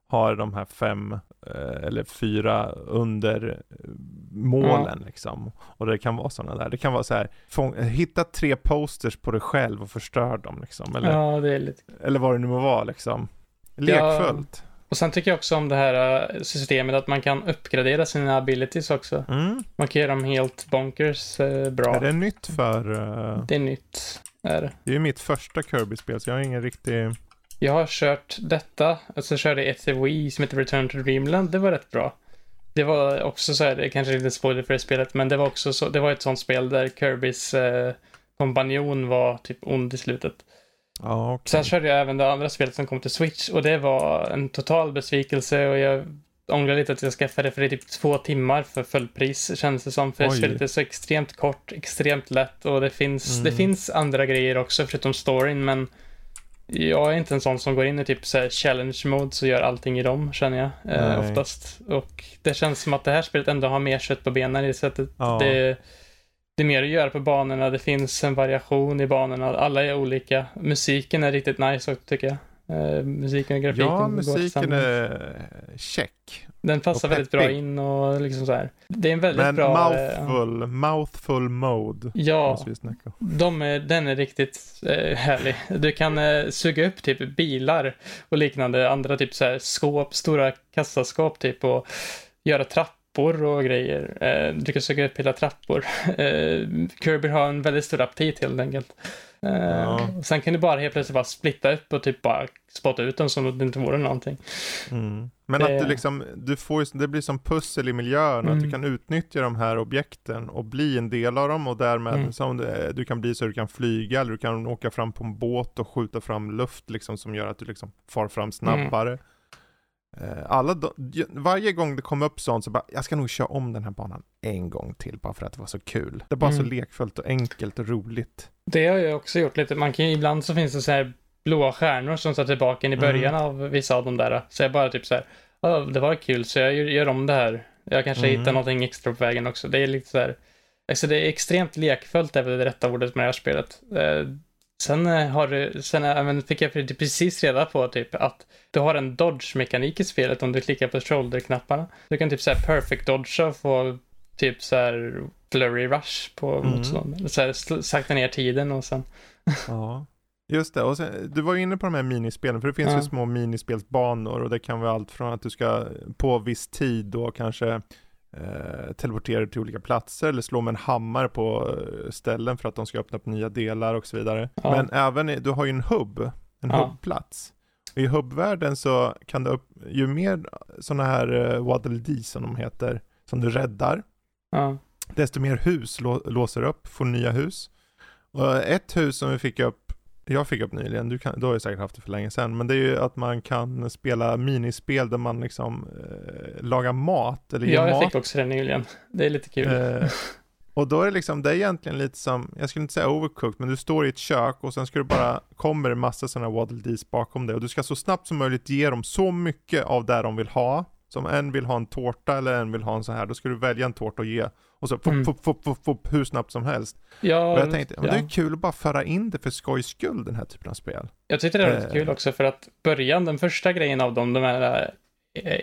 har de här fem eh, eller fyra under eh, målen liksom. Och det kan vara sådana där. Det kan vara så här, fång, hitta tre posters på dig själv och förstör dem liksom. Eller, ja, lite... eller vad det nu må vara liksom. Lekfullt. Och sen tycker jag också om det här eh, systemet att man kan uppgradera sina abilities också. Mm. Man kan göra dem helt bonkers eh, bra. Är det nytt för... eh, Det är nytt. Är det. det är ju mitt första Kirby-spel så jag har ingen riktig... Jag har kört detta, alltså körde ett till Wii som heter Return to Dreamland. Det var rätt bra. Det var också så här, det är kanske lite spoiler för det spelet, men det var också så, det var ett sånt spel där Kirbys eh, kompanjon var typ ond i slutet. Ja, okej. Sen körde jag även det andra spelet som kom till Switch och det var en total besvikelse och jag ångrar lite att jag skaffade det för det är typ två timmar för fullpris känns det som. För Oj. spelet är så extremt kort, extremt lätt och det finns, Mm. det finns andra grejer också förutom storyn men jag är inte en sån som går in i typ så här challenge mode så gör allting i dem känner jag eh, oftast. Och det känns som att det här spelet ändå har mer kött på benen i sättet. Ja. Det, det är mer att göra på banorna. Det finns en variation i banorna. Alla är olika. Musiken är riktigt nice också tycker jag. Uh, musiken och grafiken Ja, musiken är check. Den passar väldigt bra in och liksom så här. Det är en väldigt Men bra... eh, mouthful, mouthful mode. Ja, de är, den är riktigt eh, härlig. Du kan eh, suga upp typ bilar och liknande, andra typ så här skåp, stora kassaskåp typ och göra trappor och grejer. Eh, du kan suga upp hela trappor. Eh, Kirby har en väldigt stor aptit helt enkelt. Eh, Ja. Sen kan du bara helt plötsligt bara splitta upp och typ bara spotta ut dem som om det inte vore någonting. Mm. Men Det- att du liksom, du får, det blir som pussel i miljön, att du Mm. kan utnyttja de här objekten och bli en del av dem och därmed Mm. som du, du kan bli så du kan flyga eller du kan åka fram på en båt och skjuta fram luft liksom som gör att du liksom far fram snabbare. Eh, Alla de, varje gång det kom upp sånt så bara, jag ska nog köra om den här banan en gång till bara för att det var så kul. Det är bara så Mm. lekfullt och enkelt och roligt. Det har jag också gjort lite. Man kan ju, ibland så finns det så här blåa stjärnor som står tillbaka in i Mm. början av vissa av de där. Så jag bara typ så här, "Ja, det var kul så jag gör, gör om det här. Jag kanske Mm. hittar någonting extra på vägen också. Det är lite så här, alltså det är extremt lekfullt är väl det rätta ordet med det här spelet. Eh, sen eh, har du, sen även fick jag pre- precis reda på typ att du har en dodge-mekanik i spelet om du klickar på shoulder-knapparna. Du kan typ så här perfect dodge och få typ så här flurry rush på Mm. motståndaren. Så här sakta ner tiden och sen Ja. Just det, och sen, du var ju inne på de här minispelen, för det finns Ja. ju små minispelsbanor och det kan vara allt från att du ska på viss tid då kanske eh, teleportera dig till olika platser eller slå med en hammare på eh, ställen för att de ska öppna upp nya delar och så vidare. Ja. Men även, du har ju en hubb, en Ja. hubbplats. I hubbvärlden så kan du, upp, ju mer sådana här eh, Waddle Dee som de heter, som du räddar, Ja. desto mer hus lå, låser upp, får nya hus. Och ett hus som vi fick upp, jag fick upp nyligen, du, kan, du har ju säkert haft det för länge sedan, men det är ju att man kan spela minispel där man liksom eh, lagar mat eller ja, jag mat. fick också det nyligen. Det är lite kul. Eh, och då är det liksom, det är egentligen lite som, jag skulle inte säga overcooked, men du står i ett kök och sen ska du bara, kommer en massa sådana waddle dees bakom dig och du ska så snabbt som möjligt ge dem så mycket av det de vill ha. Som en vill ha en tårta eller en vill ha en så här, då ska du välja en tårta och ge. Och så Mm. fupp, fupp, fupp, hur snabbt som helst. ja, Och jag tänkte, ja. det är kul att bara föra in det för skojs skull, den här typen av spel. Jag tyckte det var lite Eh. kul också för att början, den första grejen av dem, de här,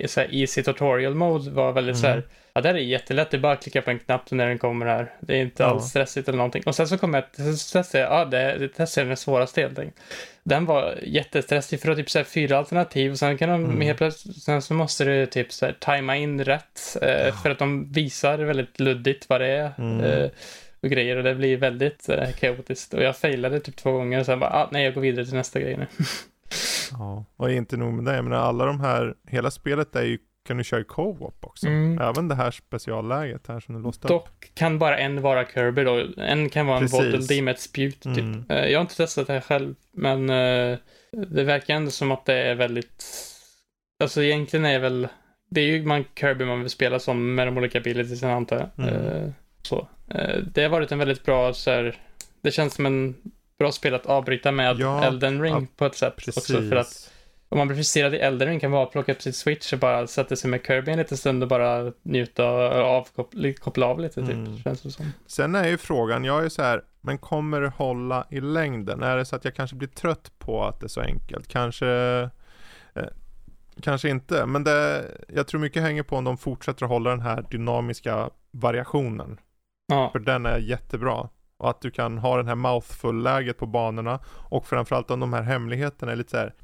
så här easy tutorial mode var väldigt så här, Mm. ja det här är jättelätt, det är bara att klicka på en knapp när den kommer här. Det är inte Ja. alls stressigt eller någonting. Och sen så kom jag, testade jag, ja det, det testade jag den svåraste helt enkelt. Den var jättestressig för att typ så här fyra alternativ och sen kan de Mm. helt plötsligt, sen så måste du typ så här tajma in rätt eh, för att de visar väldigt luddigt vad det är. Mm. Eh, och grejer och det blir väldigt eh, kaotiskt. Och jag failade typ två gånger och sen bara, ah, nej jag går vidare till nästa grej nu. Ja. Och inte nog med det, jag menar alla de här, hela spelet är ju, kan du köra i co-op också. Mm. Även det här specialläget här som du låste upp. Dock kan bara en vara Kirby då. En kan vara en Precis. Bottle D med ett spjut typ. Mm. Eh, jag har inte testat det här själv, men eh, det verkar ändå som att det är väldigt... Alltså egentligen är väl... Det är ju man Kirby man vill spela som med de olika abilitiesen antar jag. Mm. Eh, så. Det har varit en väldigt bra så här, Det känns som en bra spel att avbryta med Ja, Elden Ring ja, på ett sätt Precis. också. För att om man blir frustrerad i Elden Ring kan man bara plocka upp sitt switch och bara sätta sig med Kirby en liten stund och bara njuta och avkoppla koppla av lite typ. Mm. Känns det som. Sen är ju frågan, jag är så här, men kommer det hålla i längden? Är det så att jag kanske blir trött på att det är så enkelt? Kanske, eh, kanske inte, men det, jag tror mycket hänger på om de fortsätter att hålla den här dynamiska variationen. Ja. För den är jättebra. Och att du kan ha den här mouthful-läget på banorna. Och framförallt om de här hemligheterna är lite så här,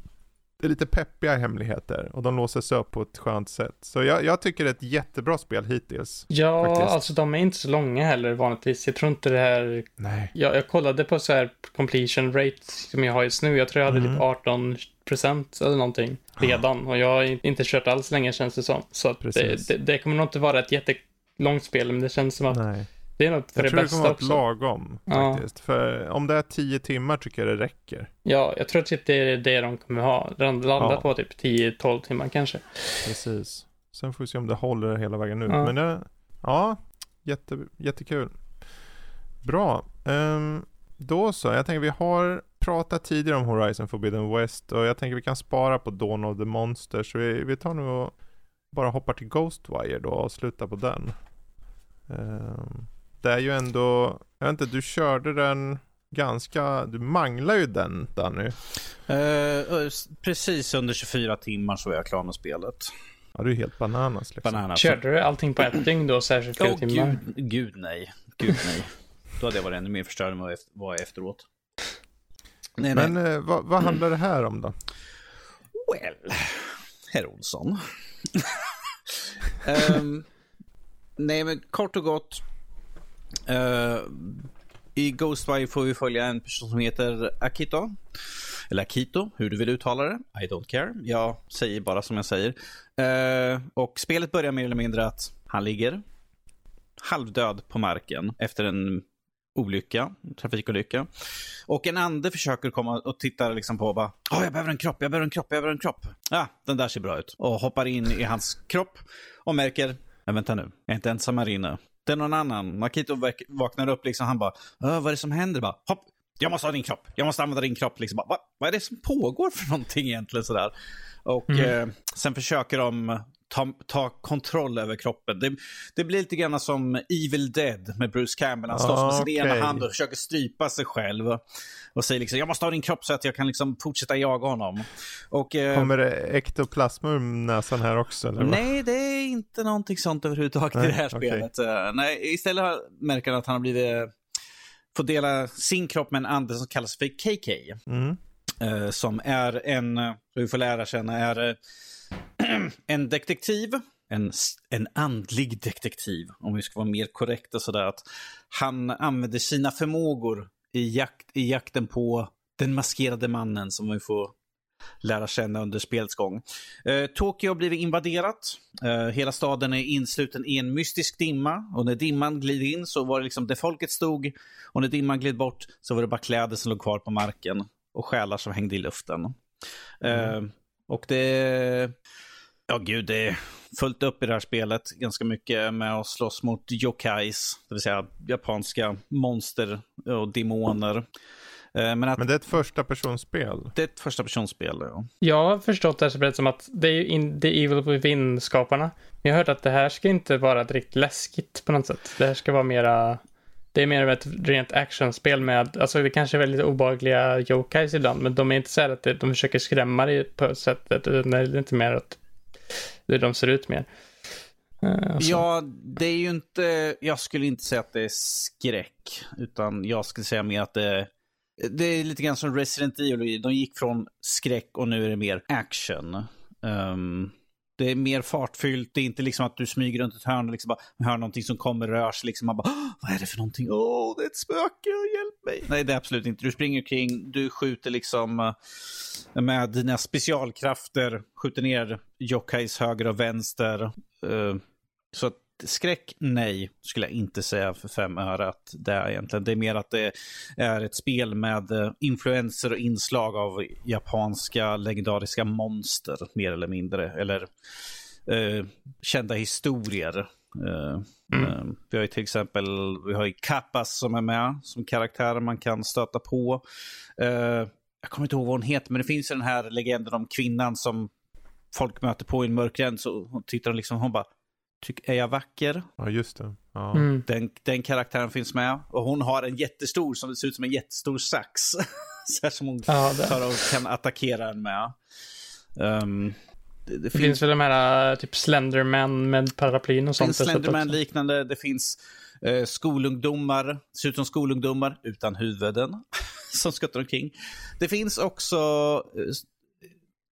det är lite peppiga hemligheter. Och de låses upp på ett skönt sätt. Så jag, jag tycker det är ett jättebra spel hittills. Ja, Faktiskt. alltså de är inte så långa heller vanligtvis. Jag tror inte det här... Nej. Jag, jag kollade på så här completion rate som jag har just nu. Jag tror jag hade Mm. typ 18 procent eller någonting redan. Och jag har inte kört alls länge känns det som. Så det, Precis. det, det kommer nog inte vara ett jättelångt spel, men det känns som att Nej. Det är nog för Jag det tror det bästa kommer vara lagom Ja. faktiskt. För om det är 10 timmar tycker jag det räcker. Ja, jag tror att typ det är det de kommer ha. De landar Ja. på typ 10-12 timmar kanske. Precis. Sen får vi se om det håller hela vägen ut. Ja. Men det, ja, jätte, jättekul. Bra. Ehm, då så, jag tänker vi har pratat tidigare om Horizon Forbidden West och jag tänker vi kan spara på Dawn of the Monsters. Så vi, vi tar nu och bara hoppar till Ghostwire då och slutar på den. Ehm, det är ju ändå, jag vet inte, du körde den ganska, du manglar ju den Danny. Uh, precis under 24 timmar så är jag klar med spelet. Ja, det är ju helt bananas liksom. Bananas. Körde du allting på ett dygn då, särskilt flera oh, timmar? Gud, gud nej. Gud nej. Då hade jag varit ännu mer förstörd än vad jag var efteråt. Nej, Men nej. Eh, vad, vad handlar det här om då? Well, herr Olsson. um, nej, men kort och gott. Uh, I Ghostwire får vi följa en person som heter Akito. Eller Akito, hur du vill uttala det. I don't care. Jag säger bara som jag säger. Uh, och spelet börjar mer eller mindre att han ligger halvdöd på marken efter en olycka, trafikolycka. Och en ande försöker komma och titta liksom på bara, oh, jag behöver en kropp, jag behöver en kropp, jag behöver en kropp. Ja, ah, den där ser bra ut. Och hoppar in i hans kropp och märker, men vänta nu, jag är inte ensam här inne. Det är någon annan. Makito vaknar upp liksom, han bara, vad är det som händer? Bara, hopp, jag måste ha din kropp, jag måste använda din kropp. Liksom. Bara, vad är det som pågår för någonting egentligen sådär? Och mm. eh, sen försöker de ta, ta kontroll över kroppen. Det, det, blir lite grann som Evil Dead med Bruce Campbell. Han slåss med sin okay. ena hand och försöker strypa sig själv. Och säger liksom, jag måste ha din kropp så att jag kan liksom fortsätta jaga honom. Och, eh, Kommer det ektoplasma ur näsan här också? Eller nej, det är inte någonting sånt överhuvudtaget nej, i det här okay. spelet. Uh, nej, istället märker han att han har blivit, får dela sin kropp med en ande som kallas för KK. Mm. Uh, som är en, vi får lära känna, är en detektiv, en, en andlig detektiv, om vi ska vara mer korrekta sådär, att han använder sina förmågor i, jakt, i jakten på den maskerade mannen som vi får lära känna under spelets gång. Eh, Tokyo har blivit invaderat. Eh, hela staden är insluten i en mystisk dimma och när dimman glider in så var det liksom där folket stod och när dimman gled bort så var det bara kläder som låg kvar på marken och själar som hängde i luften. Eh, mm. Och det Ja, gud, det är fullt upp i det här spelet. Ganska mycket med att slåss mot yokais, det vill säga japanska monster och demoner. Eh, men, att, Men det är ett första personspel? Det är ett första personspel, ja. Jag har förstått det här spelet som att det är in, The Evil Within-skaparna. Jag har hört att det här ska inte vara direkt läskigt på något sätt. Det här ska vara mera... Det är mer av ett rent actionspel med, alltså det kanske är väldigt obehagliga yokais ibland, men de är inte så här att de försöker skrämma dig på sättet, det är inte mer att hur de ser ut mer. Eh, ja, det är ju inte, jag skulle inte säga att det är skräck, utan jag skulle säga mer att det, det är lite grann som Resident Evil. De gick från skräck och nu är det mer action. Um, det är mer fartfyllt, det är inte liksom att du smyger runt ett hörn och liksom bara hör någonting som kommer och rör sig. Liksom man bara, vad är det för någonting? Åh, oh, det är ett spöke, hjälp mig. Nej, det är absolut inte. Du springer kring, du skjuter liksom eh, med dina specialkrafter, skjuter ner Jokais höger och vänster. Eh, så att skräck, nej, skulle jag inte säga för fem öre att det är egentligen. Det är mer att det är ett spel med uh, influenser och inslag av japanska legendariska monster, mer eller mindre. Eller uh, kända historier. Uh, mm. vi har ju till exempel vi har ju Kappas som är med som karaktär man kan stöta på. jag kommer inte ihåg vad hon heter, men det finns ju den här legenden om kvinnan som folk möter på i en mörk gräns och tittar liksom, hon bara Tyck, är jag vacker? Ja, just det. Ja. Mm. Den, den karaktären finns med. Och hon har en jättestor, som ser ut som en jättestor sax. så här som hon ja, tar och kan attackera en med. Um, det, det, det finns... finns väl de här typ Slenderman med paraplyn och sånt. Det finns Slenderman-liknande. Det finns uh, skolungdomar, ser ut som skolungdomar utan huvuden. som skuttar omkring. Det finns också uh,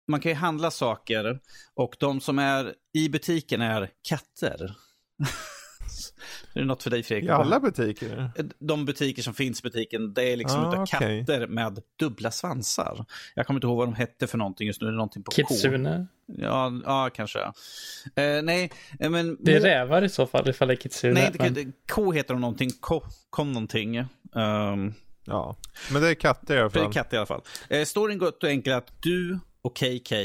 man kan ju handla saker och de som är i butiken är katter. är det något för dig Fredrik? I alla butiker? De butiker som finns i butiken, det är liksom ah, utav okay. katter med dubbla svansar. Jag kommer inte ihåg vad de hette för någonting just nu. Det är någonting på Kitsune? K. Ja, ja kanske. Uh, nej, eh, men... Det är rävar i så fall ifall det är Kitsune. Nej, det, men... K heter de någonting. K, kom någonting. Um... Ja, men det är katter i alla fall. Det är katter i alla fall. Uh, storyn går och enkelt att du och KK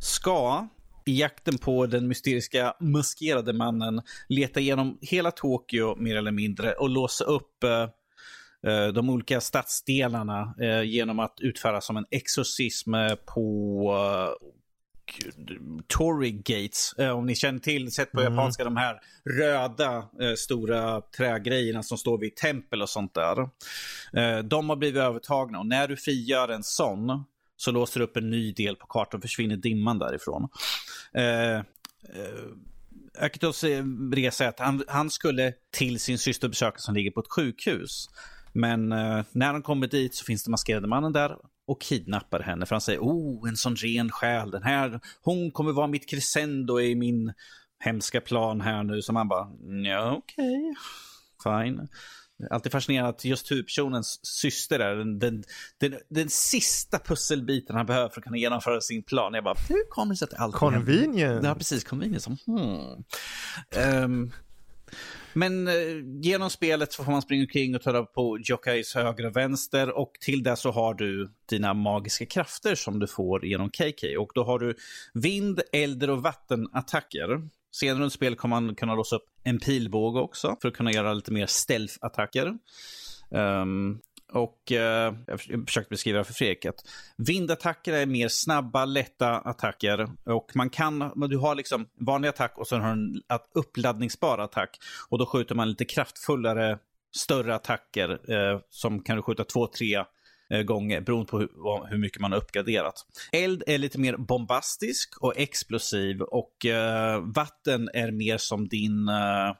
ska i jakten på den mysteriska maskerade mannen leta igenom hela Tokyo mer eller mindre och låsa upp uh, de olika stadsdelarna uh, genom att utföra som en exorcism på uh, Tory Gates. Eh, om ni känner till, sett på mm. japanska, de här röda eh, stora trägrejerna som står vid tempel och sånt där. Eh, de har blivit övertagna och när du frigör en sån så låser du upp en ny del på kartan och försvinner dimman därifrån. Eh, eh, Akitos eh, resa är att han, han skulle till sin syster besöka som ligger på ett sjukhus. Men eh, när han kommer dit så finns den maskerade mannen där och kidnappar henne. För han säger, oh, en sån ren själ. Den här, hon kommer vara mitt crescendo i min hemska plan här nu. Så man bara, ja okej, okay. fine. Alltid fascinerad att just huvudpersonens syster är den, den, den, den, sista pusselbiten han behöver för att kunna genomföra sin plan. Jag bara, hur kommer det sig att allt Convenient. Ja, precis. Convenient. Hmm. Um, men eh, genom spelet så får man springa omkring och ta på Jokais höger och vänster och till det så har du dina magiska krafter som du får genom KK. Och då har du vind, eld och vattenattacker. Senare under spel kommer man kunna låsa upp en pilbåge också för att kunna göra lite mer stealth-attacker. Um, och uh, jag försökte beskriva för Fredrik att vindattacker är mer snabba, lätta attacker. Och man kan, du har liksom vanlig attack och sen har du en uppladdningsbar attack. Och då skjuter man lite kraftfullare, större attacker eh, som kan du skjuta två, tre Eh, gånger beroende på hur, hur, mycket man har uppgraderat. Eld är lite mer bombastisk och explosiv och eh, vatten är mer som din eh,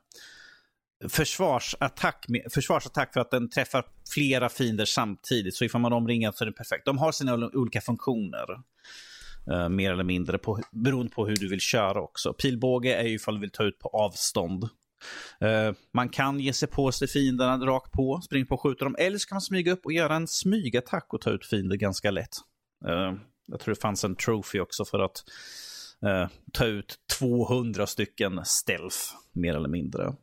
försvarsattack, försvarsattack för att den träffar flera fiender samtidigt. Så ifall man omringar så är det perfekt. De har sina olika funktioner. Uh, mer eller mindre på, beroende på hur du vill köra också. Pilbåge är ju ifall du vill ta ut på avstånd. Uh, man kan ge sig på sig fienderna rakt på, springa på och skjuta dem. Eller så kan man smyga upp och göra en smygattack och ta ut fiender ganska lätt. Uh, jag tror det fanns en trophy också för att ta ut 200 stycken stealth, mer eller mindre.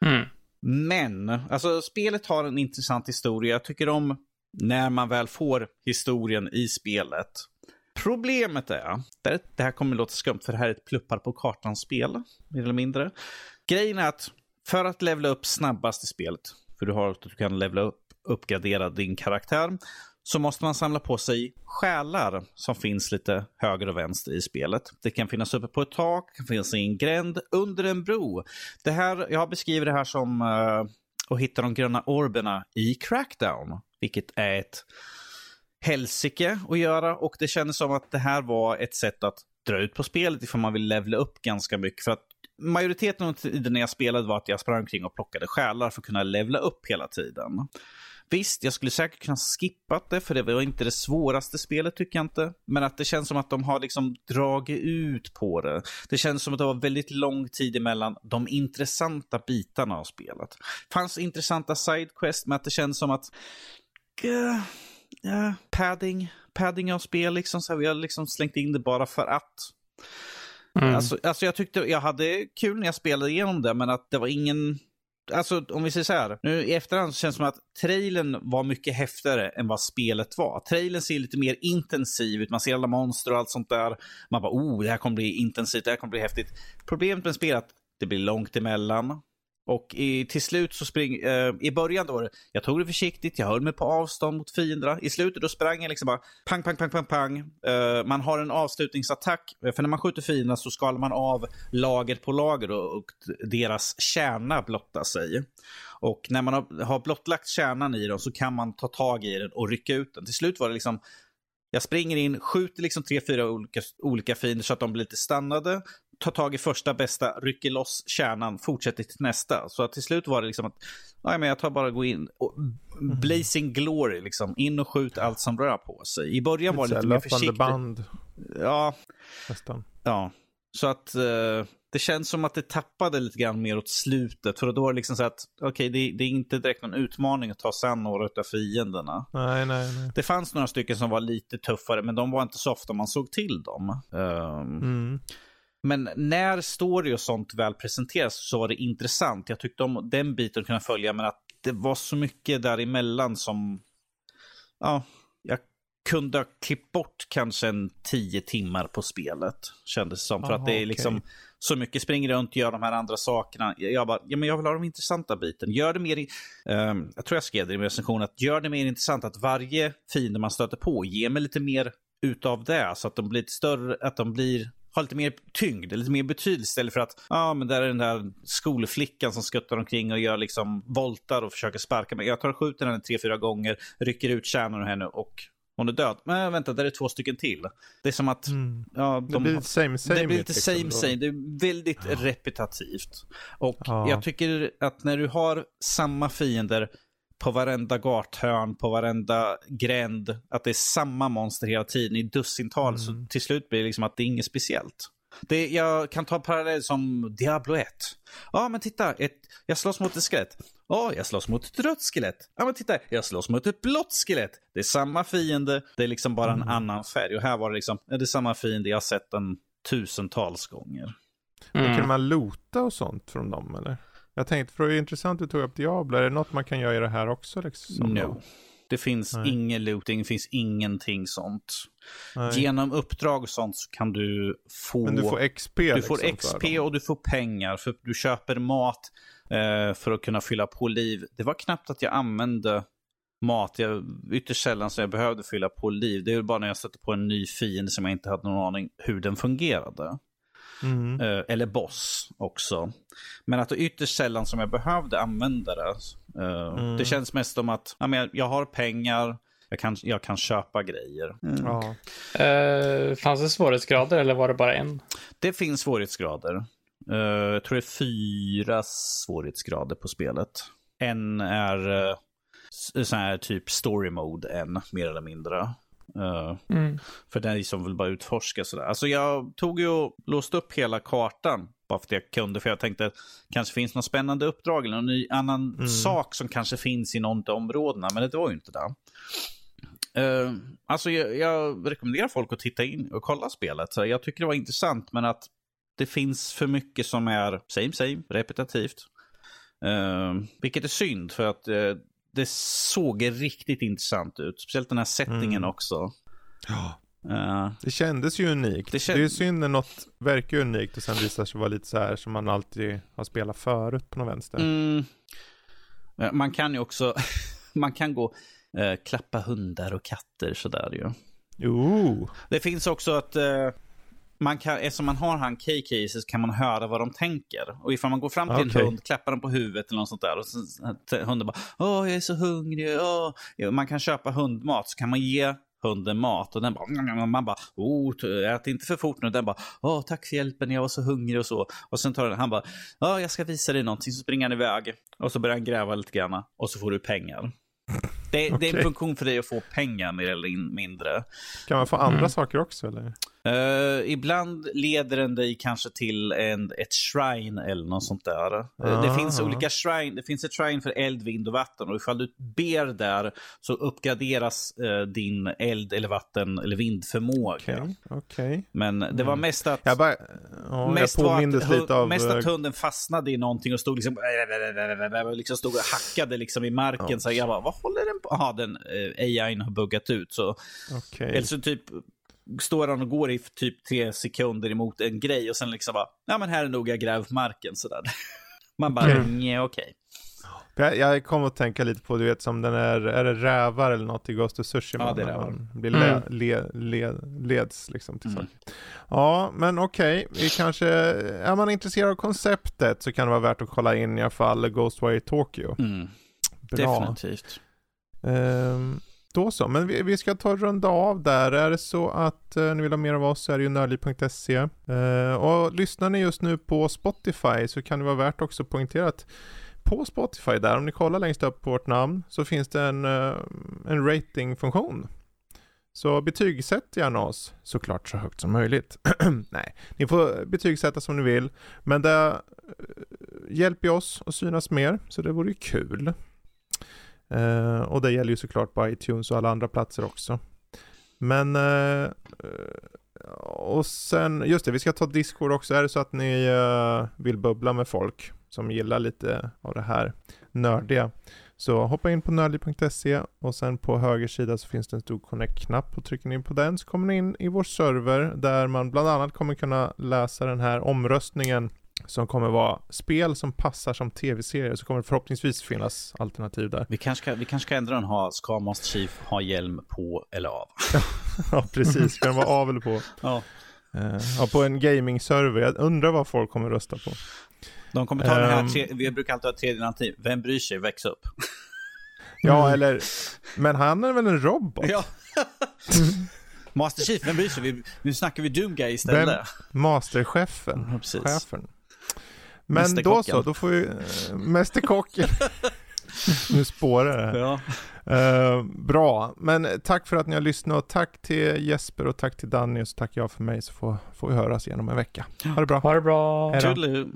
Mm. Men, alltså spelet har en intressant historia. Jag tycker om när man väl får historien i spelet. Problemet är, det här kommer låta skumt för det här är ett pluppar på kartan-spel, mer eller mindre. Grejen är att för att levla upp snabbast i spelet, för du har att du kan levla upp, uppgradera din karaktär, så måste man samla på sig själar som finns lite höger och vänster i spelet. Det kan finnas uppe på ett tak, det kan finnas i en gränd, under en bro. Det här, jag beskriver det här som uh, att hitta de gröna orberna i Crackdown, vilket är ett helsike att göra och det kändes som att det här var ett sätt att dra ut på spelet ifall man vill levla upp ganska mycket. För att majoriteten av tiden när jag spelade var att jag sprang omkring och plockade själar för att kunna levla upp hela tiden. Visst, jag skulle säkert kunna skippa det, för det var inte det svåraste spelet tycker jag inte. Men att det känns som att de har liksom dragit ut på det. Det känns som att det var väldigt lång tid emellan de intressanta bitarna av spelet. Det fanns intressanta sidequest, men att det känns som att... Uh, uh, padding, padding av spel liksom. Så vi har liksom slängt in det bara för att. Mm. Alltså, alltså jag tyckte jag hade kul när jag spelade igenom det, men att det var ingen alltså om vi säger så här, nu i efterhand så känns det som att trailern var mycket häftigare än vad spelet var. Trailern ser lite mer intensiv ut, man ser alla monster och allt sånt där. Man bara, oh, det här kommer bli intensivt, det här kommer bli häftigt. Problemet med spelet är att det blir långt emellan. Och i, till slut så spring, eh, i början då, jag tog det försiktigt, jag höll mig på avstånd mot fienderna. I slutet då sprang jag liksom bara pang, pang, pang, pang, pang. Eh, man har en avslutningsattack, eh, för när man skjuter fienderna så skalar man av lager på lager och, och deras kärna blottar sig. Och när man har, har blottlagt kärnan i dem så kan man ta tag i den och rycka ut den. Till slut var det liksom jag springer in, skjuter liksom tre, fyra olika, olika fiender så att de blir lite stannade tar tag i första bästa, rycker loss kärnan, fortsätter till nästa. Så att till slut var det liksom att nej, men jag tar bara gå in och mm. blazing glory, liksom. in och skjut allt som rör på sig. I början var det lite mer försiktigt. band. Ja. Nästan. Ja. Så att uh, det känns som att det tappade lite grann mer åt slutet. För då var det liksom så att, okej, okay, det, det, är inte direkt någon utmaning att ta sig an några av fienderna. Nej, nej, nej. Det fanns några stycken som var lite tuffare, men de var inte så ofta man såg till dem. Um, mm. Men när story och sånt väl presenteras så var det intressant. Jag tyckte om den biten kunna följa, men att det var så mycket däremellan som... Ja, jag kunde ha klippt bort kanske en tio timmar på spelet, kändes det som. För Aha, att det är liksom okay. så mycket springer runt gör de här andra sakerna. Jag bara, ja men jag vill ha de intressanta biten. Gör det mer, um, jag tror jag skrev det i recensionen, att gör det mer intressant att varje fiende man stöter på ger mig lite mer utav det. Så att de blir större, att de blir har lite mer tyngd, lite mer betydelse istället för att ja, men där är den där skolflickan som skuttar omkring och gör liksom voltar och försöker sparka mig. Jag tar och skjuter henne tre, fyra gånger, rycker ut kärnan ur henne och hon är död. Men vänta, där är två stycken till. Det är som att... Mm. Ja, de, det blir lite same same. Det blir lite liksom, same same. Det är väldigt ja. repetitivt. Och ja. jag tycker att när du har samma fiender på varenda gathörn, på varenda gränd, att det är samma monster hela tiden i dussintal, mm. så till slut blir det liksom att det är inget speciellt. Det, jag kan ta parallell som Diablo 1. Ja, men titta, ett, jag slåss mot ett skelett. Ja, jag slåss mot ett rött skelett. Ja, men titta, jag slåss mot ett blått skelett. Det är samma fiende, det är liksom bara en mm. annan färg. Och här var det liksom, det är samma fiende, jag har sett den tusentals gånger. Mm. kan man lota och sånt från dem eller? Jag tänkte, för det är intressant att du tog upp Diablo, är det något man kan göra i det här också? Liksom? No. Det finns Nej. ingen looting, det finns ingenting sånt. Nej. Genom uppdrag och sånt så kan du få... Men du får XP Du liksom får XP och du får pengar. För du köper mat eh, för att kunna fylla på liv. Det var knappt att jag använde mat. Jag, ytterst sällan så jag behövde fylla på liv. Det är bara när jag stötte på en ny fiende som jag inte hade någon aning hur den fungerade. Mm. Eh, eller boss också. Men att det ytterst sällan som jag behövde använda det. Eh, mm. Det känns mest som att ja, men jag har pengar, jag kan, jag kan köpa grejer. Mm. Ja. Uh, fanns det svårighetsgrader eller var det bara en? Det finns svårighetsgrader. Uh, jag tror det är fyra svårighetsgrader på spelet. En är uh, sån här typ story mode, en mer eller mindre. Uh, mm. För den som vill bara utforska sådär. Alltså jag tog ju och låste upp hela kartan bara för att jag kunde. För jag tänkte att det kanske finns något spännande uppdrag eller någon ny, annan mm. sak som kanske finns i något av områdena. Men det var ju inte det. Uh, alltså jag, jag, rekommenderar folk att titta in och kolla spelet. Så jag tycker det var intressant men att det finns för mycket som är same same, repetitivt. Uh, vilket är synd för att uh, det såg riktigt intressant ut. Speciellt den här settingen mm. också. Ja. Uh, det kändes ju unikt. Det, känd... det är ju synd när något verkar unikt och sen visar sig vara lite så här som man alltid har spelat förut på något vänster. Mm. Man kan ju också, man kan gå uh, klappa hundar och katter sådär ju. Jo. Det finns också att uh, man kan, eftersom man har han KK så kan man höra vad de tänker. Och ifall man går fram till okay. en hund, klappar den på huvudet eller något sånt där och så, hunden bara Åh, jag är så hungrig. Åh. Man kan köpa hundmat så kan man ge hunden mat och den bara, man bara, oh, ät inte för fort nu. Den bara, åh, tack för hjälpen, jag var så hungrig och så. Och sen tar den, han bara, ja, jag ska visa dig någonting. Så springer han iväg och så börjar han gräva lite grann och så får du pengar. Det, okay. det är en funktion för dig att få pengar mer eller mindre. Kan man få andra mm. saker också eller? Uh, ibland leder den dig kanske till en, ett shrine eller något sånt där. Uh, det finns olika shrine. Det finns ett shrine för eld, vind och vatten. Och ifall du ber där så uppgraderas uh, din eld eller vatten eller vindförmåga. Okay, okay. Men det var mm. mest att... Jag, bara, oh, mest jag var att, lite av... Mest att hunden fastnade i någonting och stod liksom, liksom stod och hackade liksom i marken. Oh. Så jag bara, vad håller den på? Jaha, den uh, AIn har buggat ut. Så. Okay. Eller så typ står han och går i typ tre sekunder emot en grej och sen liksom bara, ja men här är nog jag grävt marken sådär. Man bara, mm. nej okej. Okay. Jag, jag kommer att tänka lite på, du vet som den är, är det rävar eller något i Ghost of Tsushima? Ja, det är rävar. Blir le, mm. le, le, leds liksom till mm. Ja, men okej, okay. vi kanske, är man intresserad av konceptet så kan det vara värt att kolla in i alla fall Ghostwire Tokyo. Mm. Definitivt. Um, då så, men vi, vi ska ta och runda av där. Är det så att eh, ni vill ha mer av oss så är det ju nördliv.se. Eh, och lyssnar ni just nu på Spotify så kan det vara värt också att poängtera att på Spotify där, om ni kollar längst upp på vårt namn, så finns det en, eh, en ratingfunktion. Så betygsätt gärna oss, såklart så högt som möjligt. Nej, ni får betygsätta som ni vill, men det eh, hjälper oss att synas mer, så det vore ju kul. Eh, och det gäller ju såklart på iTunes och alla andra platser också. Men, eh, eh, och sen, just det, vi ska ta Discord också. Är det så att ni eh, vill bubbla med folk som gillar lite av det här nördiga, så hoppa in på nördig.se och sen på höger sida så finns det en stor connect-knapp och trycker ni in på den så kommer ni in i vår server där man bland annat kommer kunna läsa den här omröstningen som kommer vara spel som passar som tv-serier, så kommer det förhoppningsvis finnas alternativ där. Vi kanske ska, vi kanske ska ändra den, ha, ska Master Chief ha hjälm på eller av? ja, precis. Ska den vara av eller på? Ja. Eh, ja, på en gaming-server. Jag undrar vad folk kommer rösta på. De kommer ta den här, Ehm. tre, vi brukar alltid ha tredje alternativ. Vem bryr sig? Väx upp. Ja, eller... Men han är väl en robot? Ja. Master Chief, vem bryr sig? Vi, nu snackar vi Doomguy istället. Masterchefen. Ja, precis. Chefen. Men då så, då får vi... Äh, Mästerkocken. nu spårar det. Ja. Eh, bra, men tack för att ni har lyssnat tack till Jesper och tack till Danny och så tackar jag för mig så får, får vi höras igen om en vecka. Ha det bra. Ha det bra. Hej då. Toodaloo.